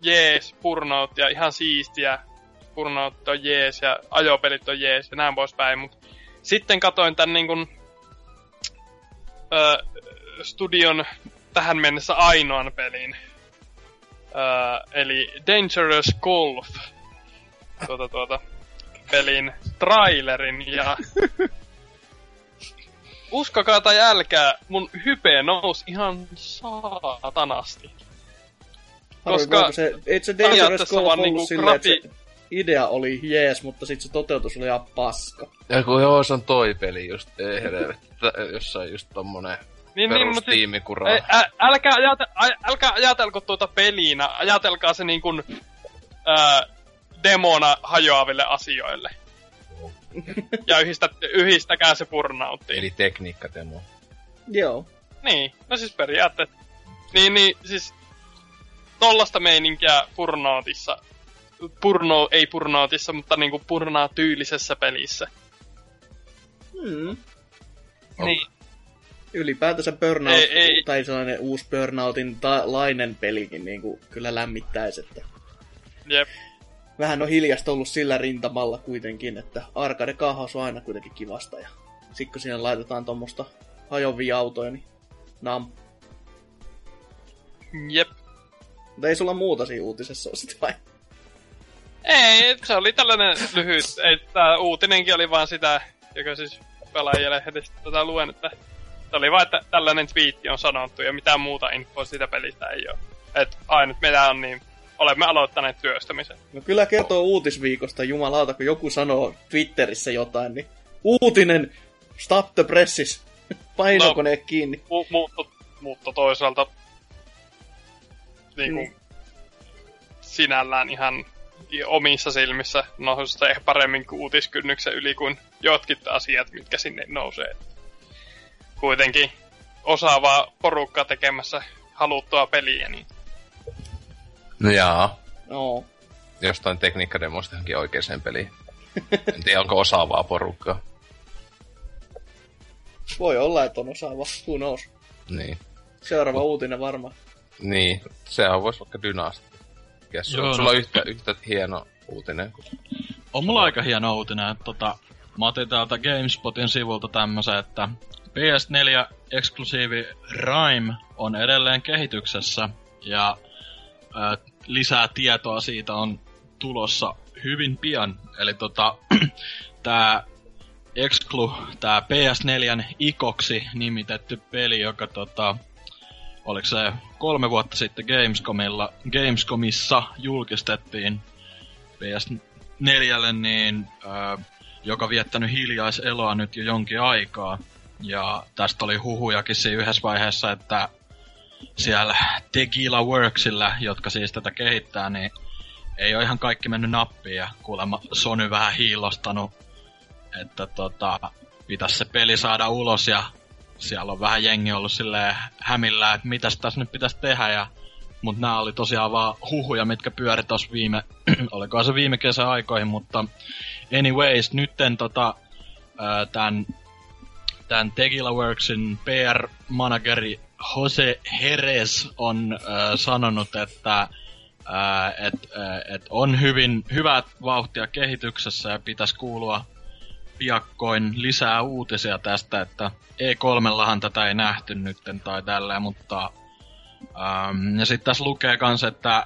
jees, Burnout ja ihan siistiä, Burnout on jees ja ajopelit on jees ja näin poispäin, mutta sitten katoin tän niin kun, ö, studion tähän mennessä ainoan pelin. Ö, eli Dangerous Golf. Tuota, tuota, pelin trailerin ja uskokaa tai älkää, mun hype nousi ihan saatanasti. Koska Koska se, ei se Dangerous Golf ollut niinku silleen, että se grafi- idea oli jees, mutta sitten se toteutus oli ihan paska. Ja kun joo, se on toi peli just, ei helvetti, jossain just tommonen niin, niin, perus mutta tiimikuraa. Ei, ä, älkää, ajate, ä, älkää ajatelko tuota pelinä, ajatelkaa se niin kuin, ää, demona hajoaville asioille. ja yhdistä, yhdistäkää se burnouttiin. Eli tekniikkatemo. Joo. Niin, no siis periaatteessa. Niin, niin, siis tollasta meininkiä burnoutissa. Burno, ei burnoutissa, mutta niinku burnout-tyylisessä pelissä. Hmm. Niin. Ylipäätänsä Burnout, Ei, ei. tai sellainen uusi Burnoutin ta- lainen pelikin niin kuin kyllä lämmittäisi, että Jep. vähän on hiljasta ollut sillä rintamalla kuitenkin, että arcade kahaus on aina kuitenkin kivasta ja sit kun siinä laitetaan tuommoista hajovia autoja, niin nam. Jep. Mutta ei sulla muuta siinä uutisessa ole sit vai? Ei, se oli tällainen lyhyt. Ei, tää uutinenkin oli vaan sitä, joka siis pelaajille heti tätä luen, että se oli vaan, että tällainen twiitti on sanottu ja mitään muuta infoa siitä pelistä ei ole. Et ainut mitä on, niin olemme aloittaneet työstämisen. No kyllä kertoo uutisviikosta, jumalauta, kun joku sanoo Twitterissä jotain, niin uutinen, stop the pressis, painokone kiinni. Mu- mutta, mutta toisaalta niin kuin, Niin. sinällään ihan omissa silmissä nousee ehkä paremmin kuin uutiskynnyksen yli kuin jotkin asiat, mitkä sinne nousee. Kuitenkin osaavaa porukkaa tekemässä haluttua peliä, niin No jaa. No, Jostain tekniikkademosta johonkin oikeeseen peliin. En tiedä, onko osaavaa porukkaa. voi olla, että on osaava, who knows. Niin. Seuraava uutinen varmaan. Niin. Sehän voisi vaikka. Mikäs sulla, Joo, sulla on no. yhtä, yhtä hieno uutinen. kuin- On mulla aika hieno uutinen, että tota, mä otin täältä GameSpotin sivulta tämmösen, että PS4 eksklusiivi Rime on edelleen kehityksessä ja ää, lisää tietoa siitä on tulossa hyvin pian. Eli tota, tää Exclu, tää PS4 ikoksi nimitetty peli, joka tota, oliko se kolme vuotta sitten Gamescomilla, Gamescomissa julkistettiin PS4, niin, ö, joka viettänyt hiljaiseloa nyt jo jonkin aikaa. Ja tästä oli huhujakin siinä yhdessä vaiheessa, että siellä Tequila Worksilla, jotka siis tätä kehittää, niin ei ole ihan kaikki mennyt nappiin ja kuulemma Sony vähän hiilostanut, että tota, pitäisi se peli saada ulos ja siellä on vähän jengi ollut silleen hämillä, että mitäs tässä nyt pitäisi tehdä ja mutta nämä oli tosiaan vaan huhuja, mitkä pyöri tossa viime, olikohan se viime kesän aikoihin, mutta anyways, nytten tota, ää, tän Tequila Worksin PR-manageri Jose Jerez on ää, sanonut, että ää, et, ää, et on hyvin hyvät vauhtia kehityksessä ja pitäisi kuulua piakkoin lisää uutisia tästä, että E3-lahan tätä ei nähty nytten tai tälleen, mutta Ähm, ja sitten tässä lukee kans, että äh,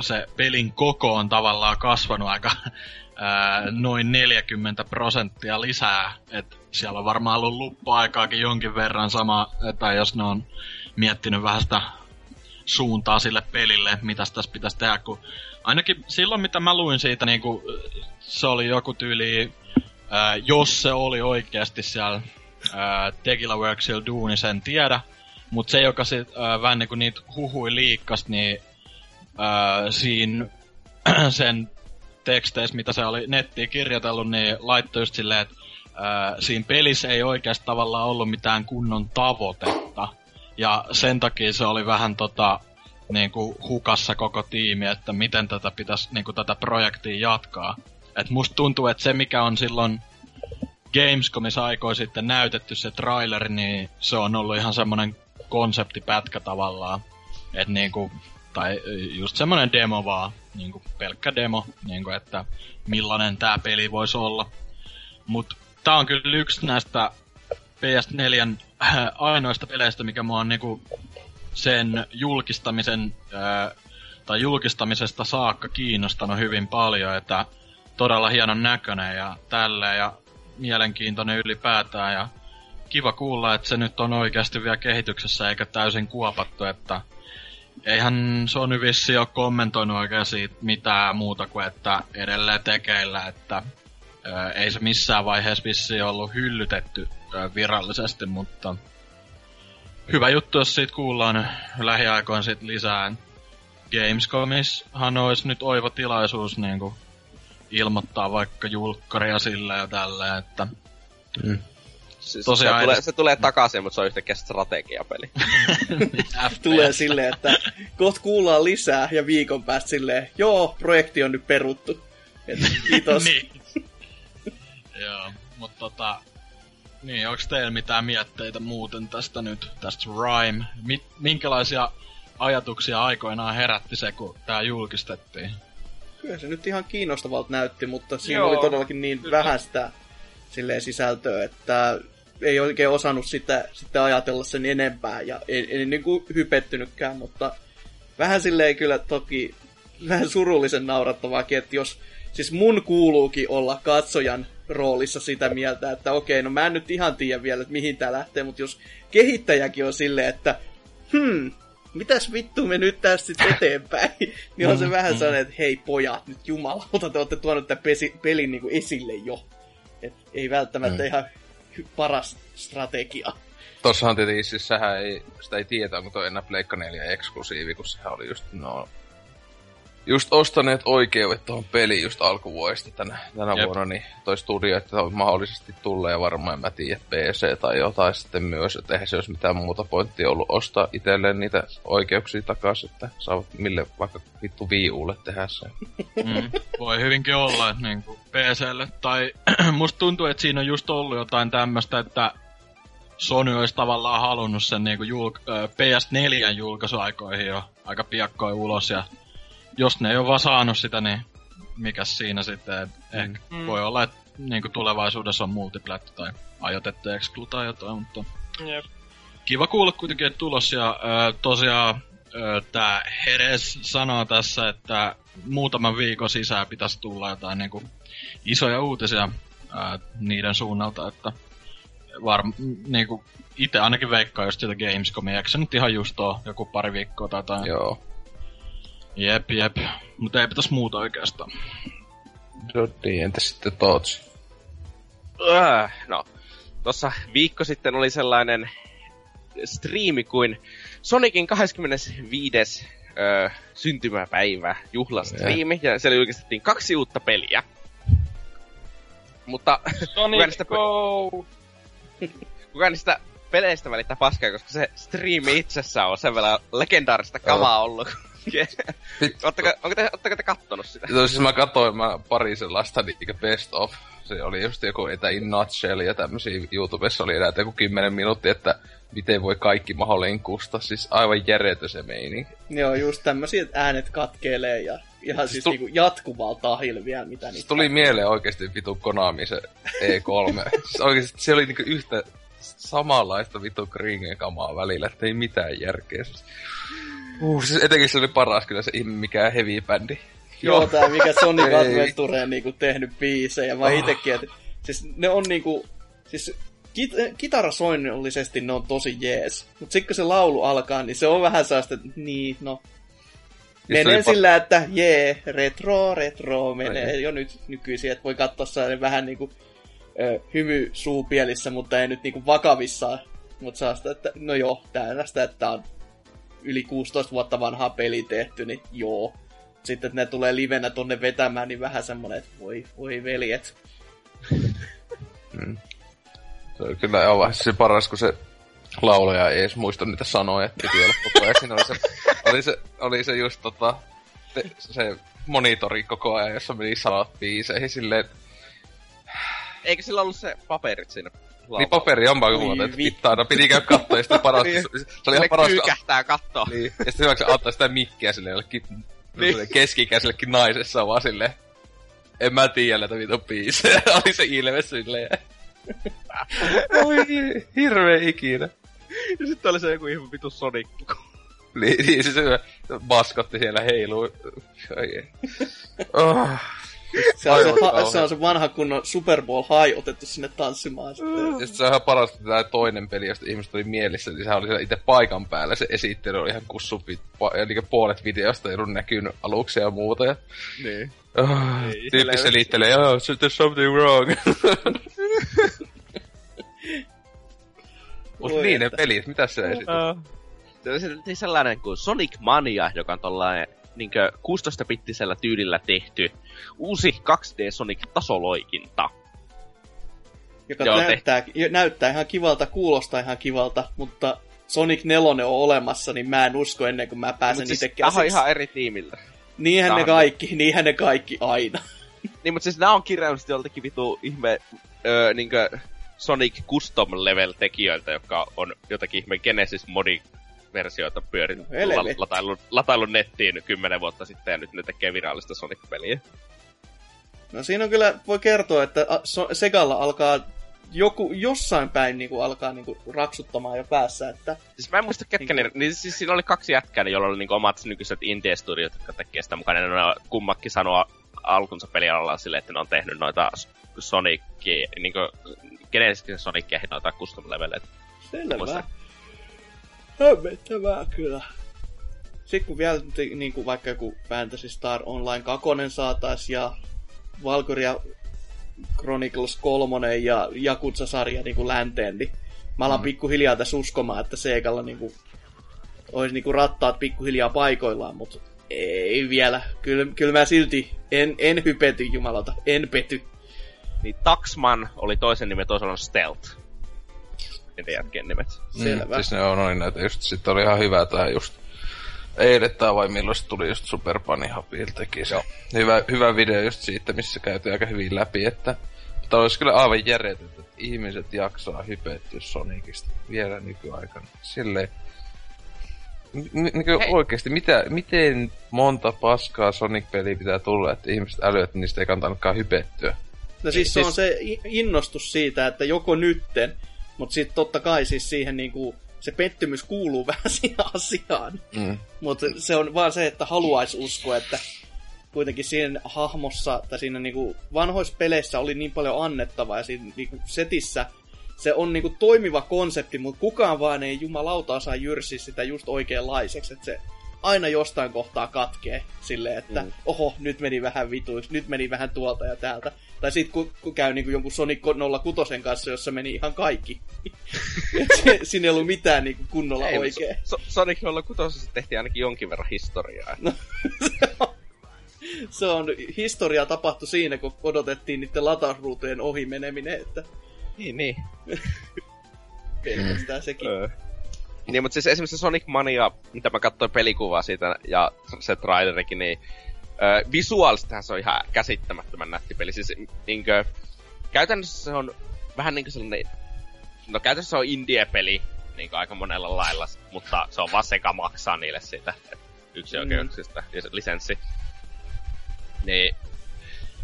se pelin koko on tavallaan kasvanut aika äh, noin 40 prosenttia lisää. Et siellä on varmaan ollut luppuaikaakin jonkin verran sama, tai jos ne on miettinyt vähän sitä suuntaa sille pelille, mitä tässä pitäisi tehdä, kun ainakin silloin mitä mä luin siitä, niin kuin, se oli joku tyyli, ää, jos se oli oikeasti siellä ää, Tegila Worksilla duunissa, en tiedä, mutta se, joka sit, ää, vähän niin niitä huhui liikkas, niin ää, siinä sen teksteissä, mitä se oli nettiin kirjoitellut, niin laittoi just silleen, että ää, siinä pelissä ei oikeasti tavallaan ollut mitään kunnon tavoitetta. Ja sen takia se oli vähän tota, niin kuin hukassa koko tiimi, että miten tätä pitäisi niin kuin tätä projektia jatkaa. Et musta tuntuu, että se mikä on silloin Gamescomissa aikoin sitten näytetty se trailer, niin se on ollut ihan semmonen konseptipätkä tavallaan. Et niinku, tai just semmonen demo vaan, niinku pelkkä demo, niinku että millainen tää peli voisi olla. Mut tää on kyllä yksi näistä PS4 ainoista peleistä, mikä mua on niinku sen julkistamisen ää, tai julkistamisesta saakka kiinnostanut hyvin paljon, että todella hienon näköinen ja tälleen ja mielenkiintoinen ylipäätään ja kiva kuulla, että se nyt on oikeasti vielä kehityksessä eikä täysin kuopattu, että eihän Sony vissi ole kommentoinut oikein siitä mitään muuta kuin, että edelleen tekeillä, että ää, ei se missään vaiheessa vissi ollut hyllytetty ää, virallisesti, mutta hyvä juttu, jos siitä kuullaan lähiaikoin sit lisää. Gamescomissahan olisi nyt oiva tilaisuus niinku ilmoittaa vaikka julkkaria sillä ja tällä, että... Mm. Siis Tosiaan se, tulee, se tulee takaisin, mutta se on yhtäkkiä strategiapeli. tulee silleen, että kohta kuullaan lisää ja viikon päästä silleen, joo, projekti on nyt peruttu. Et, kiitos. niin. Joo, mutta tota, niin, onko teillä mitään mietteitä muuten tästä nyt, tästä Rhyme? Mi- minkälaisia ajatuksia aikoinaan herätti se, kun tämä julkistettiin? Kyllä se nyt ihan kiinnostavalta näytti, mutta siinä Joo. oli todellakin niin Kyllä. vähän sitä silleen sisältöä, että ei oikein osannut sitä sitten ajatella sen enempää ja ei, ei niin kuin hypettynytkään, mutta vähän silleen kyllä toki vähän surullisen naurattavaakin, että jos siis mun kuuluukin olla katsojan roolissa sitä mieltä, että okei, no mä en nyt ihan tiedä vielä, että mihin tää lähtee, mutta jos kehittäjäkin on silleen, että hmm, mitäs vittu me nyt tästä sitten eteenpäin, niin on se mm, vähän mm. sellainen, että hei pojat, nyt jumalauta, te olette tuonut tämän pesi, pelin niin kuin esille jo. Et ei välttämättä mm. ihan paras strategia. Tossahan tietenkin siis sehän ei, sitä ei tiedä, onko toi enää Pleikka 4 eksklusiivi, kun sehän oli just, no, just ostaneet oikeudet tuohon peliin just alkuvuodesta tänä, tänä Jep. vuonna, niin toi studio, että on mahdollisesti tulee varmaan, en mä tiedä, PC tai jotain sitten myös, että eihän se olisi mitään muuta pointtia ollut ostaa itselleen niitä oikeuksia takaisin, että saavat mille vaikka vittu viiulle tehdä sen. Mm, voi hyvinkin olla, että niin PClle, tai musta tuntuu, että siinä on just ollut jotain tämmöistä, että Sony olisi tavallaan halunnut sen niin julk- PS4 julkaisuaikoihin jo aika piakkoin ulos ja jos ne ei ole vaan saanut sitä, niin mikä siinä sitten, ehkä mm. voi olla, että niin kuin tulevaisuudessa on multiplat tai ajotettu exclu tai jotain, mutta Jep. kiva kuulla kuitenkin, että tulos ja äh, tosiaan äh, tämä Heres sanoo tässä, että muutaman viikon sisään pitäisi tulla jotain niin kuin, isoja uutisia äh, niiden suunnalta, että varm, niin kuin, itse ainakin veikkaa just sitä Gamescomia, eikö se nyt ihan just ole joku pari viikkoa tai jotain? Joo. Jep, jep. Mutta ei pitäisi muuta oikeastaan. No niin, entä sitten Tots? Äh, no, tossa viikko sitten oli sellainen striimi kuin Sonicin 25. Öö, syntymäpäivä juhlastriimi, ja siellä julkistettiin kaksi uutta peliä. Mutta Sonic niistä, Go! kuka niistä peleistä välittää paskaa, koska se striimi itsessä on sen verran legendaarista kamaa ollut. Ootteko, onko te, te kattonut sitä? No, siis mä katsoin mä pari sellaista niinkö best of. Se oli just joku etä in nutshell ja tämmösiä YouTubessa oli enää joku 10 minuuttia, että miten voi kaikki mahdollinen kusta. Siis aivan järjetö se meini. Joo, just tämmösiä, että äänet katkelee ja ihan siis, siis tu- niinku jatkuvalla tahilla vielä, mitä niitä... tuli mieleen oikeesti vitu Konami se E3. siis oikeesti se oli niinku yhtä samanlaista vitu kringen kamaa välillä, että ei mitään järkeä. Siis Uh, siis etenkin se oli paras kyllä se ihme, mikä heavy-bändi. Joo, tää mikä Sonic Adventure niinku tehnyt biisejä. Mä oh. itekin, että siis ne on niinku, siis kit- kitarasoinnollisesti ne on tosi jees. Mutta sitten kun se laulu alkaa, niin se on vähän sellaista, että niin, no... Menee oli pa- sillä, että jee, retro, retro, menee jo nyt nykyisin, että voi katsoa sellainen vähän niinku ö, hymy suupielissä, mutta ei nyt niinku vakavissaan. Mutta sellaista, että no joo, tällaista, että on yli 16 vuotta vanhaa peli tehty, niin joo. Sitten, että ne tulee livenä tonne vetämään, niin vähän semmonen, että voi, voi veljet. Se oli kyllä vaiheessa se paras, kun se laulaja ei edes muista niitä sanoja, että piti olla koko ajan. Siinä oli se, oli se, oli se just tota, te, se monitori koko ajan, jossa meni sanat biiseihin silleen, Eikö sillä ollut se paperit siinä? Niin paperi on vaan kuulta, että vittaa, no piti käydä katsoa, ja sitten paras, Niin. se oli ihan paras, kyykähtää kattoo. niin, ja sitten hyvä, kun se antaa sitä mikkiä sille jollekin Niin. niin. keski-ikäisellekin naisessa vaan silleen, en mä tiedä näitä vitun biisejä, oli se ilme silleen. Oi, hirveä ikinä. Ja sitten oli se joku ihan vitu Sonic. Niin, niin se, se maskotti siellä heiluu. Ai ei. Oh. Se on se, ha, se on se vanha kunnon Super Bowl high otettu sinne tanssimaan. Sitten. Ja sit se on ihan paras, että tämä toinen peli, josta ihmiset oli mielessä, niin sehän oli siellä itse paikan päällä. Se esittely oli ihan kussupi, ja niin puolet videosta ei ollut näkynyt aluksi ja muuta. Ja, Niin. oh, Ei, tyyppi siellä ei selittelee, oh, so there's something wrong. Mut Voi niin ne pelit, mitä se esitti? Se oli se- sellainen kuin Sonic Mania, joka on tollainen niin 16-bittisellä tyylillä tehty uusi 2D Sonic-tasoloikinta. Joka Joo, näyttää, näyttää ihan kivalta, kuulostaa ihan kivalta, mutta Sonic 4 on olemassa, niin mä en usko ennen kuin mä pääsen itse siis, käsiksi. ihan eri tiimillä. Niinhän tää ne kaikki, niinhän ne kaikki aina. Niin, mutta siis nää on kirjallisesti joltakin vitu ihme öö, niinkö Sonic Custom Level tekijöiltä, jotka on jotakin ihme Genesis modi versioita pyörin la- lataillut, lataillut nettiin kymmenen vuotta sitten ja nyt ne tekee virallista Sonic-peliä. No siinä on kyllä, voi kertoa, että Segalla alkaa joku, jossain päin niin kuin alkaa niin kuin raksuttamaan jo päässä, että Siis mä en muista ketkä ne, niin siis siinä oli kaksi jätkää, niin joilla oli niinku omat nykyiset indie-studiot, jotka tekee sitä mukaan. Ne kummakin sanoa alkunsa pelialalla silleen, että ne on tehnyt noita Sonic, niinku Genesis Sonicia noita custom leveleitä. selvä. Hämmentävää kyllä. Sitten kun vielä niin kuin vaikka joku Fantasy Star Online 2 saatais ja Valkyria Chronicles 3 ja Jakutsa-sarja niin kuin länteen, niin mä alan pikkuhiljaa tässä uskomaan, että Seikalla niin kuin, olisi niin kuin rattaat pikkuhiljaa paikoillaan, mutta ei vielä. Kyllä, kyllä mä silti en, en hypety, jumalauta, en pety. Niin Taxman oli toisen nimen, toisella on Stealth. Niiden jätkien nimet. Selvä. Mm, siis ne on, oli näitä just, sit oli ihan hyvä tää just eilen tai vai milloin se tuli just Super Bunny teki se. Hyvä, hyvä video just siitä, missä käytiin aika hyvin läpi, että mutta olisi kyllä aivan järjetöntä, että ihmiset jaksaa hypettyä Sonicista vielä nykyaikana. Silleen, niin oikeesti, mitä, miten monta paskaa Sonic-peliä pitää tulla, että ihmiset älyvät, että niistä ei kannattanutkaan hypettyä? No siis se Siis- on se i- innostus siitä, että joko nytten, mutta sitten totta kai siis siihen niinku, se pettymys kuuluu vähän siihen asiaan. Mm. Mutta se on vaan se, että haluaisi uskoa, että kuitenkin siinä hahmossa tai siinä niinku vanhoissa peleissä oli niin paljon annettavaa ja siinä niinku setissä se on niinku toimiva konsepti, mutta kukaan vaan ei jumalauta osaa jyrsiä sitä just oikeanlaiseksi, että se aina jostain kohtaa katkee silleen, että mm. oho, nyt meni vähän vituiksi, nyt meni vähän tuolta ja täältä. Tai sitten kun, kun käy niinku jonkun Sonic 06 kanssa, jossa meni ihan kaikki. Et se, siinä ei ollut mitään niinku kunnolla Ei, oikein. So- so- Sonic 06 tehtiin ainakin jonkin verran historiaa. se on, historia tapahtui siinä, kun odotettiin niiden latausruutujen ohi meneminen, että Niin, niin. pelkästään sekin. Öö. Niin, mutta siis esimerkiksi Sonic Mania, mitä mä katsoin pelikuvaa siitä ja se trailerikin, niin öö, visuaalistahan se on ihan käsittämättömän nätti peli. Siis niinkö, käytännössä se on vähän niinku sellainen, no käytännössä se on indie-peli niinku aika monella lailla, mutta se on vaan Sega maksaa niille siitä yksi Mm. oikeuksista ja se lisenssi. Niin,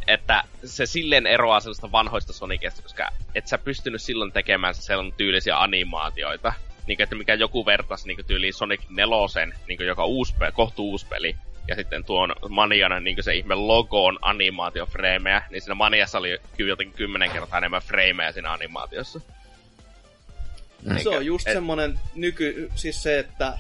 että se silleen eroaa sellaista vanhoista Sonicista, koska et sä pystynyt silloin tekemään sellainen tyylisiä animaatioita. Niin, että mikä joku vertas niin tyyliin Sonic 4, niin joka uusi peli, kohtu uusi peli, ja sitten tuon Maniana niin se ihme logoon animaatiofreimejä, niin siinä Maniassa oli kyllä jotenkin kymmenen kertaa enemmän freimejä siinä animaatiossa. Mm. Se on just Et- semmonen nyky, siis se, että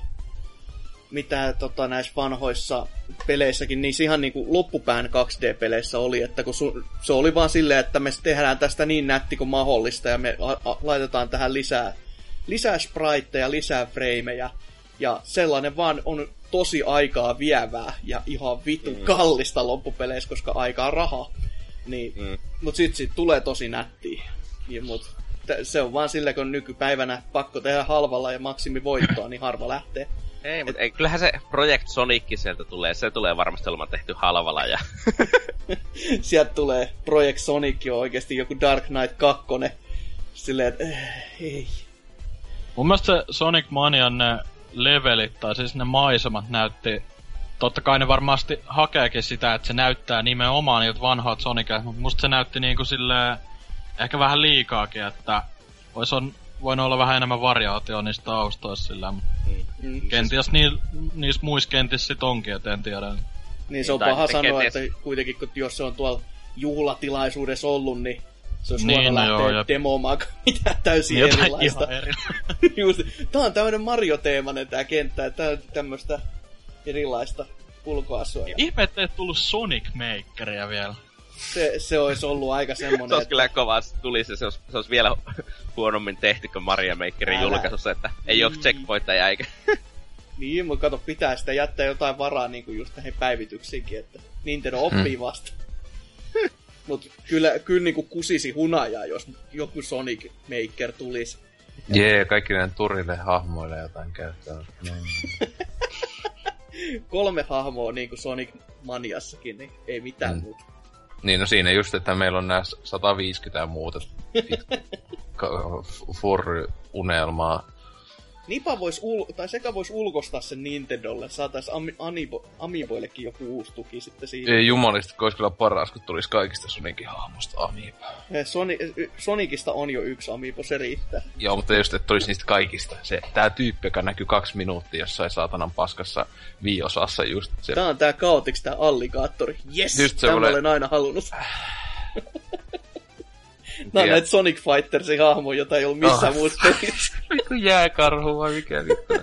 mitä tota, näissä vanhoissa peleissäkin, niin ihan niinku loppupään 2D-peleissä oli, että kun su, se oli vaan silleen, että me tehdään tästä niin nätti kuin mahdollista ja me a, a, laitetaan tähän lisää, lisää spriteja, lisää frameja ja sellainen vaan on tosi aikaa vievää ja ihan vittu mm. kallista loppupeleissä, koska aikaa on rahaa. Niin, mm. Mut sit sit tulee tosi nättiä. Ja, mut t- se on vaan sillä, kun nykypäivänä pakko tehdä halvalla ja maksimi voittoa, niin harva lähtee. Ei, mutta ei, kyllähän se Project Sonic sieltä tulee. Se tulee varmasti olemaan tehty halvalla. Ja... Sieltä tulee Project Sonic jo oikeasti joku Dark Knight 2. Silleen, että äh, ei. Mun mielestä se Sonic Manian ne levelit, tai siis ne maisemat näytti... Totta kai ne varmasti hakeekin sitä, että se näyttää nimenomaan niiltä vanhoilta Sonicilta, mutta musta se näytti niinku silleen... Ehkä vähän liikaakin, että vois on, voinut olla vähän enemmän variaatio niistä taustoissa sillä, mutta Mm. kenties ni, niissä muissa kentissä sit onkin, et en tiedä. Niin se on Tai paha sanoa, kenties- että kuitenkin kun jos se on tuolla juhlatilaisuudessa ollut, niin se olisi Niin, niin, no lähteä joo, ja- demoamaan mitään täysin Jotain erilaista. ihan eri. Just, tää on tämmönen Mario-teemainen tää kenttä, että tää on tämmöstä erilaista ulkoasua. Ja Ihme, ettei et tullut Sonic Makeria vielä. se, se olisi ollut aika se semmonen, olisi että kyllä kova, se tuli se, se olisi, se olisi vielä huonommin tehty kuin Mario Makerin Älä. julkaisussa, että ei ole Niin. checkpointteja eikä... niin, mutta kato, pitää sitä jättää jotain varaa niinku just näihin päivityksiinkin, että Nintendo oppii Mm. vasta. Mut kyllä, kyllä niinku kusisi hunajaa, jos joku Sonic Maker tulisi. Jee, kaikki näiden turille hahmoille jotain käyttöä. Mm. Kolme hahmoa niinku Sonic Maniassakin, niin ei mitään Mm. muuta. Niin, no siinä just, että meillä on nää 150 ja muuta furry-unelmaa. Nipa vois ul- tai sekä vois ulkostaa sen Nintendolle, saatais Ami- Amiibo- Amiiboillekin joku uusi tuki sitten siitä. Ei jumalista, kun olisi kyllä paras, kun tulisi kaikista Sonicin hahmosta Amiibo. Soni- Sonicista on jo yksi Amiibo, se riittää. Joo, mutta just, että tulisi niistä kaikista. Se, tää tyyppi, joka näkyy kaksi minuuttia jossain saatanan paskassa viiosassa just se. Tää on tää Chaotix, tää alligaattori. Yes, Just semmonen- olen aina halunnut. Nää on näitä Sonic Fightersin hahmoja, jota ei ollut missään Oh. muussa pelissä. Vittu jääkarhu vai mikä vittu.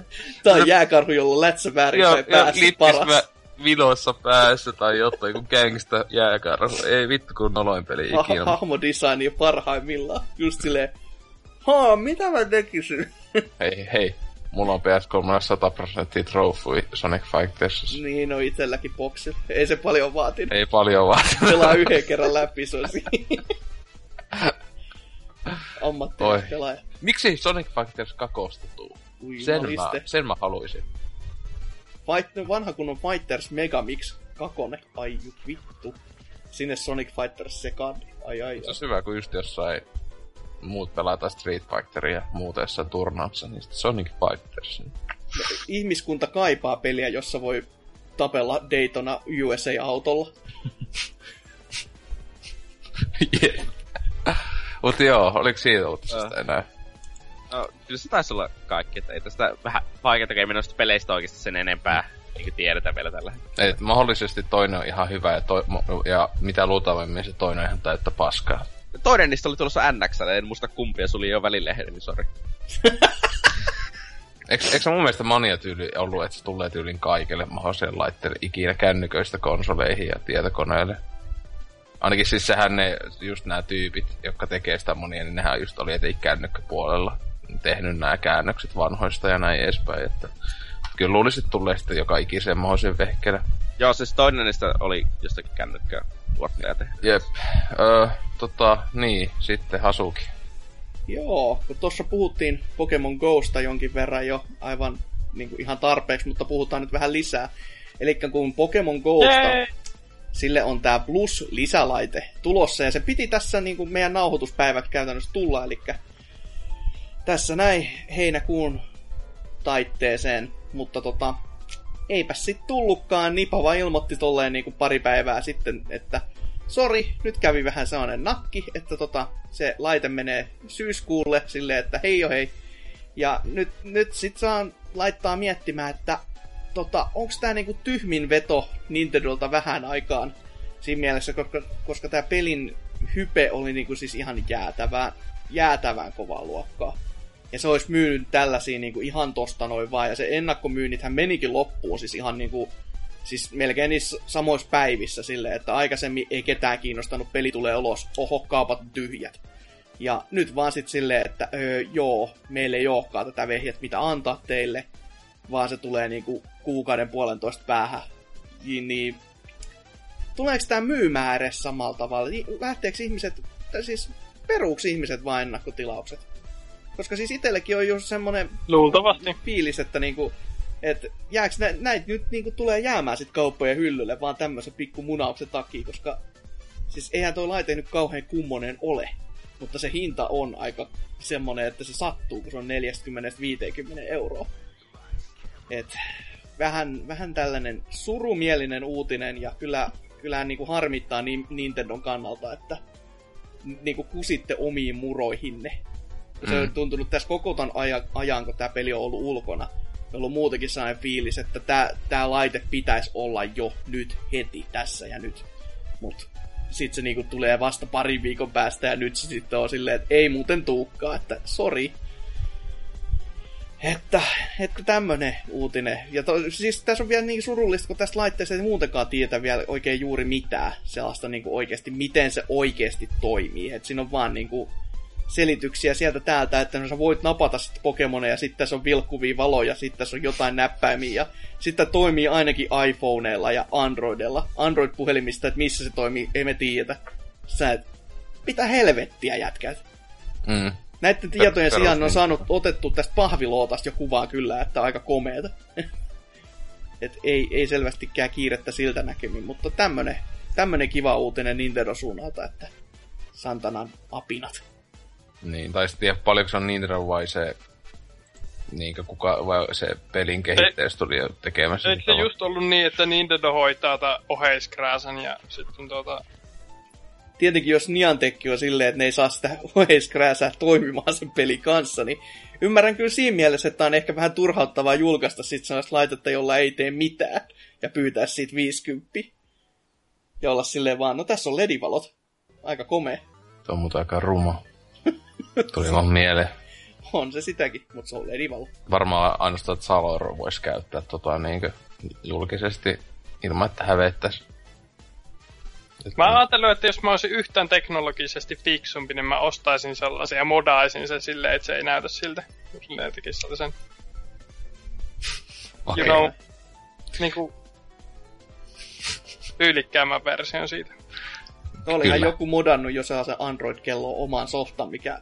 Tää on jääkarhu, jolla lätsä väärinpäin päässä paras. mä vilossa päässä tai jotain, kun gangsta jääkarhu. Ei vittu kun noloin peli Ha- ikinä. hahmodesigni parhaimmillaan. Just silleen, haa, mitä mä tekisin? Hei, hei. Mulla on PS3 100% trophy Sonic Fighters. niin on itselläkin boksilla. Ei se paljon vaatinut. Ei paljon vaan. Pelaa yhden kerran läpi, se on siinä. Oi. Ammattilainen pelaaja. Miksi Sonic Fighters kakosta tuu? Ui, Sen mä, maliste. sen mä haluaisin. Fight, vanha kunnon Fighters Megamix kakone. Ai ju- vittu. Sinne Sonic Fighters Second. Ai ai Se olisi hyvä, kun just jossain muut pelataan Street Fighteria muuta jossain turnauksessa, niin sitten Sonic Fighters. Ihmiskunta kaipaa peliä, jossa voi tapella Daytona USA-autolla. yeah. Mut joo, oliko siitä uutisesta enää? No, kyllä se taisi olla kaikki, että ei tästä vähän vaikeita ei noista peleistä oikeasti sen enempää niin kuin tiedetä vielä tällä hetkellä. Et mahdollisesti toinen on ihan hyvä ja, to, ja mitä luultavimmin se toinen on ihan täyttä paskaa. Toinen niistä oli tulossa NX, en muista kumpia, se oli jo välilehden, niin sori. Eikö, eikö se mun mielestä mania tyyli ollut, että se tulee tyylin kaikille mahdollisille laitteille ikinä kännyköistä konsoleihin ja tietokoneille? Ainakin siis sehän ne, just nämä tyypit, jotka tekee sitä monia, niin nehän just oli etenkin kännykkäpuolella tehnyt nämä käännökset vanhoista ja näin edespäin, että kyllä luulisit tulee sitten joka ikiseen mahdollisen vehkeelle. Joo, siis toinen niistä oli jostakin kännykkää tuottaja tehnyt. Jep. Öö, tota, niin, sitten Hasuki. Joo, kun tuossa puhuttiin Pokemon Gosta jonkin verran jo aivan niin kuin ihan tarpeeksi, mutta puhutaan nyt vähän lisää. Eli kun Pokemon Gosta, Jee! Sille on tämä Plus-lisälaite tulossa, ja se piti tässä niin kuin meidän nauhoituspäivät käytännössä tulla, eli tässä näin heinäkuun taitteeseen, mutta tota, eipä sit tullutkaan, Nipa vaan ilmoitti tolleen niin kuin pari päivää sitten, että sori, nyt kävi vähän sellainen nakki, että tota, se laite menee syyskuulle silleen, että hei jo hei. Ja nyt, nyt sit saan laittaa miettimään, että tota, onks tää niinku tyhmin veto Nintendolta vähän aikaan siinä mielessä, koska, koska tää pelin hype oli niinku siis ihan jäätävää, jäätävän kovaa luokkaa. Ja se olisi myynyt tällaisia niin kuin ihan tosta noin vaan. Ja se ennakkomyynnithän menikin loppuun siis ihan niin kuin, siis melkein niissä samoissa päivissä silleen, että aikaisemmin ei ketään kiinnostanut, peli tulee ulos, oho, kaupat tyhjät. Ja nyt vaan sitten silleen, että öö, joo, meille ei olekaan tätä vehjet, mitä antaa teille, vaan se tulee niinku kuukauden puolentoista päähän. Niin, niin tuleeko tämä myymään edes samalla tavalla? Niin Lähteekö ihmiset, tai siis peruuks ihmiset vain ennakkotilaukset? Koska siis itsellekin on just semmonen Luultavasti. fiilis, että niinku, et jääks nä, näitä nyt niinku tulee jäämään sit kauppojen hyllylle vaan tämmöisen pikku munauksen takia, koska siis eihän toi laite nyt kauhean kummonen ole. Mutta se hinta on aika semmonen, että se sattuu, kun se on 40-50 euroa. Et vähän, vähän tällainen surumielinen uutinen ja kyllä, kyllä niin kuin harmittaa niin Nintendon kannalta, että niin kuin kusitte omiin muroihinne. Se Mm. on tuntunut tässä koko ton ajan, ajan kun tämä peli on ollut ulkona. On ollut muutenkin sellainen fiilis, että tämä tää laite pitäisi olla jo nyt, heti, tässä ja nyt. Mut sit se niinku tulee vasta parin viikon päästä ja nyt se sitten on silleen, että ei muuten tuukkaa, että sori. Että, että tämmönen uutinen. Ja to, siis tässä on vielä niin surullista, kun tästä laitteesta ei muutenkaan tietä vielä oikein juuri mitään sellaista niinku oikeasti, miten se oikeasti toimii. Et siinä on vaan niinku selityksiä sieltä täältä, että no sä voit napata sitten Pokemoneja, ja sitten tässä on vilkkuvia valoja, sitten tässä on jotain näppäimiä, ja sitten toimii ainakin iPhoneilla ja Androidilla. Android-puhelimista, että missä se toimii, ei me tiedetä. Sä et, mitä helvettiä jätkät? Mm. Näiden tietojen perus- sijaan on saanut otettu tästä pahvilootasta jo kuvaa kyllä, että aika komeeta. Et ei, ei selvästikään kiirettä siltä näkemin, mutta tämmönen, tämmönen kiva uutinen Nintendo suunnalta, että Santanan apinat. Niin, tai sitten tiedä paljonko se on Nintendo vai se, niinkö kuka, vai se pelin kehittäjästudio tekemässä. Eikö se just ollut niin, että Nintendo hoitaa tätä oheiskrääsän ja sitten tuota... Tietenkin jos Niantic on silleen, että ne ei saa sitä oheiskrääsää toimimaan sen pelin kanssa, niin ymmärrän kyllä siinä mielessä, että on ehkä vähän turhauttavaa julkaista sit sellaista laitetta, jolla ei tee mitään, ja pyytää siitä 50. Ja olla silleen vaan, no tässä on ledivalot. Aika komea. on muuten aika ruma. Tuli vaan mieleen. On se sitäkin, mutta se on ledivalo. Varmaan ainoastaan Zaloro voisi käyttää tota niinkö julkisesti ilman, että hävettäisi. Et Mä ajattelin, että jos mä olisin yhtään teknologisesti fiksumpi, niin mä ostaisin sellaisen ja modaisin sen silleen, että se ei näytä siltä. Silleen tekisi sellaisen, you okei. know, niinku tyylikkäämmän version siitä. No olihan Kyllä. joku modannut jo sellaisen Android-kelloon oman softan, mikä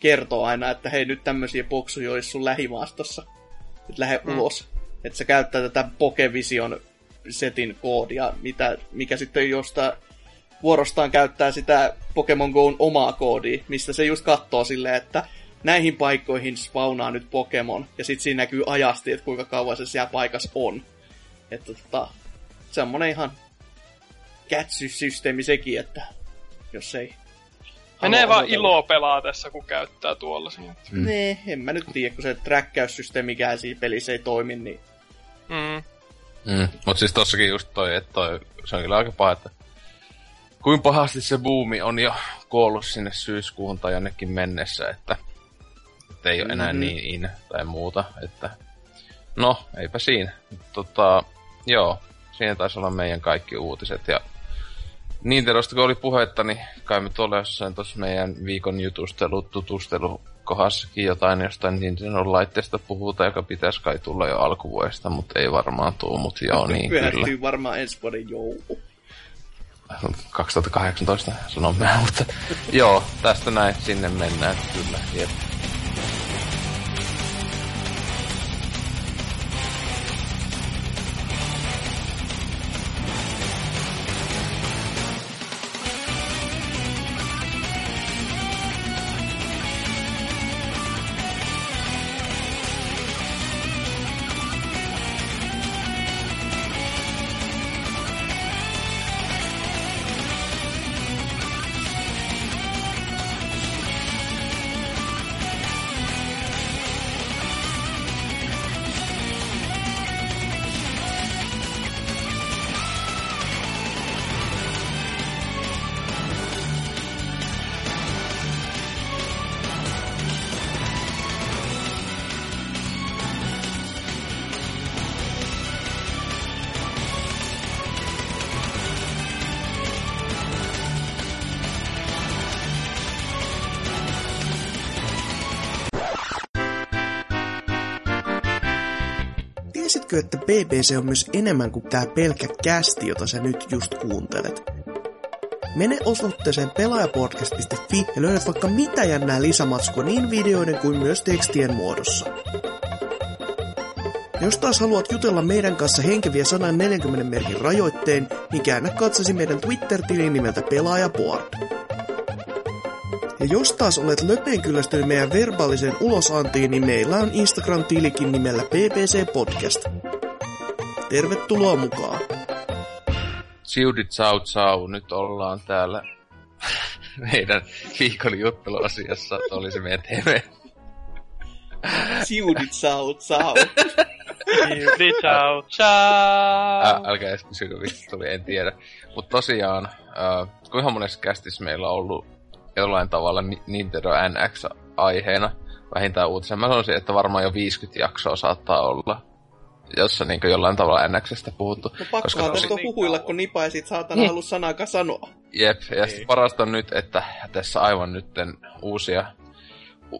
kertoo aina, että hei nyt tämmöisiä boksuja olisi sun lähimaastossa. Nyt lähde mm. ulos. Että se käyttää tätä Pokevision setin koodia, mitä, mikä sitten jostain vuorostaan käyttää sitä Pokemon Go'n omaa koodia, mistä se just katsoo silleen, että näihin paikkoihin spawnaa nyt Pokemon, ja sitten siinä näkyy ajasti, että kuinka kauan se siellä paikassa on. Että tota, semmonen ihan catch-systeemi sekin, että jos ei... Menee vaan iloa pelaa tässä, kun käyttää tuollaisia. Mm. Nee, en mä nyt tiedä, kun se träkkäyssysteemikään siinä pelissä ei toimi, niin Mm. Mm. Mut siis tossakin just toi, että toi, se on kyllä aika paha, että kuin pahasti se buumi on jo kuollut sinne syyskuuhun tai jonnekin mennessä, että, että ei ole enää Mhm. niin in tai muuta, että no, eipä siinä. Tota, joo, siinä taisi olla meidän kaikki uutiset ja Nintendosta kun oli puhetta, niin kai me tuolla jossain tuossa meidän viikon jutustelu, tutustelu kohdassakin jotain jostain Nintendon laitteesta puhutaan, joka pitäisi kai tulla jo alkuvuodesta, mutta ei varmaan tuu, mutta joo, niin kyllä. myöhästyy varmaan ensi vuoden joulu. 2018 sanomme, mutta joo, tästä näin sinne mennään, kyllä. Jep. Tiesitkö, että BBC on myös enemmän kuin tää pelkkä kästi, jota sä nyt just kuuntelet? Mene osoitteeseen pelaajapodcast.fi ja löydät vaikka mitä jännää lisämatskua niin videoiden kuin myös tekstien muodossa. Jos taas haluat jutella meidän kanssa henkeviä 140 merkin rajoitteen, niin käännä katsasi meidän Twitter-tilin nimeltä Pelaajapod. Ja jos taas olet löpeen kyllästynyt meidän verbaaliseen ulosantiin, niin meillä on Instagram-tilikin nimellä PPC Podcast. Tervetuloa mukaan! Siudit sau sau, nyt ollaan täällä meidän viikon jutteluasiassa. Oli se meidän TV. Siudit saut sau. Ciao, ciao. Ä, älkää edes kysykö, mistä tuli, en tiedä. Mutta tosiaan, äh, kuinka monessa kästissä meillä on ollut jollain tavalla Ni- Nintendo NX-aiheena vähintään uutisen. Mä sanoisin, että varmaan jo 50 jaksoa saattaa olla, jossa niin jollain tavalla NXstä puhuttu. No pakkohan tästä on huhuilla, kun Nipa ei sit saatana Niin. halua sanaakaan sanoa. Jep, ja sitten parasta on nyt, että tässä aivan nytten uusia...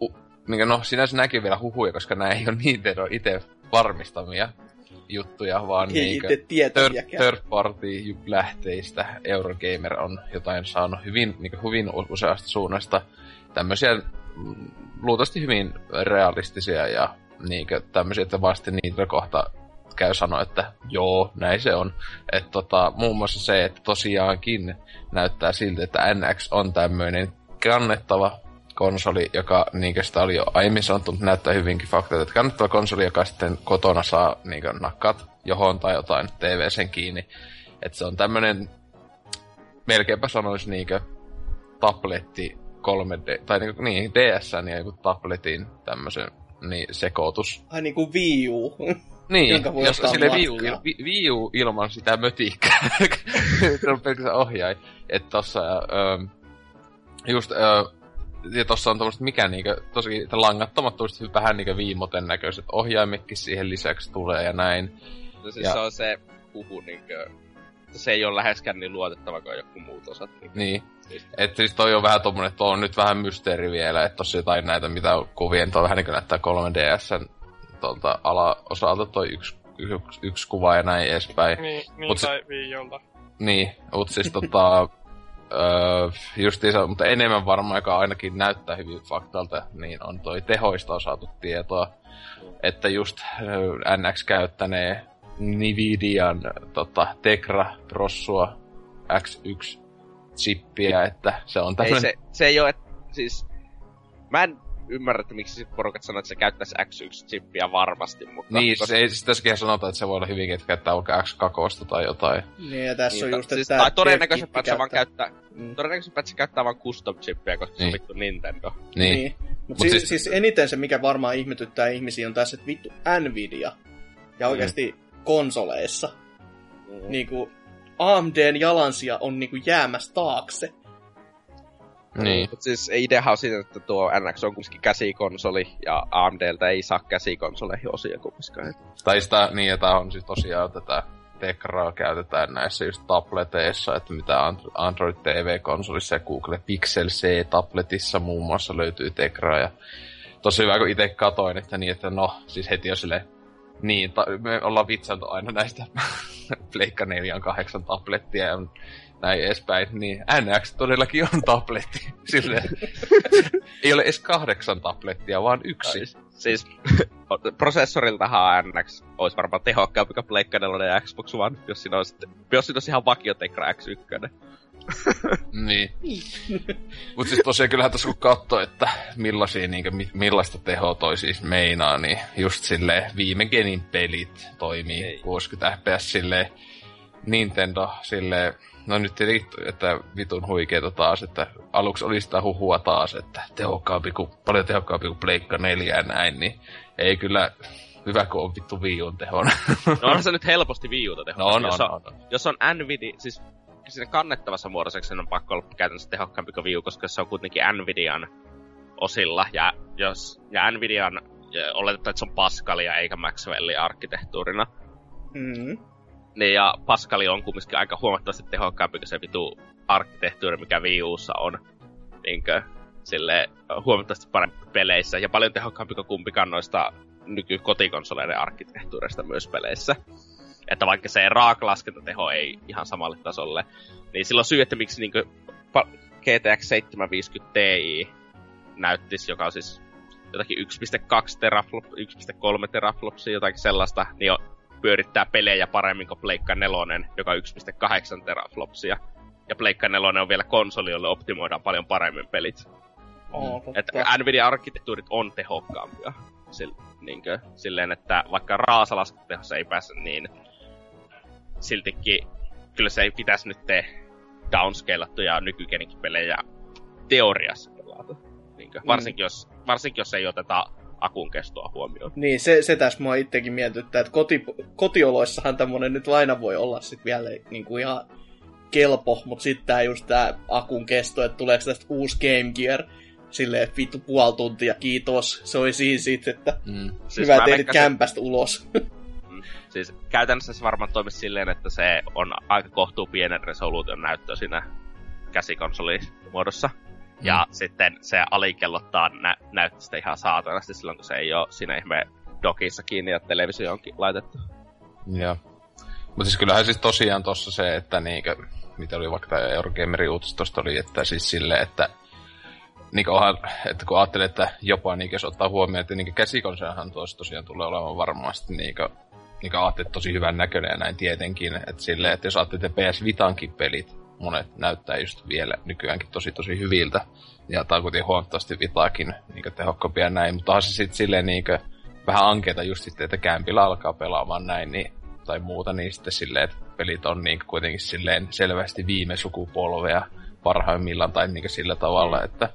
U, niin no, sinänsä näki vielä huhuja, koska nämä ei ole Nintendo itse varmistamia juttuja, vaan Ei niinkö third, third party lähteistä Eurogamer on jotain saanut hyvin, niin hyvin useasta suunnasta tämmöisiä mm, luultavasti hyvin realistisia ja niin tämmöisiä, että vasta niitä kohta käy sanoa, että joo, näin se on. Että tota, muun muassa se, että tosiaankin näyttää siltä, että NX on tämmöinen kannettava konsoli, joka niin sitä oli jo aiemmin sanottu, mutta näyttää hyvinkin faktoita, että kannettava konsoli, joka sitten kotona saa niin nakkaat johon tai jotain TV-sen kiinni. Että se on tämmöinen, melkeinpä sanoisi niin tabletti 3D, tai niin, niin DSn ja joku tabletin tämmöisen niin, sekoitus. Ai niinku Wii U. Niin, Jonka voi jos sille Wii U, Wii ilman sitä mötikkää, se on pelkästään ohjain. Että tossa, ö, just, ö, ja tossa on tommoset, mikä niinkö, tosi langattomat, tosi vähän niinkö viimoten näköiset ohjaimetkin siihen lisäksi tulee ja näin. No siis Ja- se on se puhu niinkö... Se ei ole läheskään niin luotettava kuin joku muut osat. Niin. Niin. Että siis toi on vähän tommonen, että on nyt vähän mysteeri vielä, että tossa jotain näitä, mitä kuvien, toi vähän niinku näyttää 3DSn tuolta alaosalta toi yksi, yksi, yksi kuva ja näin edespäin. Niin, niin Mut tai Viijolta. Niin, mut siis tota... öö, justiinsa, mutta enemmän varmaan, joka ainakin näyttää hyvin faktalta, niin on toi tehoista on saatu tietoa. Että just öö, NX käyttänee Nvidian tota, Tegra Prossua X1 chippiä, että se on Ei tämmönen... se, se ei ole, että siis... Mä en ymmärrä, että miksi sit porukat sanoo, että se käyttäisi X1-chippiä varmasti, mutta... Niin, koska- se ei siis tässäkin sanotaan, että se voi olla hyvinkin, että käyttää vaikka X2 tai jotain. Niin, ja tässä Niin, on just, siis, että tai todennäköisempää, että se vaan käyttää... Mm. Todennäköisempää, että se käyttää vaan custom chippiä, koska se on Niin. vittu Nintendo. Niin. Niin. Mut, Mut siis, siis- siis, eniten se, mikä varmaan ihmetyttää ihmisiä, on tässä, että vittu Nvidia. Ja oikeasti konsoleissa. Mm. Niinku AMDn jalansia on niinku jäämässä taakse. Niin. Mut siis ideahan on siitä, että tuo NX on kumminkin käsikonsoli, ja AMDltä ei saa käsikonsoleihin osia kumminkaan. Tai sitä, niin, tää on siis tosiaan tätä Tekraa käytetään näissä just tableteissa, että mitä Andro- Android TV-konsolissa ja Google Pixel C-tabletissa muun muassa löytyy Tekraa. Ja tosi hyvä, kun itse katoin, että niin, että no, siis heti jo silleen, niin, ta- me ollaan vitsailtu aina näistä Pleikka 4 on kahdeksan tablettia ja näin edespäin, niin NX todellakin on tabletti. Silleen, ei ole edes kahdeksan tablettia, vaan yksi. Siis prosessoriltahan NX olisi varmaan tehokkaampi kuin Pleikka 4 ja Xbox One, jos siinä olisi, jos siinä olisi ihan vakio Tegra X1. Niin. Mut siis tosiaan kyllähän tässä kun katsoo, että millaisia, niinkö, mi- millaista tehoa toi siis meinaa, niin just silleen viime genin pelit toimii Ei. 60 fps silleen Nintendo silleen, no nyt tietenkin, että vitun huikeeta taas, että aluksi oli sitä huhua taas, että tehokkaampi kuin, paljon tehokkaampi kuin Pleikka 4 ja näin, niin ei kyllä hyvä kun on vittu Wii U:n tehon. No onhan se nyt helposti Wii Uta no on, jos, on, on, on, on. jos on Nvidia, siis siinä kannettavassa muodossa sen on pakko olla käytännössä tehokkaampi kuin Wii U, koska se on kuitenkin Nvidian osilla, ja, jos, ja Nvidian ja oletetaan, että se on Pascalia eikä Maxwellin arkkitehtuurina. Mm. Niin ja Pascal on kumminkin aika huomattavasti tehokkaampi kuin se vitu arkkitehtuuri, mikä Wii Ussa on. Niinkö, sille huomattavasti parempi peleissä ja paljon tehokkaampi kuin kumpikaan noista nykykotikonsoleiden arkkitehtuurista myös peleissä. Että vaikka se raakalaskentateho ei ihan samalle tasolle, niin silloin syy, että miksi niin GTX 750 Ti näyttisi, joka on siis jotakin 1.2 teraflop, 1.3 teraflopsia, jotakin sellaista, niin on, pyörittää pelejä paremmin kuin Pleikka 4, joka on 1.8 teraflopsia. Ja Pleikka 4 on vielä konsoli, jolle optimoidaan paljon paremmin pelit. Oo, totta. Että Nvidia-arkkitehtuurit on tehokkaampia. Sil, niinkö, silleen, että vaikka raasalaskentatehossa ei pääse, niin siltikin kyllä se ei pitäisi nyt te downscalattuja nykykeninkin pelejä teoriassa pelata. Niinkö? Mm. Varsinkin, jos, varsinkin jos ei oteta akun kestoa huomioon. Niin, se, se tässä mua itsekin mietityttää, että koti, kotioloissahan tämmönen nyt aina voi olla sit vielä niin kuin ihan kelpo, mutta sitten tää just tää akun kesto, että tuleeko tästä uusi Game Gear, silleen, että vittu puoli tuntia, kiitos, se oli siinä sit, että Mm. Siis hyvä, veikkasin- kämpästä ulos. Siis käytännössä se varmaan toimisi silleen, että se on aika kohtuu pienen resoluution näyttö siinä käsikonsolimuodossa. Ja sitten se alikellottaa nä- näyttöstä ihan saatanasti silloin, kun se ei ole siinä ihme dokissa kiinni ja televisio onkin laitettu. Joo. Mutta siis kyllähän siis tosiaan tossa se, että niinkö, mitä oli vaikka tämä Eurogamerin uutistosta oli, että siis sille, että niinkö onhan, että kun ajattelee, että jopa niinkö jos ottaa huomioon, että niinkö käsikonsolihan tuossa tosiaan tulee olemaan varmasti niinkö, niinkö ajattelet tosi hyvän näköinen ja näin tietenkin, että sille, että jos ajattelet, että PS Vitankin pelit, monet näyttää just vielä nykyäänkin tosi tosi hyviltä, ja tai kuitenkin huomattavasti Vitaakin niinkö tehokkaampia näin, mutta onhan se sitten silleen niinkö, vähän ankeeta just sitten, että kämpillä alkaa pelaamaan näin, niin, tai muuta, niin sitten silleen, että pelit on niin kuitenkin silleen selvästi viime sukupolvea parhaimmillaan, tai niin sillä tavalla, että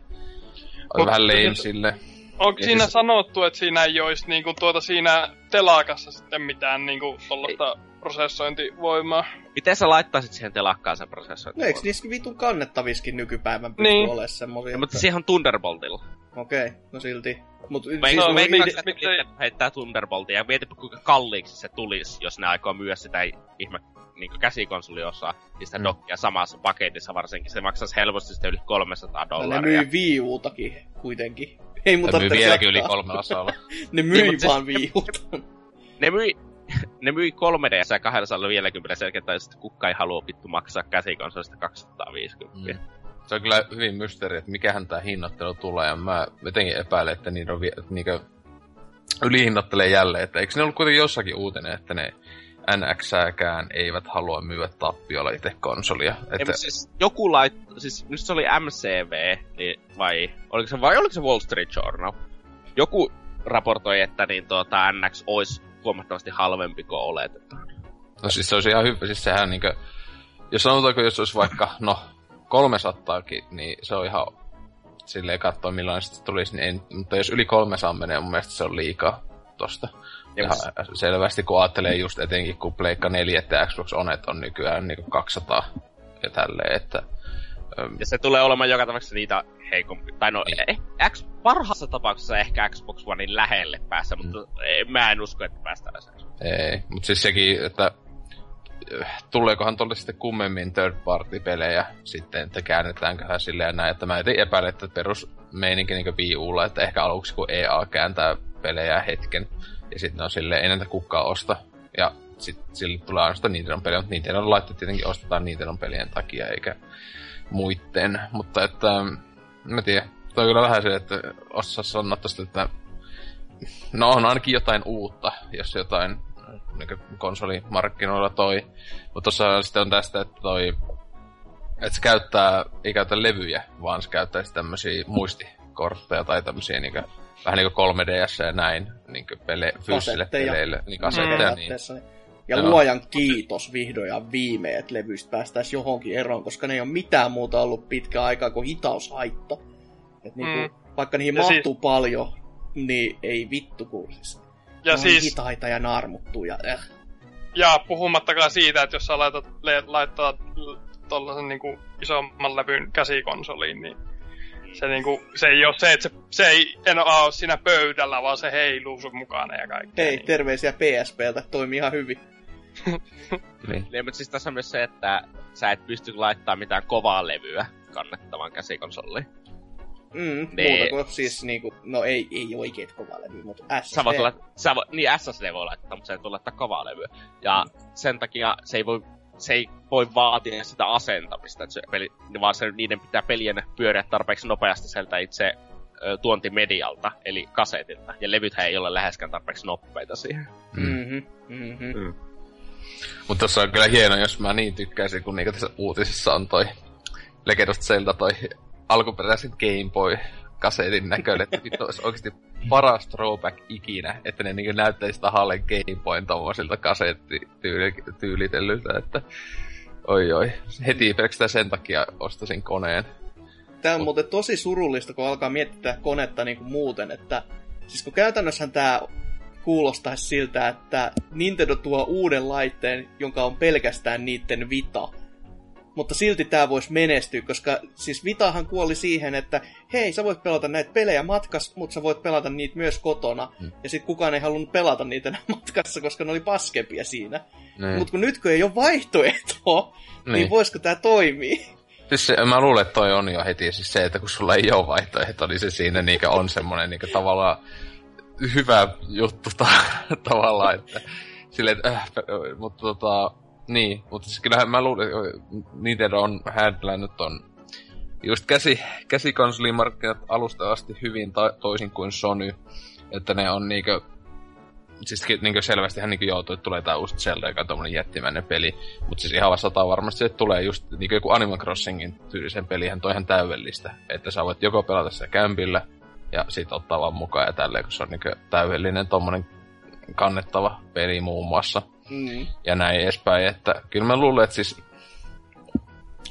on Mut vähän lame siis- sille. Onko Ja siinä siis- sanottu, että siinä ei olisi niinku tuota siinä telakassa sitten mitään niinku tollaista prosessointivoimaa? Miten sä laittaisit siihen telakkaan sen prosessoinnin? No eikö niissä vitun kannettaviskin nykypäivän pysty Niin. olemaan semmosia? Ja, mutta siihen on Thunderboltilla. Okei, okay, no silti. Mut, Veikka, siis, No, no, miten- että miksei- heittää Thunderboltia ja mietipä kuinka kalliiksi se tulisi, jos ne aikoo myydä sitä ihme niin käsikonsoliosaa ja sitä Mm. dokkia samassa paketissa varsinkin. Se maksaisi helposti sitten yli 300 ne dollaria. myy Wii Utakin kuitenkin. Ei mun Tai myy tarvitse vieläkin yli kolmella osalla. Ne Niin, myi siis- vaan Uta. Ne myi, ne myi 3DS ja 250 selkeä, tai sitten kukka ei halua vittu maksaa käsikonsolista 250. Mm. Se on kyllä hyvin mysteeri, että mikähän tää hinnoittelu tulee, ja mä jotenkin epäilen, että niitä on vie, että niinkö ylihinnoittelee jälleen, että eikö ne ollut kuitenkin jossakin uutinen, että ne NXääkään eivät halua myydä tappiolla itse konsolia. Ei, Että, mutta siis joku lait, siis nyt se oli MCV, niin, vai, oliko se, vai oliko se Wall Street Journal? Joku raportoi, että niin tuota, NX olisi huomattavasti halvempi kuin oletetaan. no siis se olisi ihan hyvä, siis sehän niinkö, jos sanotaanko, jos olisi vaikka, no, 300 niin se on ihan silleen katsoa millainen sitten tulisi, niin en, mutta jos yli 300 menee, mun mielestä se on liikaa tosta. Siis- selvästi, kun ajattelee just etenkin, kun Pleikka 4 ja Xbox Onet on nykyään niin 200 ja tälleen, että... öm, Ja se tulee olemaan joka tapauksessa niitä heikompi. Tai no, Niin. eh, X, parhaassa tapauksessa ehkä Xbox Onein lähelle päässä, mutta mm. mä en usko, että päästään sen. Ei, mutta siis sekin, että äh, tuleekohan tuolle sitten kummemmin third party pelejä sitten, että käännetäänköhän silleen näin, että mä jotenkin epäilen, että perus meininki niin Wii Ulla, että ehkä aluksi kun EA kääntää pelejä hetken, ja sitten on silleen, ei näitä kukaan osta, ja sitten sille tulee ainoastaan Nintendo pelejä, mutta Nintendo laitteet tietenkin ostetaan Nintendo pelien takia, eikä muitten, mutta että, mä tiedän, toi on kyllä vähän se, että osaa sanoa tosta, että No on ainakin jotain uutta, jos jotain niin konsolimarkkinoilla toi. Mutta tuossa sitten on tästä, että toi että se käyttää, ei käytä levyjä, vaan se käyttää sitten tämmösiä muistikortteja tai tämmösiä niinku, vähän niinku 3DS ja näin, niinku pele, fyysisille Kasetteja. peleille, niin kasetteja, niin. Ja Joo. luojan kiitos vihdoin ja viimein, että levyistä päästäisiin johonkin eroon, koska ne ei ole mitään muuta ollut pitkä aikaa kuin hitaushaitta. Et niinku, Mm. Vaikka niihin Ja mahtuu paljon, niin ei vittu kun siis. Ja siis, hitaita ja naarmuttuu ja äh. ja puhumattakaan siitä, että jos sä laitat, le, laittaa tollasen niinku isomman levyn käsikonsoliin, niin se, niinku, se ei ole se, että se, se ei enää ole siinä pöydällä, vaan se heiluu sun mukana ja kaikkea. Hei, niin. terveisiä PSPltä, toimii ihan hyvin. Niin. Niin, mutta siis tässä on myös se, että sä et pysty laittamaan mitään kovaa levyä kannettavan käsikonsoliin. Mm, Nee. muuta kuin siis niinku, no ei, ei oikeet kovalevy, mutta SSD. Sä voit olla, sä vo, niin SSD voi laittaa, mutta se ei voi laittaa kovaa levyä. Ja sen takia se ei voi, se ei voi vaatia sitä asentamista, että se peli, vaan se, niiden pitää pelien pyöriä tarpeeksi nopeasti sieltä itse ö, tuontimedialta, eli kasetilta. Ja levythän ei ole läheskään tarpeeksi nopeita siihen. Mhm, mhm. Mutta tossa on kyllä hieno, jos mä niin tykkäisin, kun niinku tässä uutisissa on toi Legend of Zelda toi alkuperäisen Game Boy kasetin näköinen, että vittu olisi oikeesti paras throwback ikinä, että ne niinku näyttäisi tahalle Game Boyn tommosilta kasettityylitellyltä, että oi oi, heti pelkästään sen takia ostasin koneen. Tämä on muuten tosi surullista, kun alkaa miettiä konetta niin kuin muuten, että siis kun käytännössähän tämä kuulostaisi siltä, että Nintendo tuo uuden laitteen, jonka on pelkästään niiden Vita. Mutta silti tämä voisi menestyä, koska siis Vitahan kuoli siihen, että hei, sä voit pelata näitä pelejä matkas, mutta sä voit pelata niitä myös kotona. Mm. Ja sitten kukaan ei halunnut pelata niitä matkassa, koska ne oli paskempia siinä. Niin. Mutta kun nyt kun ei ole vaihtoehtoa, niin, niin voisiko tämä toimia? Siis se, mä luulen, että toi on jo heti siis se, että kun sulla ei ole vaihtoehto, niin se siinä niinkö on semmonen niinkö tavallaan hyvä juttu ta- tavallaan, että silleen, että, äh, mutta tota, niin, mutta siis kyllähän mä luulen, että Nintendo on händlännyt ton just käsi, käsikonsolimarkkinat alusta asti hyvin ta- toisin kuin Sony, että ne on niinkö siis niinkö selvästihän niinkö joutuu, että tulee tää uusi Zelda, joka on tommonen jättimäinen peli. Mutta siis ihan vasta varmasti, että tulee just niinkö joku Animal Crossingin tyylisen pelihän toi ihan täydellistä. Että sä voit joko pelata sitä kämpillä ja sit ottaa vaan mukaan ja tälleen, kun se on niinkö täydellinen tommonen kannettava peli muun muassa. Mm. Ja näin edespäin, että kyllä mä luulen, että siis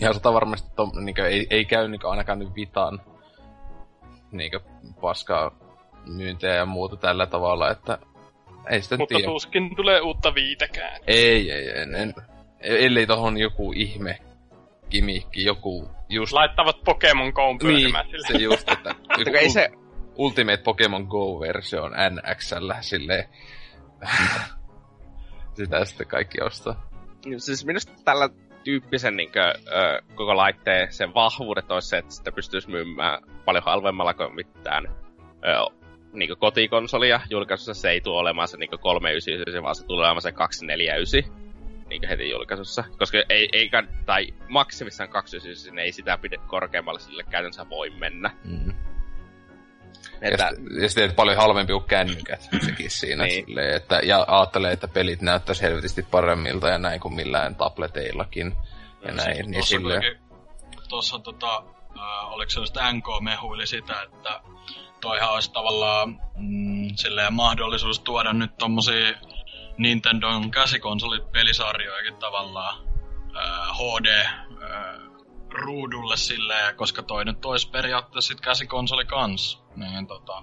ihan sata varmasti tom, niinkö, ei, ei käy niinkö ainakaan nyt vitaan niinkö paskaa myyntejä ja muuta tällä tavalla, että ei sitä Mutta tiedä. tuskin tulee uutta viitäkään. Ei, ei, en, en, ellei tohon joku ihme kimikki, joku just... Laittavat Pokemon Go'n niin, pyörimään sille. se just, että joku ei se- Ultimate Pokemon Go-versio on NXL, silleen... Sitä sitten kaikki ostaa. Siis minusta tällä tyyppisen niin kuin, ö, koko laitteen sen vahvuudet olisi se, että sitä pystyisi myymään paljon halvemmalla kuin mitään ö, niin kuin kotikonsolia. Julkaisussa se ei tule olemaan se niin 399, vaan se tulee olemaan se 249 niin heti julkaisussa. Koska ei, ei tai maksimissaan 299, niin ei sitä pidä korkeammalle sille käytännössä voi mennä. Mm. Että, Ja, sit- ja sitten paljon halvempi kuin kännykät sekin siinä. Niin. silleen, että, ja ajattelee, että pelit näyttäisi helvetisti paremmilta ja näin kuin millään tableteillakin. Ja näin, niin Tossa silleen. kuitenkin- Tossa tota, äh, oliko se just NK mehuili sitä, että toihan olisi tavallaan mm, silleen mahdollisuus tuoda nyt tommosia Nintendon käsikonsolit pelisarjoikin tavallaan äh, HD äh, ruudulle silleen, koska toi nyt olisi periaatteessa sit käsikonsoli kans. Niin tota,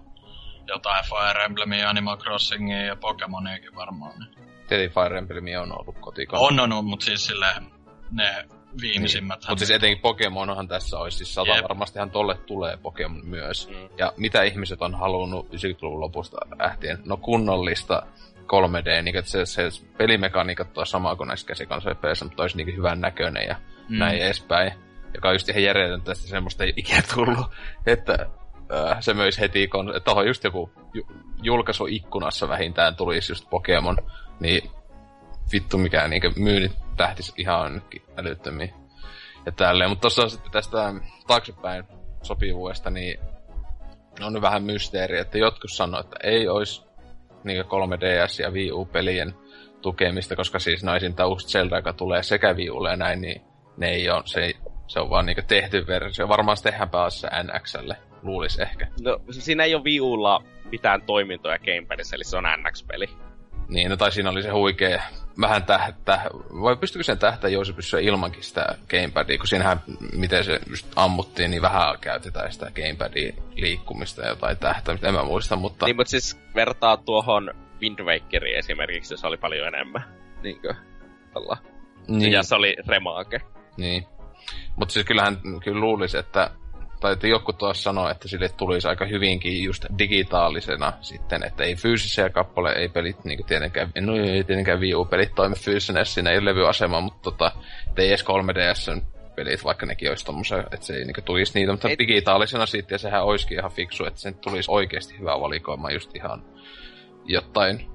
jotain Fire Emblemia, Animal Crossingia ja Pokemoniakin varmaan. Niin. Tietenkin Fire Emblem on ollut kotikon. On, on, on, mutta siis silleen ne viimeisimmät. Mutta siis etenkin Pokemonhan tässä olisi siis sata Jep. varmastihan tolle tulee Pokemon myös. Mm. Ja mitä ihmiset on halunnut 90-luvun lopusta lähtien? No kunnollista 3D, niin että se, se pelimekaniikat on sama kuin näissä käsikonsoleissa, mutta olisi niin hyvän näköinen ja mm. näin edespäin. Joka on just ihan järjetöntä, että semmoista ei ikinä tullut, että äh, se myös heti, kun tuohon just joku ju- julkaisuikkunassa vähintään tulisi just Pokemon, niin vittu mikä niinkö myynnit tähtis ihan älyttömiin. Ja tälleen, mutta tuossa sitten tästä taaksepäin sopivuudesta, niin on vähän mysteeri, että jotkut sanoo, että ei olisi niin 3DS ja Wii U-pelien tukemista, koska siis naisin tämä uusi Zelda, joka tulee sekä Wii Ulle ja näin, niin ne ei ole, se, se on vaan niin tehty versio. Varmaan se tehdään pääasiassa NXlle, luulisi ehkä. no, siinä ei ole Wii Ulla mitään toimintoja Gamepadissa, eli se on NX-peli. Niin, no tai siinä oli se huikea vähän tähtä, vai pystykö sen tähtä Jousi pysyä ilmankin sitä gamepadia, kun siinähän, miten se just ammuttiin, niin vähän käytetään sitä gamepadin liikkumista ja jotain tähtä, mitä en mä muista, mutta... Niin, mutta siis vertaa tuohon Wind Wakeriin esimerkiksi, jos oli paljon enemmän. Niinkö? Tällä. niin, Ja se oli remake. niin. Mutta siis kyllähän kyllä luulisi, että tai että joku tuossa sanoi, että sille tulisi aika hyvinkin just digitaalisena sitten, että ei fyysisiä kappale, ei pelit niinku tietenkään, no ei tietenkään Wii U-pelit toimi fyysisenä, siinä ei levyasema, mutta tota, ei edes 3DS pelit, vaikka nekin olisi tommosia, että se ei niinku tulisi niitä, mutta Et- digitaalisena sitten, ja sehän olisikin ihan fiksu, että sen tulisi oikeasti hyvä valikoima just ihan jotain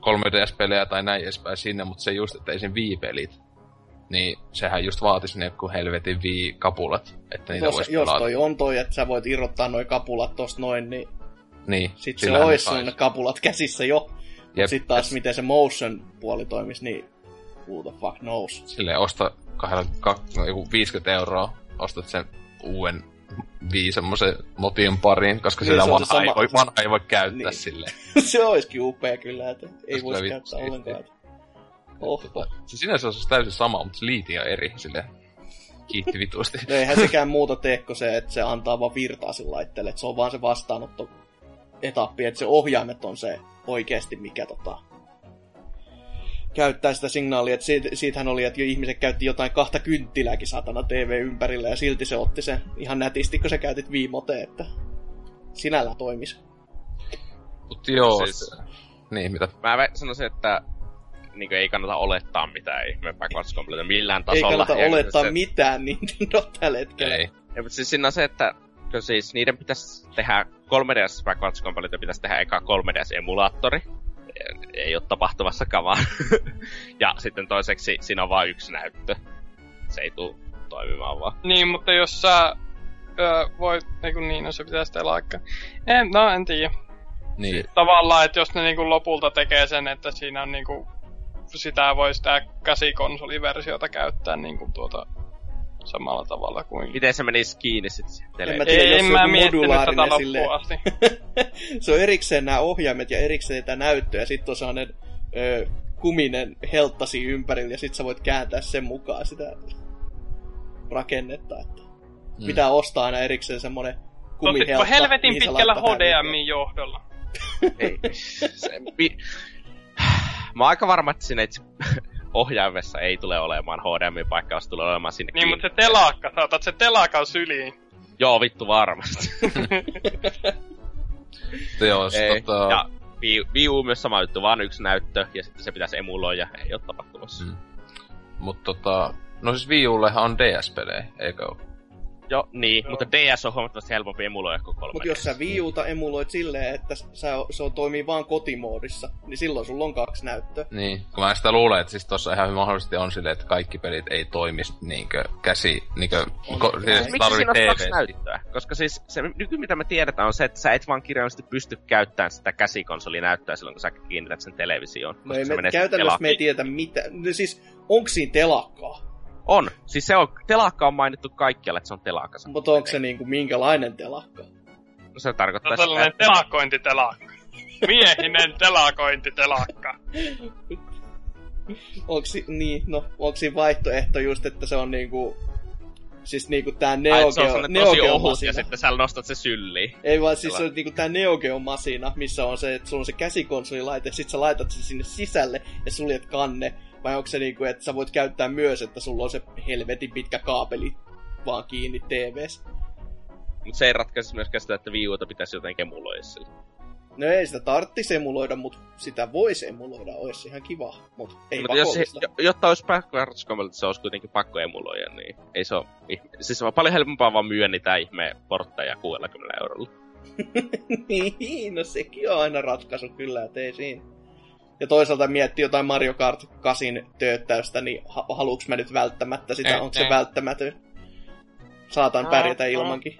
3DS-pelejä tai näin edespäin sinne, mutta se just, että ei sen Wii-pelit, niin sehän just vaatisi ne joku helvetin Wii-kapulat, että niitä Jos, voisi jos pelata. toi on toi, että sä voit irrottaa noin kapulat tosta noin, niin Niin, sit se olisi sun ne kapulat käsissä jo. Jep. Sitten taas miten se motion puoli toimisi, niin who the fuck knows. silleen osta kahdella, kak, no, joku 50 euroa, ostat sen uuden vii semmoisen motion pariin, koska Niin, se vanha, ei sama- voi, vanha ei voi käyttää Niin. silleen. se olisikin upea kyllä, että ei voisi käyttää ollenkaan. Oho. Tota, se sinänsä olisi täysin sama, mutta se liiti on eri silleen. Kiitti vitusti. No eihän sekään muuta tee kuin se, että se antaa vaan virtaa sille laitteelle, että se on vaan se vastaanotto etappi, että se ohjaimet on se oikeasti, mikä tota, käyttää sitä signaalia, että siitä, siitähän oli, että jo ihmiset käytti jotain kahta kynttilääkin satana TV ympärillä ja silti se otti se ihan nätisti, kun sä käytit viimote, että sinällä toimisi. Mut joo, Siis- niin mitä Mä sanoisin, että niin ei kannata olettaa mitään ihme backwards completely millään Ei tasolla. kannata Ja olettaa se, mitään Nintendo tällä hetkellä. ei. Ja, mutta siis siinä on se, että kun siis niiden pitäisi tehdä 3DS backwards completely, pitäisi tehdä eka 3DS-emulaattori. Ei ole tapahtumassa kamaa. ja sitten toiseksi siinä on vain yksi näyttö. Se ei tule toimimaan vaan. Niin, mutta jos sä öö, voit, niin, kuin niin, no se pitäisi tehdä laikka. En, no en tiedä. Niin, Tavallaan, että jos ne niinku lopulta tekee sen, että siinä on niinku, sitä voi sitä käsikonsoliversiota käyttää niinku tuota samalla tavalla kuin... Miten se menisi kiinni sitten En mä tiedä, Ei, jos en se mä on miettinyt tätä modulaarinen loppuun silleen. asti. se on erikseen nämä ohjaimet ja erikseen tämä näyttö ja sitten on sellainen ö, kuminen helttasi ympärillä ja sitten sä voit kääntää sen mukaan sitä rakennetta. Että Mm. Pitää ostaa aina erikseen semmonen Ottitko kumiheltta. helvetin sä pitkällä laittaa tää HDMI johdolla? Ei. Se, vi... Mä oon aika varma, että itse ohjaimessa ei tule olemaan HDMI-paikkaa, jos tulee olemaan sinne Niin, mutta se telakka, sä otat se telakan syliin. Joo, vittu varmasti. Mutta joo, tota... Ja Wii, U myös sama juttu, vaan yksi näyttö, ja sitten se pitäisi emuloida, ei ole tapahtumassa. Mm. Mut tota... No siis Wii Ullehan on DS-pelejä, eikö oo? Joo, niin, Joo. mutta DS on huomattavasti helpompi emuloida kuin 3 Mutta jos sä Wii Uta emuloit silleen, että sä, se on, toimii vaan kotimoodissa, niin silloin sulla on kaksi näyttöä. Niin, kun mä sitä luulen, että siis tossa ihan mahdollisesti on silleen, että kaikki pelit ei toimisi niinkö käsi, niinkö, ko, siis Miksi tarvii siinä on kaksi TV. näyttöä? Koska siis se nyky, mitä me tiedetään, on se, että sä et vaan kirjallisesti pysty käyttämään sitä käsikonsolinäyttöä silloin, kun sä kiinnität sen televisioon. No koska ei se me, käytännössä me ei tiedetä mitä. No siis, onko siinä telakkaa? On. Siis se on, telakka on mainittu kaikkialla, että se on telakka. Mutta onko se niinku minkälainen telakka? No se tarkoittaa on sitä, sellainen että telakointitelakka. Miehinen telakointitelakka. Onko si- niin, no, onko siinä vaihtoehto just, että se on niinku... Siis niinku tää Neo että se on Geo, Neo tosi Geo ohut, ja sitten sä nostat se sylliin. Ei vaan siis Tela- se on niinku tää Neo Geo masina, missä on se, että sulla on se käsikonsolilaite, sit sä laitat sen sinne sisälle ja suljet kanne. Vai onko se niinku, että sä voit käyttää myös, että sulla on se helvetin pitkä kaapeli vaan kiinni TVs. Mutta se ei ratkaisi myöskään sitä, että Wii Uta pitäisi jotenkin emuloida sillä. No ei sitä tarttis emuloida, mutta sitä voisi emuloida, olisi ihan kiva, mutta ei Mutta jos, jotta olisi backwards compatible, se olisi kuitenkin pakko emuloida, niin ei se ole ihme. Siis on paljon helpompaa vaan myydä niitä ihme portteja 60 eurolla. niin, no sekin on aina ratkaisu kyllä, että ei siinä. Ja toisaalta miettii jotain Mario Kart 8 tööttäystä, niin ha- haluuks mä nyt välttämättä sitä, onko se välttämätön? Saatan pärjätä ilmankin.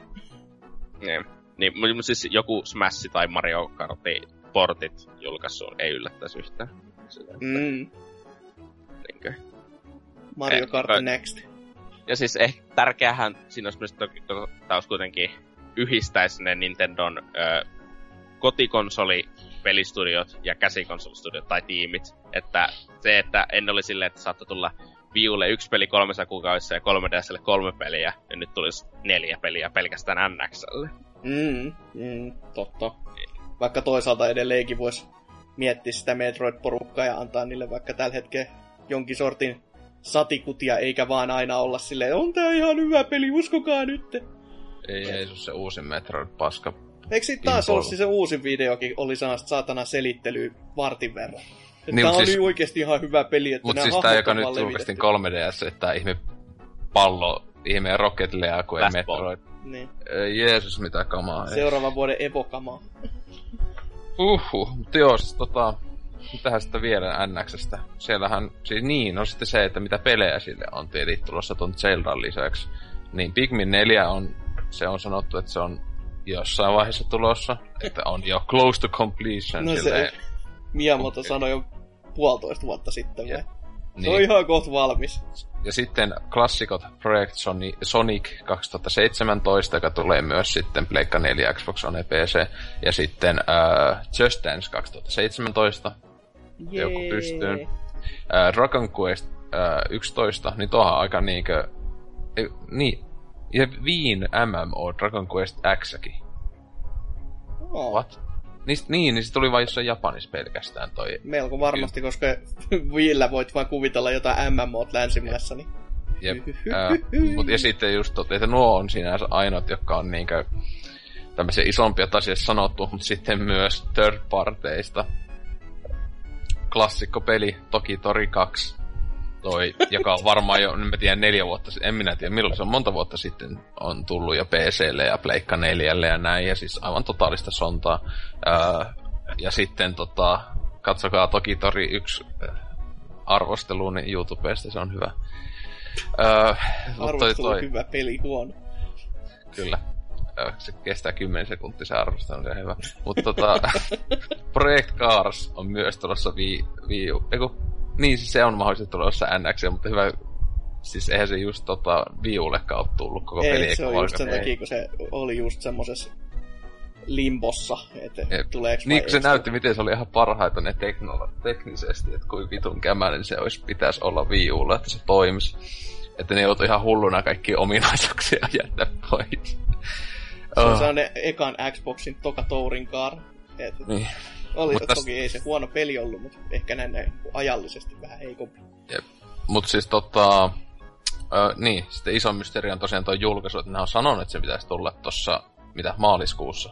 Niin. Niin, mutta siis joku Smash tai Mario Kartin portit julkaissut ei yllättäisi yhtään. Että, Mm, niinkö. Mario Eh, Kart kai- Next. Ja siis ehkä tärkeähän siinä olisi myös toki, to, tää olisi kuitenkin yhdistäisi ne Nintendon ö, kotikonsoli pelistudiot ja käsikonsolistudiot tai tiimit. Että se, että ennen oli silleen, että saattoi tulla Wii Ulle yksi peli kolmessa kuukaudessa ja 3DSlle kolme peliä, ja nyt tulisi neljä peliä pelkästään NXlle. Mm, mm, totta. Vaikka toisaalta edelleenkin voisi miettiä sitä Metroid-porukkaa ja antaa niille vaikka tällä hetkellä jonkin sortin satikutia, eikä vaan aina olla silleen, on tää ihan hyvä peli, uskokaa nyt. Ei, ei se ole se uusi Metroid paska. Eikö sit taas ollut siis se uusi videokin, oli sellaista saatana selittelyä vartin verran. Että Niin, tää mut on siis- oikeesti ihan hyvä peli, että Mut nämä siis tää, hahmot joka on nyt julkaistiin levitetty. 3DS, että ihme pallo ihmeen Rocket League, kun ei Fastball. Metroid. Niin. Jeesus, mitä kamaa. ei. Seuraavan vuoden evokamaa. Uhu, mutta joo, siis tota, mitähän sitten vielä NXstä? Siellähän, siis niin, on sitten se, että mitä pelejä sille on tietenkin tulossa ton Zeldan lisäksi. Niin Pikmin 4 on, se on sanottu, että se on jossain vaiheessa tulossa, että on jo close to completion. No silleen. se Miyamoto Okei. sanoi jo puolitoista vuotta sitten. Se niin. on ihan kohta valmis. Ja sitten klassikot Project Soni- Sonic 2017, joka tulee myös sitten Pleikka 4, Xbox One, PC. Ja sitten uh, Just Dance 2017, Joku Jee. pystyy. uh, Dragon Quest uh, 11, niin tuohan aika niinkö... Ei, niin, ja Viin MMO Dragon Quest X-kin. Oo, What? Niin, niin, niin se tuli vain jossain Japanissa pelkästään toi. Melko varmasti, koska Viillä voit vaan kuvitella jotain MMOt länsimaissa. Niin... Jep. Uh, mut, ja sitten just tot, että nuo on sinänsä ainoat, jotka on niinkö tämmöisiä isompia tasia sanottu, mutta sitten myös third parteista. Klassikko peli, toki Tori 2, toi, joka on varmaan jo, en mä tiedä, neljä vuotta sitten, en minä tiedä milloin se on, monta vuotta sitten on tullut jo PClle ja Pleikka 4 ja näin, ja siis aivan totaalista sontaa. Uh, ja sitten tota, katsokaa toki Tori 1 arvosteluun niin YouTubesta, se on hyvä. Öö, mutta toi, Arvostelu toi, hyvä, peli huono. kyllä. Öö, se kestää 10 sekuntia se arvostelu, se on hyvä. Mutta tota, Project Cars on myös tulossa U. Eiku, niin, siis se on mahdollisesti tulossa NX, mutta hyvä, siis eihän se just tota Wii Ullekaan ole tullut koko peli. Ei, se on just sen valko- takia, kun se oli just semmosessa limbossa, että Jep. tuleeko Niin, kun se ei näytti, miten se oli ihan parhaita ne teknolo- teknisesti, että kuin vitun kämäinen se olisi, pitäisi olla Wii Ulla, että se toimisi. Että ne joutui ihan hulluna kaikki ominaisuuksia jättää pois. Se on Oh, ekan Xboxin toka car. Et niin. Oli Mut toki ei se huono peli ollut, mutta ehkä näin, näin ajallisesti vähän heikompi. Mut siis tota... Ö, niin, sitten iso mysteeri on tosiaan tuo julkaisu, että ne on sanonut, että se pitäisi tulla tossa, mitä, maaliskuussa.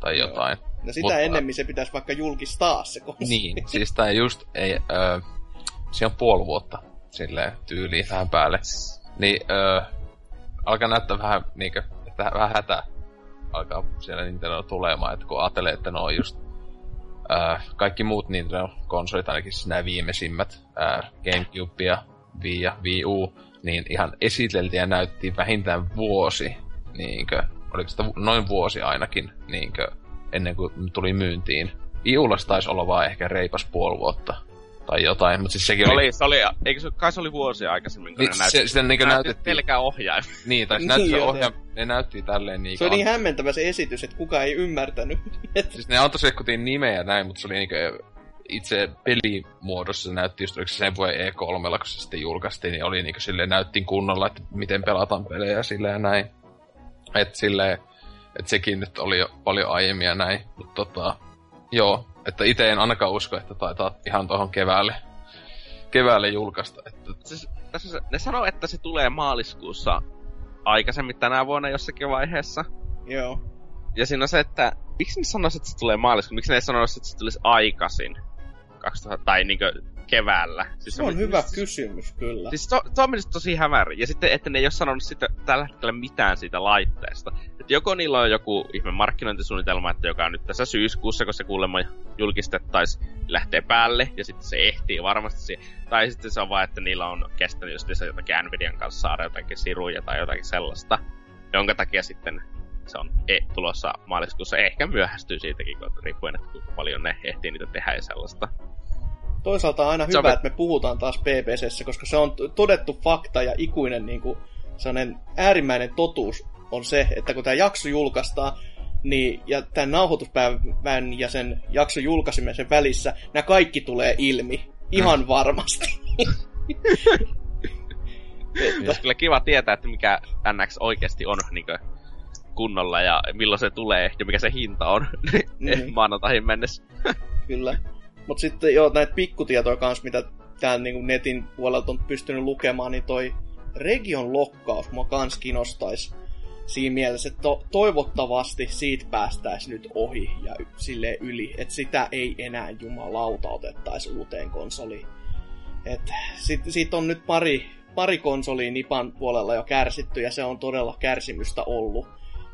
Tai Joo. jotain. No sitä Mutta- ennemmin se pitäisi vaikka julkistaa se konsoli. Niin, siis tää just ei... Ö, siinä on puoli vuotta silleen tyyliin vähän päälle. Niin ö, alkaa näyttää vähän niinkö, että vähän hätä alkaa siellä Nintendo tulemaan, että kun ajattelee, että ne on just ö, kaikki muut Nintendo-konsolit, ainakin siis nämä viimeisimmät, ö, Gamecube ja Wii ja Wii U, niin ihan esiteltiin ja näyttiin vähintään vuosi, niinkö, oliko sitä noin vuosi ainakin, niinkö, ennen kuin tuli myyntiin. Iulas taisi olla vaan ehkä reipas puoli vuotta tai jotain, mutta siis sekin Se oli... oli, se oli, eikö se, kai se oli vuosia aikaisemmin, kun Niin, ne se, näytti, sitä niinkö näytti näytettiin... pelkää ohjain. Niin, tai se Niin, näytti ohja... Ne näytti tälleen niin Se on niin hämmentävä se esitys, että kukaan ei ymmärtänyt. Siis ne antoi sekkutiin nimeä ja näin, mutta se oli niinkö itse pelimuodossa se näytti just, oliko se sen vuoden E3, kun se sitten julkaistiin, niin oli niinkö silleen näyttiin kunnolla, että miten pelataan pelejä ja silleen ja näin. Et silleen, että sekin nyt oli jo paljon aiemmin ja näin, mutta tota, joo, että itse en ainakaan usko, että taitaa ihan tuohon keväälle, keväälle julkaista. Että, Siis, tässä se, ne sanoo, että se tulee maaliskuussa aikaisemmin tänä vuonna jossakin vaiheessa. Joo. Ja siinä on se, että miksi ne sanois, että se tulee maaliskuussa? Miksi ne ei sanois, että se tulisi aikaisin? 2000, tai niinkö keväällä. Siis Se on hyvä siis, kysymys kyllä. Siis to, to on tosi hämärä. Ja sitten, että ne ei ole sanonut sitä, tällä hetkellä mitään siitä laitteesta. Että joko niillä on joku ihme markkinointisuunnitelma, että joka on nyt tässä syyskuussa, kun se kuulemma julkistettaisiin, lähtee päälle, ja sitten se ehtii varmasti siihen. Tai sitten se on vaan, että niillä on kestänyt just se jotakin Nvidian kanssa saada jotakin siruja tai jotakin sellaista. Jonka takia sitten se on e- tulossa maaliskuussa. Ehkä myöhästyy siitäkin, kun riippuen, että kuinka paljon ne ehtii niitä tehdä ja sellaista. Toisaalta aina hyvä, ve- että me puhutaan taas PPCssä, koska se on todettu fakta ja ikuinen niin kuin, sellainen äärimmäinen totuus on se, että kun tämä jakso julkaistaan, niin, ja tämän nauhoituspäivän ja sen jakson julkaisemisen välissä, nämä kaikki tulee ilmi. Ihan varmasti. Olisi kyllä kiva tietää, että mikä NX oikeasti on niin kunnolla ja milloin se tulee ja mikä se hinta on Niin. maanantaihin mennessä. Kyllä. Mutta sitten joo, näitä pikkutietoja kanssa, mitä täällä niin netin puolelta on pystynyt lukemaan, niin toi region lokkaus mua kans kiinnostaisi siinä mielessä, että to- toivottavasti siitä päästäisiin nyt ohi ja y- silleen yli, että sitä ei enää jumalauta otettaisi uuteen konsoliin. Et sit, siitä on nyt pari, pari konsolia Nipan puolella jo kärsitty ja se on todella kärsimystä ollut.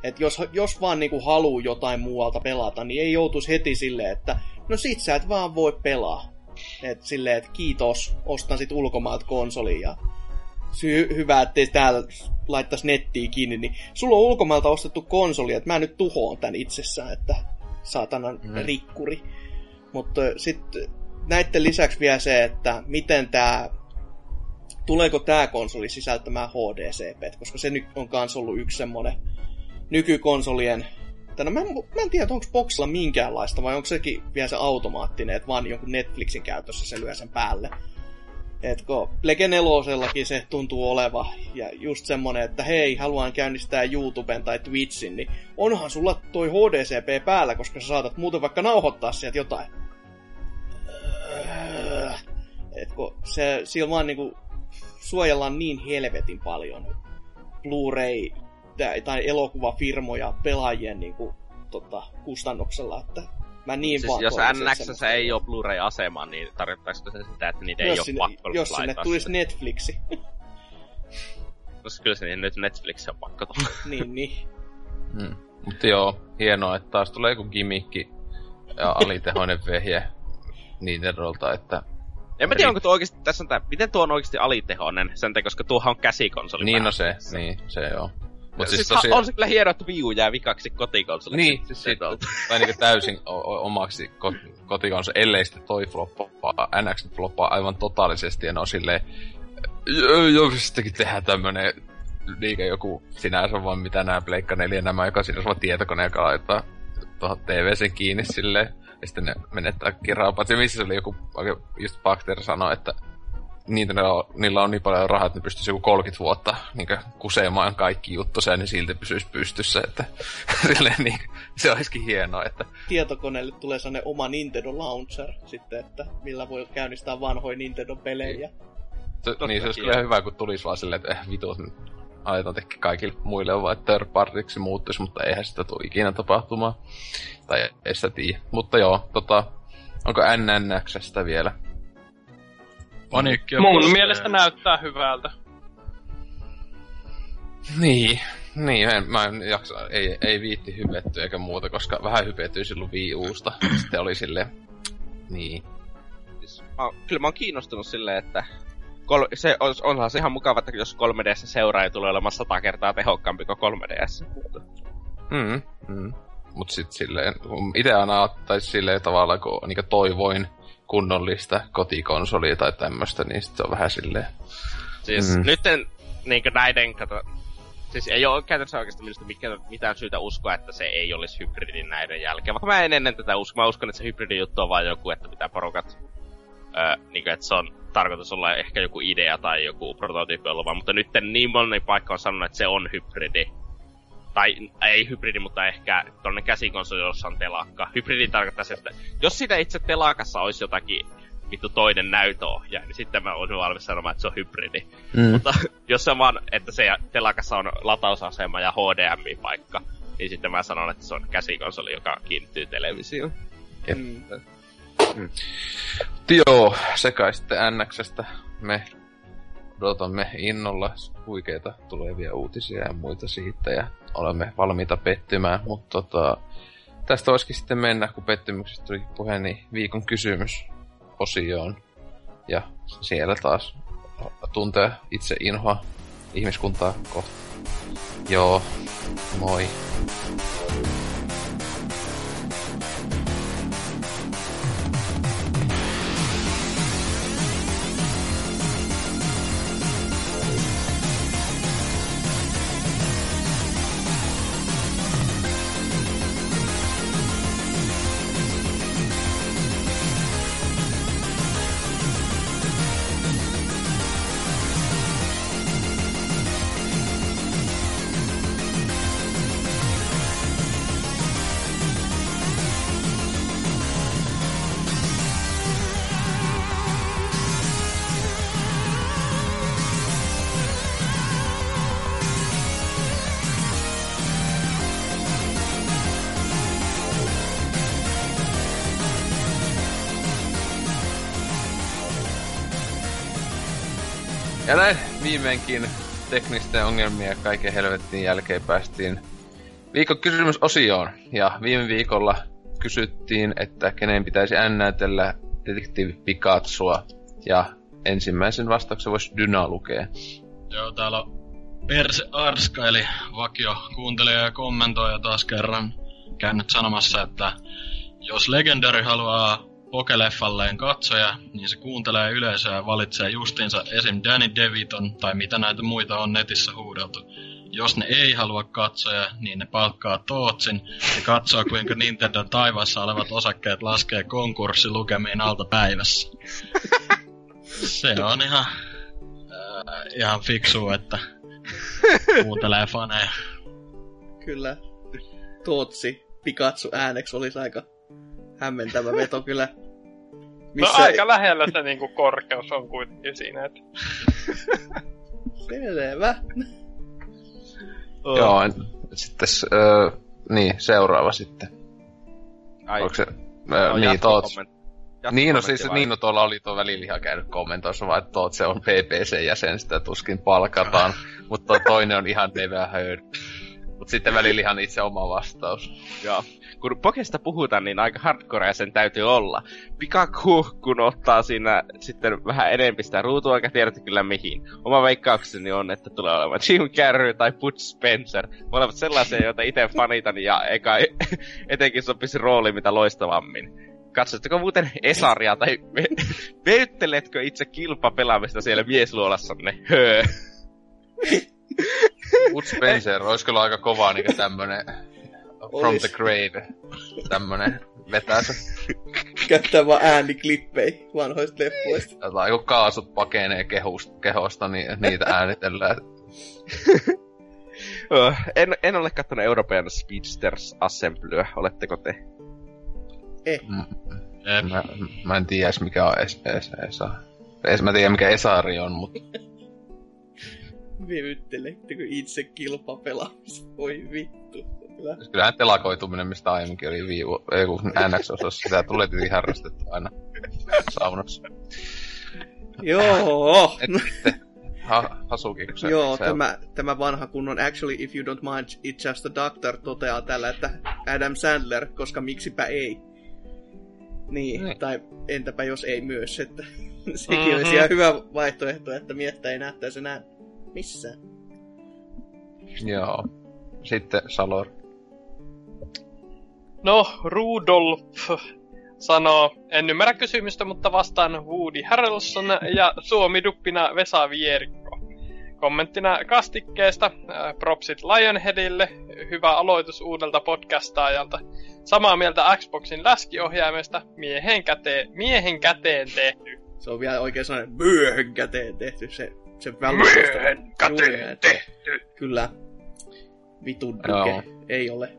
Et jos, jos vaan niinku haluu jotain muualta pelata, niin ei joutuisi heti silleen, että no sit sä et vaan voi pelaa. Et silleen, että kiitos, ostan sit ulkomailta konsoli ja sy- hyvä, ettei täällä laittaisi nettiin kiinni, niin sulla on ulkomailta ostettu konsoli, että mä nyt tuhoon tän itsessään, että saatanan mm. rikkuri. Mutta sitten näiden lisäksi vielä se, että miten tämä tuleeko tämä konsoli sisältämään HDCP, koska se nyt on kans ollut yksi semmonen nykykonsolien Tänä, mä, en, mä en tiedä, onko Boxilla minkäänlaista, vai onko sekin vielä se automaattinen, että vaan jonkun Netflixin käytössä se lyö sen päälle. Et kun Plege 4 se tuntuu oleva, ja just semmonen, että hei, haluan käynnistää YouTuben tai Twitchin, niin onhan sulla toi HDCP päällä, koska sä saatat muuten vaikka nauhoittaa sieltä jotain. Et kun se, sillä vaan niinku suojellaan niin helvetin paljon Blu-ray tai elokuvafirmoja pelaajien niinku, tota, kustannuksella, että mä niin siis vaan jos NX ei ole Blu-ray-asema, niin tarkoittaisiko se sitä, että niitä ei jos ole sinne, pakko jos sinne tulisi sitä? Netflixi. Koska kyllä se nyt Netflix on pakko tulla. niin, niin. Mm. Mutta joo, hienoa, että taas tulee joku gimmikki ja alitehoinen vehje Nintendolta, että En mä tiedä, onko tuo oikeesti, tässä on tää, miten tuo on oikeesti alitehoinen, sen takia, koska tuohan on käsikonsoli. niin no se, niin se joo. Mut siis, siis tosi... on se kyllä hienoa, että Wii U jää vikaksi kotikonsoliksi. Niin, siis sit, tai niinku täysin o- omaksi ko- kotikonsa, ellei sitten toi floppaa, NX floppaa aivan totaalisesti, ja ne on silleen, joo, joo, sittenkin tehdään tämmönen liike joku sinänsä vaan mitä nää Pleikka 4 nämä, joka sinänsä vaan tietokone, joka laittaa tuohon TV-sen kiinni silleen, ja sitten ne menettää kirraa. Paitsi missä se oli joku, just Baxter sanoi, että niitä ne on, niillä on niin paljon rahaa, että ne pystyisi joku 30 vuotta niin kusemaan kaikki juttuja, niin silti pysyisi pystyssä. Että, silleen, niin, se olisikin hienoa, että Tietokoneelle tulee sellainen oma Nintendo Launcher sitten, että millä voi käynnistää vanhoja Nintendo-pelejä. se, niin se olisi kyllä hyvä, kun tulisi vaan silleen, että eh, vitut, nyt aletaan tehdä kaikille muille vaan, että third partyksi muuttuisi, mutta eihän sitä tule ikinä tapahtumaan. Tai ei sitä tiedä. Mutta joo, tota, onko NNXstä vielä? Paniikkia. Mun mielestä näyttää hyvältä. Niin, niin, en, mä en jaksa, ei, ei viitti hypettyä eikä muuta, koska vähän hypettyy silloin Wii Usta. Sitten oli silleen, niin. Siis, mä, kyllä mä oon kiinnostunut silleen, että kol- se on, onhan se ihan mukava, että jos 3DS seuraaja tulee olemaan sata kertaa tehokkaampi kuin 3DS. Mm, mm. Mut sit silleen, ite aina ottaisi silleen tavallaan, kun niinku toivoin kunnollista kotikonsolia tai tämmöstä, niin sit se on vähän silleen, Siis Mm. nytten niinku näiden, kato, siis ei ole käytännössä oikeasti minusta mitään, mitään syytä uskoa, että se ei olisi hybridin näiden jälkeen. Vaikka mä en ennen tätä usko, mä uskon, että se hybridin juttu on vaan joku, että pitää porukat, öö, niinku, että se on tarkoitus olla ehkä joku idea tai joku prototyyppi ollut vaan, mutta nyt niin moni paikka on sanonut, että se on hybridi. Tai ei hybridi, mutta ehkä tollanen käsikonsoli, jossa on telakka. Hybridi tarkoittaa se, että jos sitä itse telakassa olisi jotakin vittu toinen näytöohjaaja, niin sitten mä olisin valmis sanomaan, että se on hybridi. mm. Mutta jos se on vaan, että se telakassa on latausasema ja HDMI-paikka, niin sitten mä sanon, että se on käsikonsoli, joka kiinnittyy televisioon. Jep. Mm. Joo, sekä sitten NXstä me odotamme innolla huikeita tulevia uutisia ja muita siitä ja olemme valmiita pettymään, mutta tota, tästä olisikin sitten mennä, kun pettymyksestä tuli puhe, niin viikon kysymys osioon. Ja siellä taas tuntee itse inhoa ihmiskuntaa kohta. Joo, moi. Viimeinkin teknisten ongelmien ja kaiken helvettiin jälkeen päästiin viikon kysymysosioon. Ja viime viikolla kysyttiin, että kenen pitäisi ännäytellä detektiivi Pikachua. Ja ensimmäisen vastauksen voisi Dyna lukea. Joo, täällä on Perse Arska, eli vakio kuuntelija ja kommentoija taas kerran käynyt sanomassa, että jos Legendary haluaa pokeleffalleen katsoja, niin se kuuntelee yleisöä ja valitsee justiinsa esim. Danny DeViton tai mitä näitä muita on netissä huudeltu. Jos ne ei halua katsoja, niin ne palkkaa Tootsin ja katsoo kuinka Nintendo taivaassa olevat osakkeet laskee konkurssilukemiin alta päivässä. Se on ihan, äh, ihan fiksu, että kuuntelee faneja. Kyllä. Tootsi Pikachu ääneksi olisi aika hämmentävä veto kyllä. No aika lähellä se niinku korkeus on kuitenkin siinä, että... Selvä. Oh. Joo, en- sitten öö, niin, seuraava sitten. Ai, Onko se, no, öö, niin, toot, jatkokommentti niin, no siis vai? niin, no tuolla oli tuo väliliha käynyt kommentoissa, vaan että Toot se on PPC-jäsen, sitä tuskin palkataan. Mutta toinen on ihan Never Heard. Mutta sitten välilihan itse oma vastaus. Joo. Kun Pokesta puhutaan, niin aika hardcorea sen täytyy olla. Pikachu, kun ottaa siinä sitten vähän enemmän sitä ruutua, eikä tiedätte kyllä mihin. Oma veikkaukseni on, että tulee olemaan Jim Carrey tai Bud Spencer. Molemmat sellaisia, joita itse fanitan ja eikä etenkin sopisi rooli mitä loistavammin. Katsotteko muuten Esaria tai ve- veytteletkö itse kilpapelaamista siellä miesluolassanne? Höö. Wood Spencer olisi kyllä aika kova niinku tämmönen From Ois. the Grave. Tämmönen vetäsä. Käyttää vaan ääniklippei vanhoista leffoista. Tai kun kaasut pakenee kehusta, kehosta, niin niitä äänitellään. Öö, en, en ole katsonut European Speedsters Assemblyä, oletteko te? Eh, Jep. Mä, mä en tiedä mikä on es, es, Esa. Es, mä tiedän mikä Esari on, mutta Vyvyttelettekö itse kilpapelaamista? Voi vittu. Kyllä. kyllähän telakoituminen, mistä aiemminkin oli viivu, ei kun NX-osassa, sitä tulee tietenkin harrastettu aina saunassa. Joo. Et sitten, ha, Hasuki, kun se, Joo, se tämä, tämä vanha kunnon Actually If You Don't Mind It's Just a Doctor toteaa tällä, että Adam Sandler, koska miksipä ei. Niin, Niin. tai entäpä jos ei myös, että sekin mm-hmm. olisi ihan hyvä vaihtoehto, että miestä ei nähtäisi enää missään. Joo. Sitten Salor. No, Rudolf sanoo, en ymmärrä kysymystä, mutta vastaan Woody Harrelson ja Suomi-duppina Vesa Vierikko. Kommenttina kastikkeesta, äh, propsit Lionheadille, hyvä aloitus uudelta podcastaajalta. Samaa mieltä Xboxin läskiohjaimesta, miehen käteen, miehen käteen tehty. Se on vielä oikein sellainen myöhön käteen tehty se, se. Myöhön käteen tehty. Kyllä. Vitun duke. Joo. Ei ole.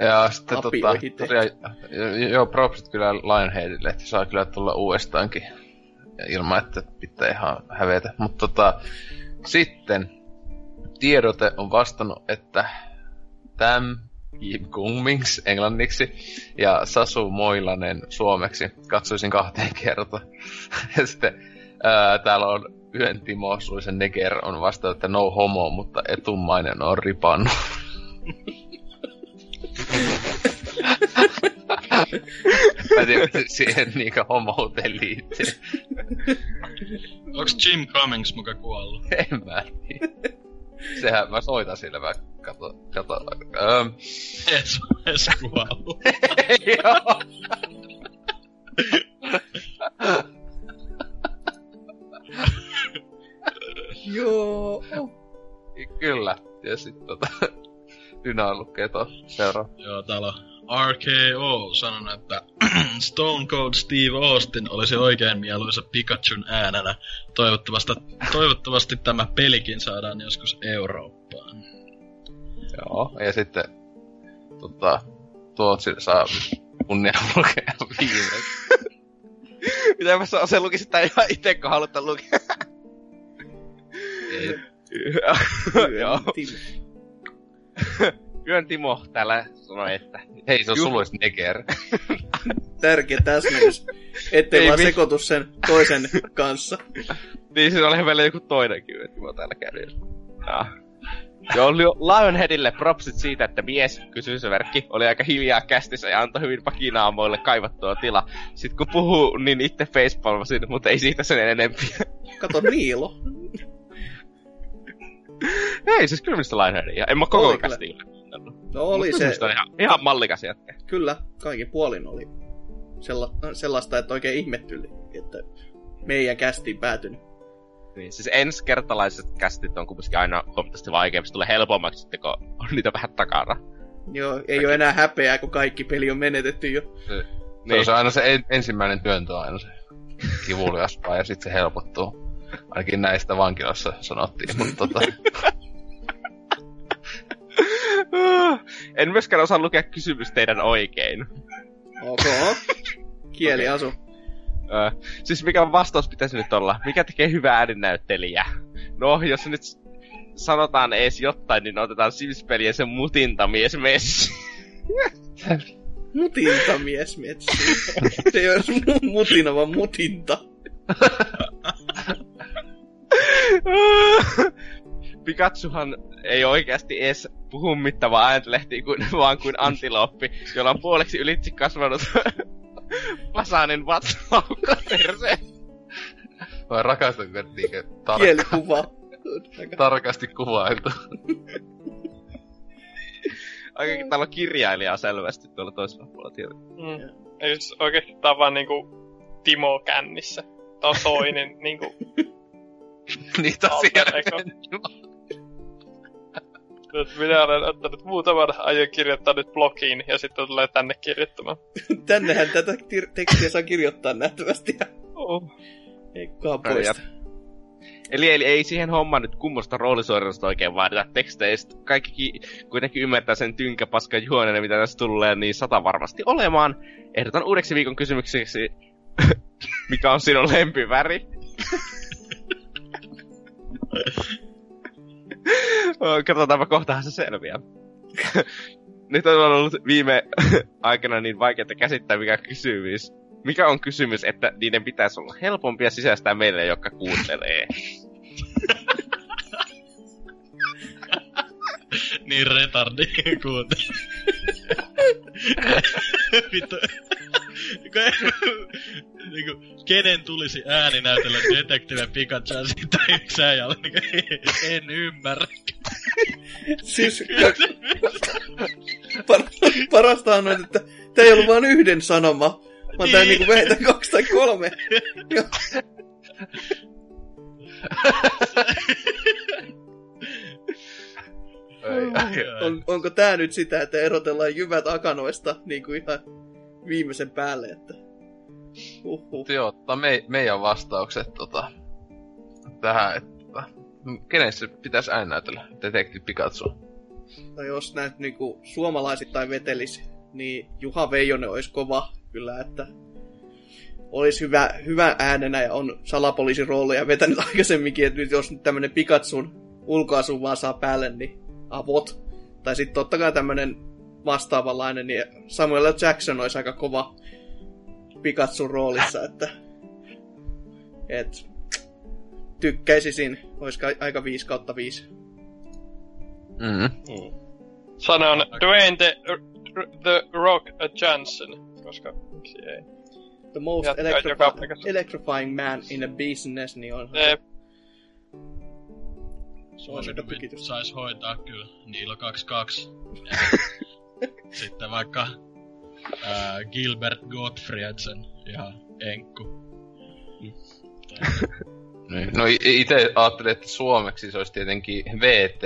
Ja sitten tota, tosiaan, jo- joo, propsit kyllä Lionheadille, että saa kyllä tulla uudestaankin ja ilman, että pitää ihan hävetä. Mutta tota, sitten tiedote on vastannut, että Tam Kim Cummings englanniksi ja Sasu Moilanen suomeksi. Katsoisin kahteen kertaan. ja sitten ää, täällä on yhden Timo Suisen Neger on vastannut, että no homo, mutta etumainen on ripannut. Mä en tiedä, miten siihen niinkö homouteen liittyy. Onks Jim Cummings muka kuollut? En mä tiedä. Sehän mä soitan sille, mä kato, kato. Öm, Es, es kuollut. joo. Joo. Kyllä. Ja sit tota, Dyna lukee tuon seuraava. Joo, täällä on RKO sanonut, että Stone Cold Steve Austin olisi oikein mieluisa Pikachun äänenä. Toivottavasti, toivottavasti tämä pelikin saadaan joskus Eurooppaan. Joo. Ja sitten tota, Tuotsi saa kunnia lukea viimeksi. Mitä mä saan, se lukisi sitä ihan itse, kun halutaan lukea. Ei, Joo. Timo. Yön Timo täällä sanoi, että Hei, se on suluis Neger. Tärkeä täsmennys. ettei Ei vaan sekoitu sen toisen kanssa. Niin siis oli vielä joku toinenkin, että mä täällä kävin. Ja. Joo, oli Lionheadille propsit siitä, että mies, kysymysmerkki, oli aika hiljaa kästissä ja antoi hyvin pakinaamoille kaivattua tila. Sitten kun puhuu, niin itse facepalmasin, mutta ei siitä sen enempiä. Kato Niilo. ei, siis kyllä minusta Lionheadia. En mä koko kästi. No oli se, on ihan, ihan mallikas jätkä. kyllä, kaikin puolin oli sella, sellaista, että oikein ihmettyi, että meidän kästiin päätynyt. Niin, siis ensikertalaiset kästit on kumminkin aina huomattavasti vaikeampi. Se tulee helpommaksi sitten, kun on niitä vähän takana. Joo, ei ole enää häpeää, kun kaikki peli on menetetty jo. Se Niin. on se aina se en, ensimmäinen työntö on aina se kivuliaspaa ja sitten se helpottuu. Ainakin näistä vankilassa sanottiin, mutta tota, en myöskään osaa lukea kysymys teidän oikein. Ok. Kieli asu. Ö, siis mikä vastaus pitäisi nyt olla? Mikä tekee hyvää ääninäyttelijää? No, jos nyt sanotaan ees jotain, niin otetaan Sims-peli ja sen mutintamies Messi. Mutinta mies metsi. Se ei ole mutina, vaan mutinta. Pikatsuhan ei oikeasti edes puhu mittavaa ääntlehtiä kuin, vaan kuin antilooppi, jolla on puoleksi ylitse kasvanut vasainen vatsaukka perse. mä rakastan, kun niinkö tar- Kielikuva. tarkasti kuvailtu. Aikakin täällä on kirjailijaa selvästi tuolla toisella puolella tietä. Mm. Ei siis oikeesti tää on vaan niinku Timo kännissä. Tää on toinen niinku niin tosiaan. Nyt minä olen ottanut muutaman aion kirjoittaa nyt blogiin ja sitten tulee tänne kirjoittamaan. Tännehän tätä tir- tekstiä saa kirjoittaa nähtävästi. Oh. Ei kukaan poista. Eli, eli ei siihen hommaan nyt kummosta roolisuoritusta oikein vaadita teksteistä. Kaikki ki- kuitenkin ymmärtää sen tynkäpaskan juonen, mitä tässä tulee, niin sata varmasti olemaan. Ehdotan uudeksi viikon kysymykseksi, mikä on sinun lempiväri? Katsotaanpa kohtahan se selviää. Nyt on ollut viime aikana niin vaikeaa käsittää, mikä kysymys. Mikä on kysymys, että niiden pitäisi olla helpompia sisäistää meille, jotka kuuntelee? niin retardi kuuntele. Vittu. Niinku, kenen tulisi ääni näytellä Detective Pikachu tai yksi äijällä? Niinku, en ymmärrä. Siis par- parastahan on, että tää ei ollut vain yhden sanoma, vaan tää Niin. niinku vähintään kaksi tai kolme. Joo. Ei, On, onko tää nyt sitä, että erotellaan jyvät akanoista niin kuin ihan viimeisen päälle, että... Uhuh. Joo, tota, me, meidän vastaukset tota, tähän, että kenen se pitäisi aina näytellä? Detektiivi Pikachu. Tai jos näet niinku suomalaisittain vetelisi, niin Juha Veijonen olisi kova kyllä, että olisi hyvä, hyvä äänenä ja on salapoliisin rooleja vetänyt aikaisemminkin, että nyt jos nyt tämmönen Pikatsun ulkoasu vaan saa päälle, niin avot. Tai sitten totta kai tämmönen vastaavanlainen, niin Samuel L. Jackson olisi aika kova Pikatsun roolissa, että et, tykkäisisin, olisi ka- aika 5 kautta 5. Mm. Sanon Dwayne the, the Rock Johnson, koska miksi ei. The most Jatka electrifi- joka electrifying man in a business, niin on Ee, Suositukset sais hoitaa kyllä. Niillä 22. Sitten vaikka ää, Gilbert Gottfriedsen ja Enkku. Niin. No itse ajattelin, että suomeksi se olisi tietenkin VT.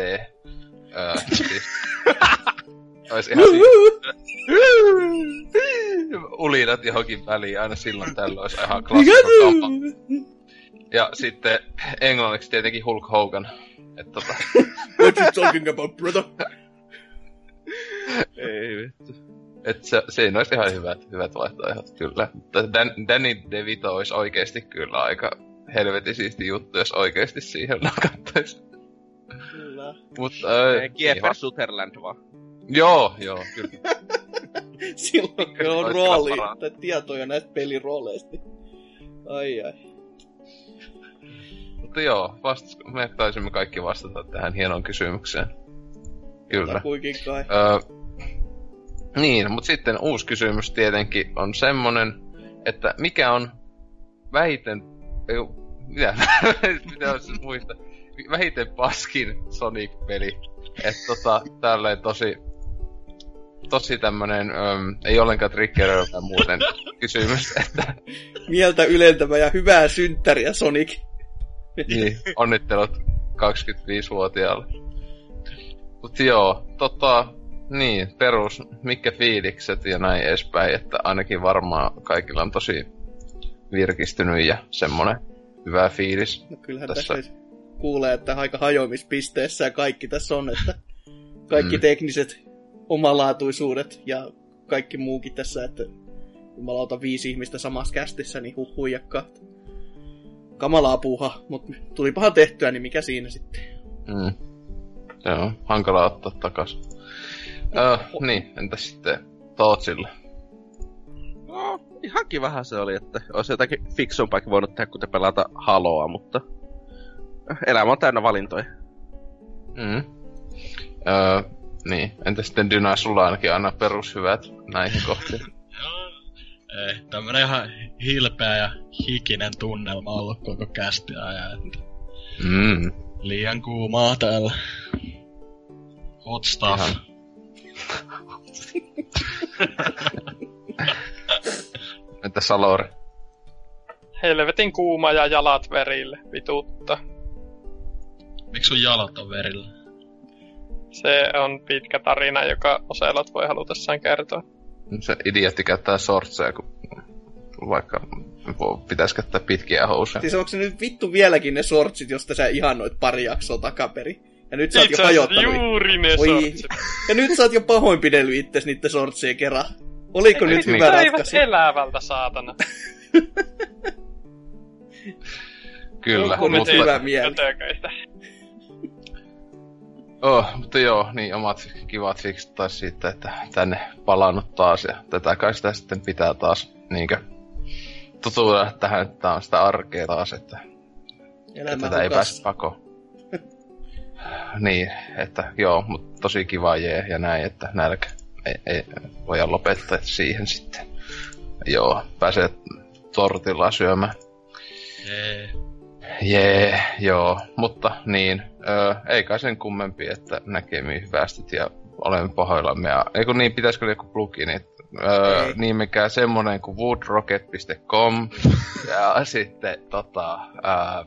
Öö, siis, olisi ihan siis, ulinat johonkin väliin, aina silloin tällöin olisi ihan klassikko kampa. Ja sitten englanniksi tietenkin Hulk Hogan. Et tota, What you talking about, brother? Ei vittu. et se, siinä olisi ihan hyvät, hyvät vaihtoehdot, kyllä. Mutta Dan, Danny DeVito olisi oikeasti kyllä aika helvetin siisti juttu, jos oikeasti siihen nakattaisi. Kyllä. Mutta, äh, Kiefer Sutherland vaan. Joo, joo, kyllä. Silloin kun on rooli tai tietoja näistä pelirooleista. Ai ai. Mutta joo, vastas, me taisimme kaikki vastata tähän hienoon kysymykseen. Kyllä. Kuinkin kai. Öö, niin, mutta sitten uusi kysymys tietenkin on semmonen, että mikä on vähiten... Ei, mitä? mitä on siis muista? Vähiten paskin Sonic-peli. Että tota, tälleen tosi... Tosi tämmönen, öm, ei ollenkaan triggeröivä muuten kysymys, että Mieltä ylentävä ja hyvää synttäriä, Sonic. niin, onnittelut 25-vuotiaalle. Mut joo, tota, niin, perus, mitkä fiilikset ja näin edespäin, että ainakin varmaan kaikilla on tosi virkistynyt ja semmonen hyvä fiilis. No kyllähän Tässä- tässä, kuulee, että aika hajoamispisteessä ja kaikki tässä on, että kaikki Mm. tekniset omalaatuisuudet ja kaikki muukin tässä, että jumalauta viisi ihmistä samassa kästissä, niin huh huijakkaa. Kamalaa puuha, mutta tulipahan tehtyä, niin mikä siinä sitten? Mm. Joo, hankala ottaa takas. Öö, niin, entäs sitten Tootsille? No, ihan kivahan se oli, että olisi jotakin fiksumpaakin voinut tehdä, kuten pelata Haloa, mutta elämä on täynnä valintoja. Mm. Öö, niin, entäs sitten Dyna, sulla ainakin aina perushyvät näihin kohtiin. Joo. Ei, tämmönen ihan hilpeä ja hikinen tunnelma ollut koko kästi ajan, että Mm. Liian kuumaa täällä. Hot stuff. Ihan. Entä Salori? Helvetin kuuma ja jalat verille, vitutta. Miksi sun jalat on verillä? Se on pitkä tarina, joka Oselot voi halutessaan kertoa. Se idiotti käyttää sortseja, kun vaikka pitäisi käyttää pitkiä housuja. Siis onko se nyt vittu vieläkin ne sortsit, josta sä ihannoit pari jaksoa takaperi? Ja nyt sä oot Itse jo hajottanut. juuri ne Oi. sortsit. Ja nyt sä oot jo pahoinpidellyt itses niiden sortsien kerran. Oliko nyt hyvä ratkaisu? elävältä, saatana. Kyllä, Onko nyt mutta, hyvä mieli? Oh, mutta joo, niin omat kivat fiksit taas siitä, että tänne palannut taas ja tätä kai sitä sitten pitää taas niinkö tutuilla tähän, että tää on sitä arkea taas, että Elämä tätä ei pääse pakoon. niin, että joo, mutta tosi kiva jee ja näin, että nälkä ei, ei voida lopettaa siihen sitten. Joo, pääsee tortilla syömään. Jee. Jee, joo, mutta niin, öö, ei kai sen kummempi, että näkemiin hyvästit ja olemme pahoillamme. Ja, eikö niin, pitäisikö joku plugini? Öö, Ei. niin mikä semmonen kuin woodrocket.com ja sitten tota, ää,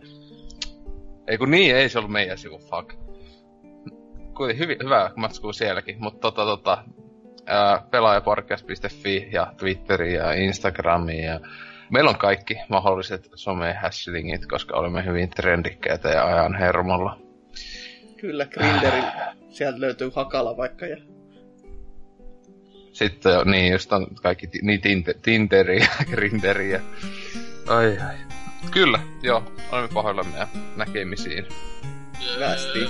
ei kun niin, ei se ollut meidän sivu, fuck. Kuitenkin hyvin, hyvä matskuu sielläkin, mutta tota, tota, ää, pelaajapodcast.fi ja Twitteri ja Instagrami ja meillä on kaikki mahdolliset some-hashlingit, koska olemme hyvin trendikkäitä ja ajan hermolla. Kyllä, Grinderin. Sieltä löytyy Hakala vaikka. Ja... Sitten niin, just on kaikki niin tinte, Tinderi ja Grinderi ja... Ai ai. Kyllä, joo, olemme pahoillamme ja näkemisiin. Hyvästi.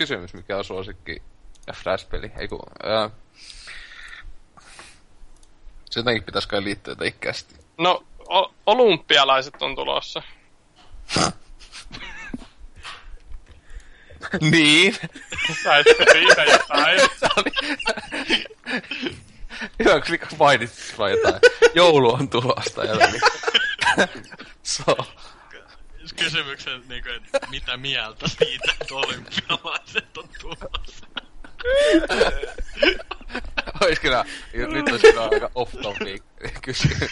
Kysymys, mikä on suosikki Flash-peli. Ei kun, ää, se jotenkin pitäisi kai liittyä jotenkin kästi. No, o- olympialaiset on tulossa. niin. Saitte siitä jotain. Hyvä, kun mainitsit vaan jotain. Joulu on tulosta jotenkin. so. kysymyksen, niin kuin, että mitä mieltä siitä, että olympialaiset on tulossa. Ois kyllä, nyt olisi kyllä aika off topic kysymys.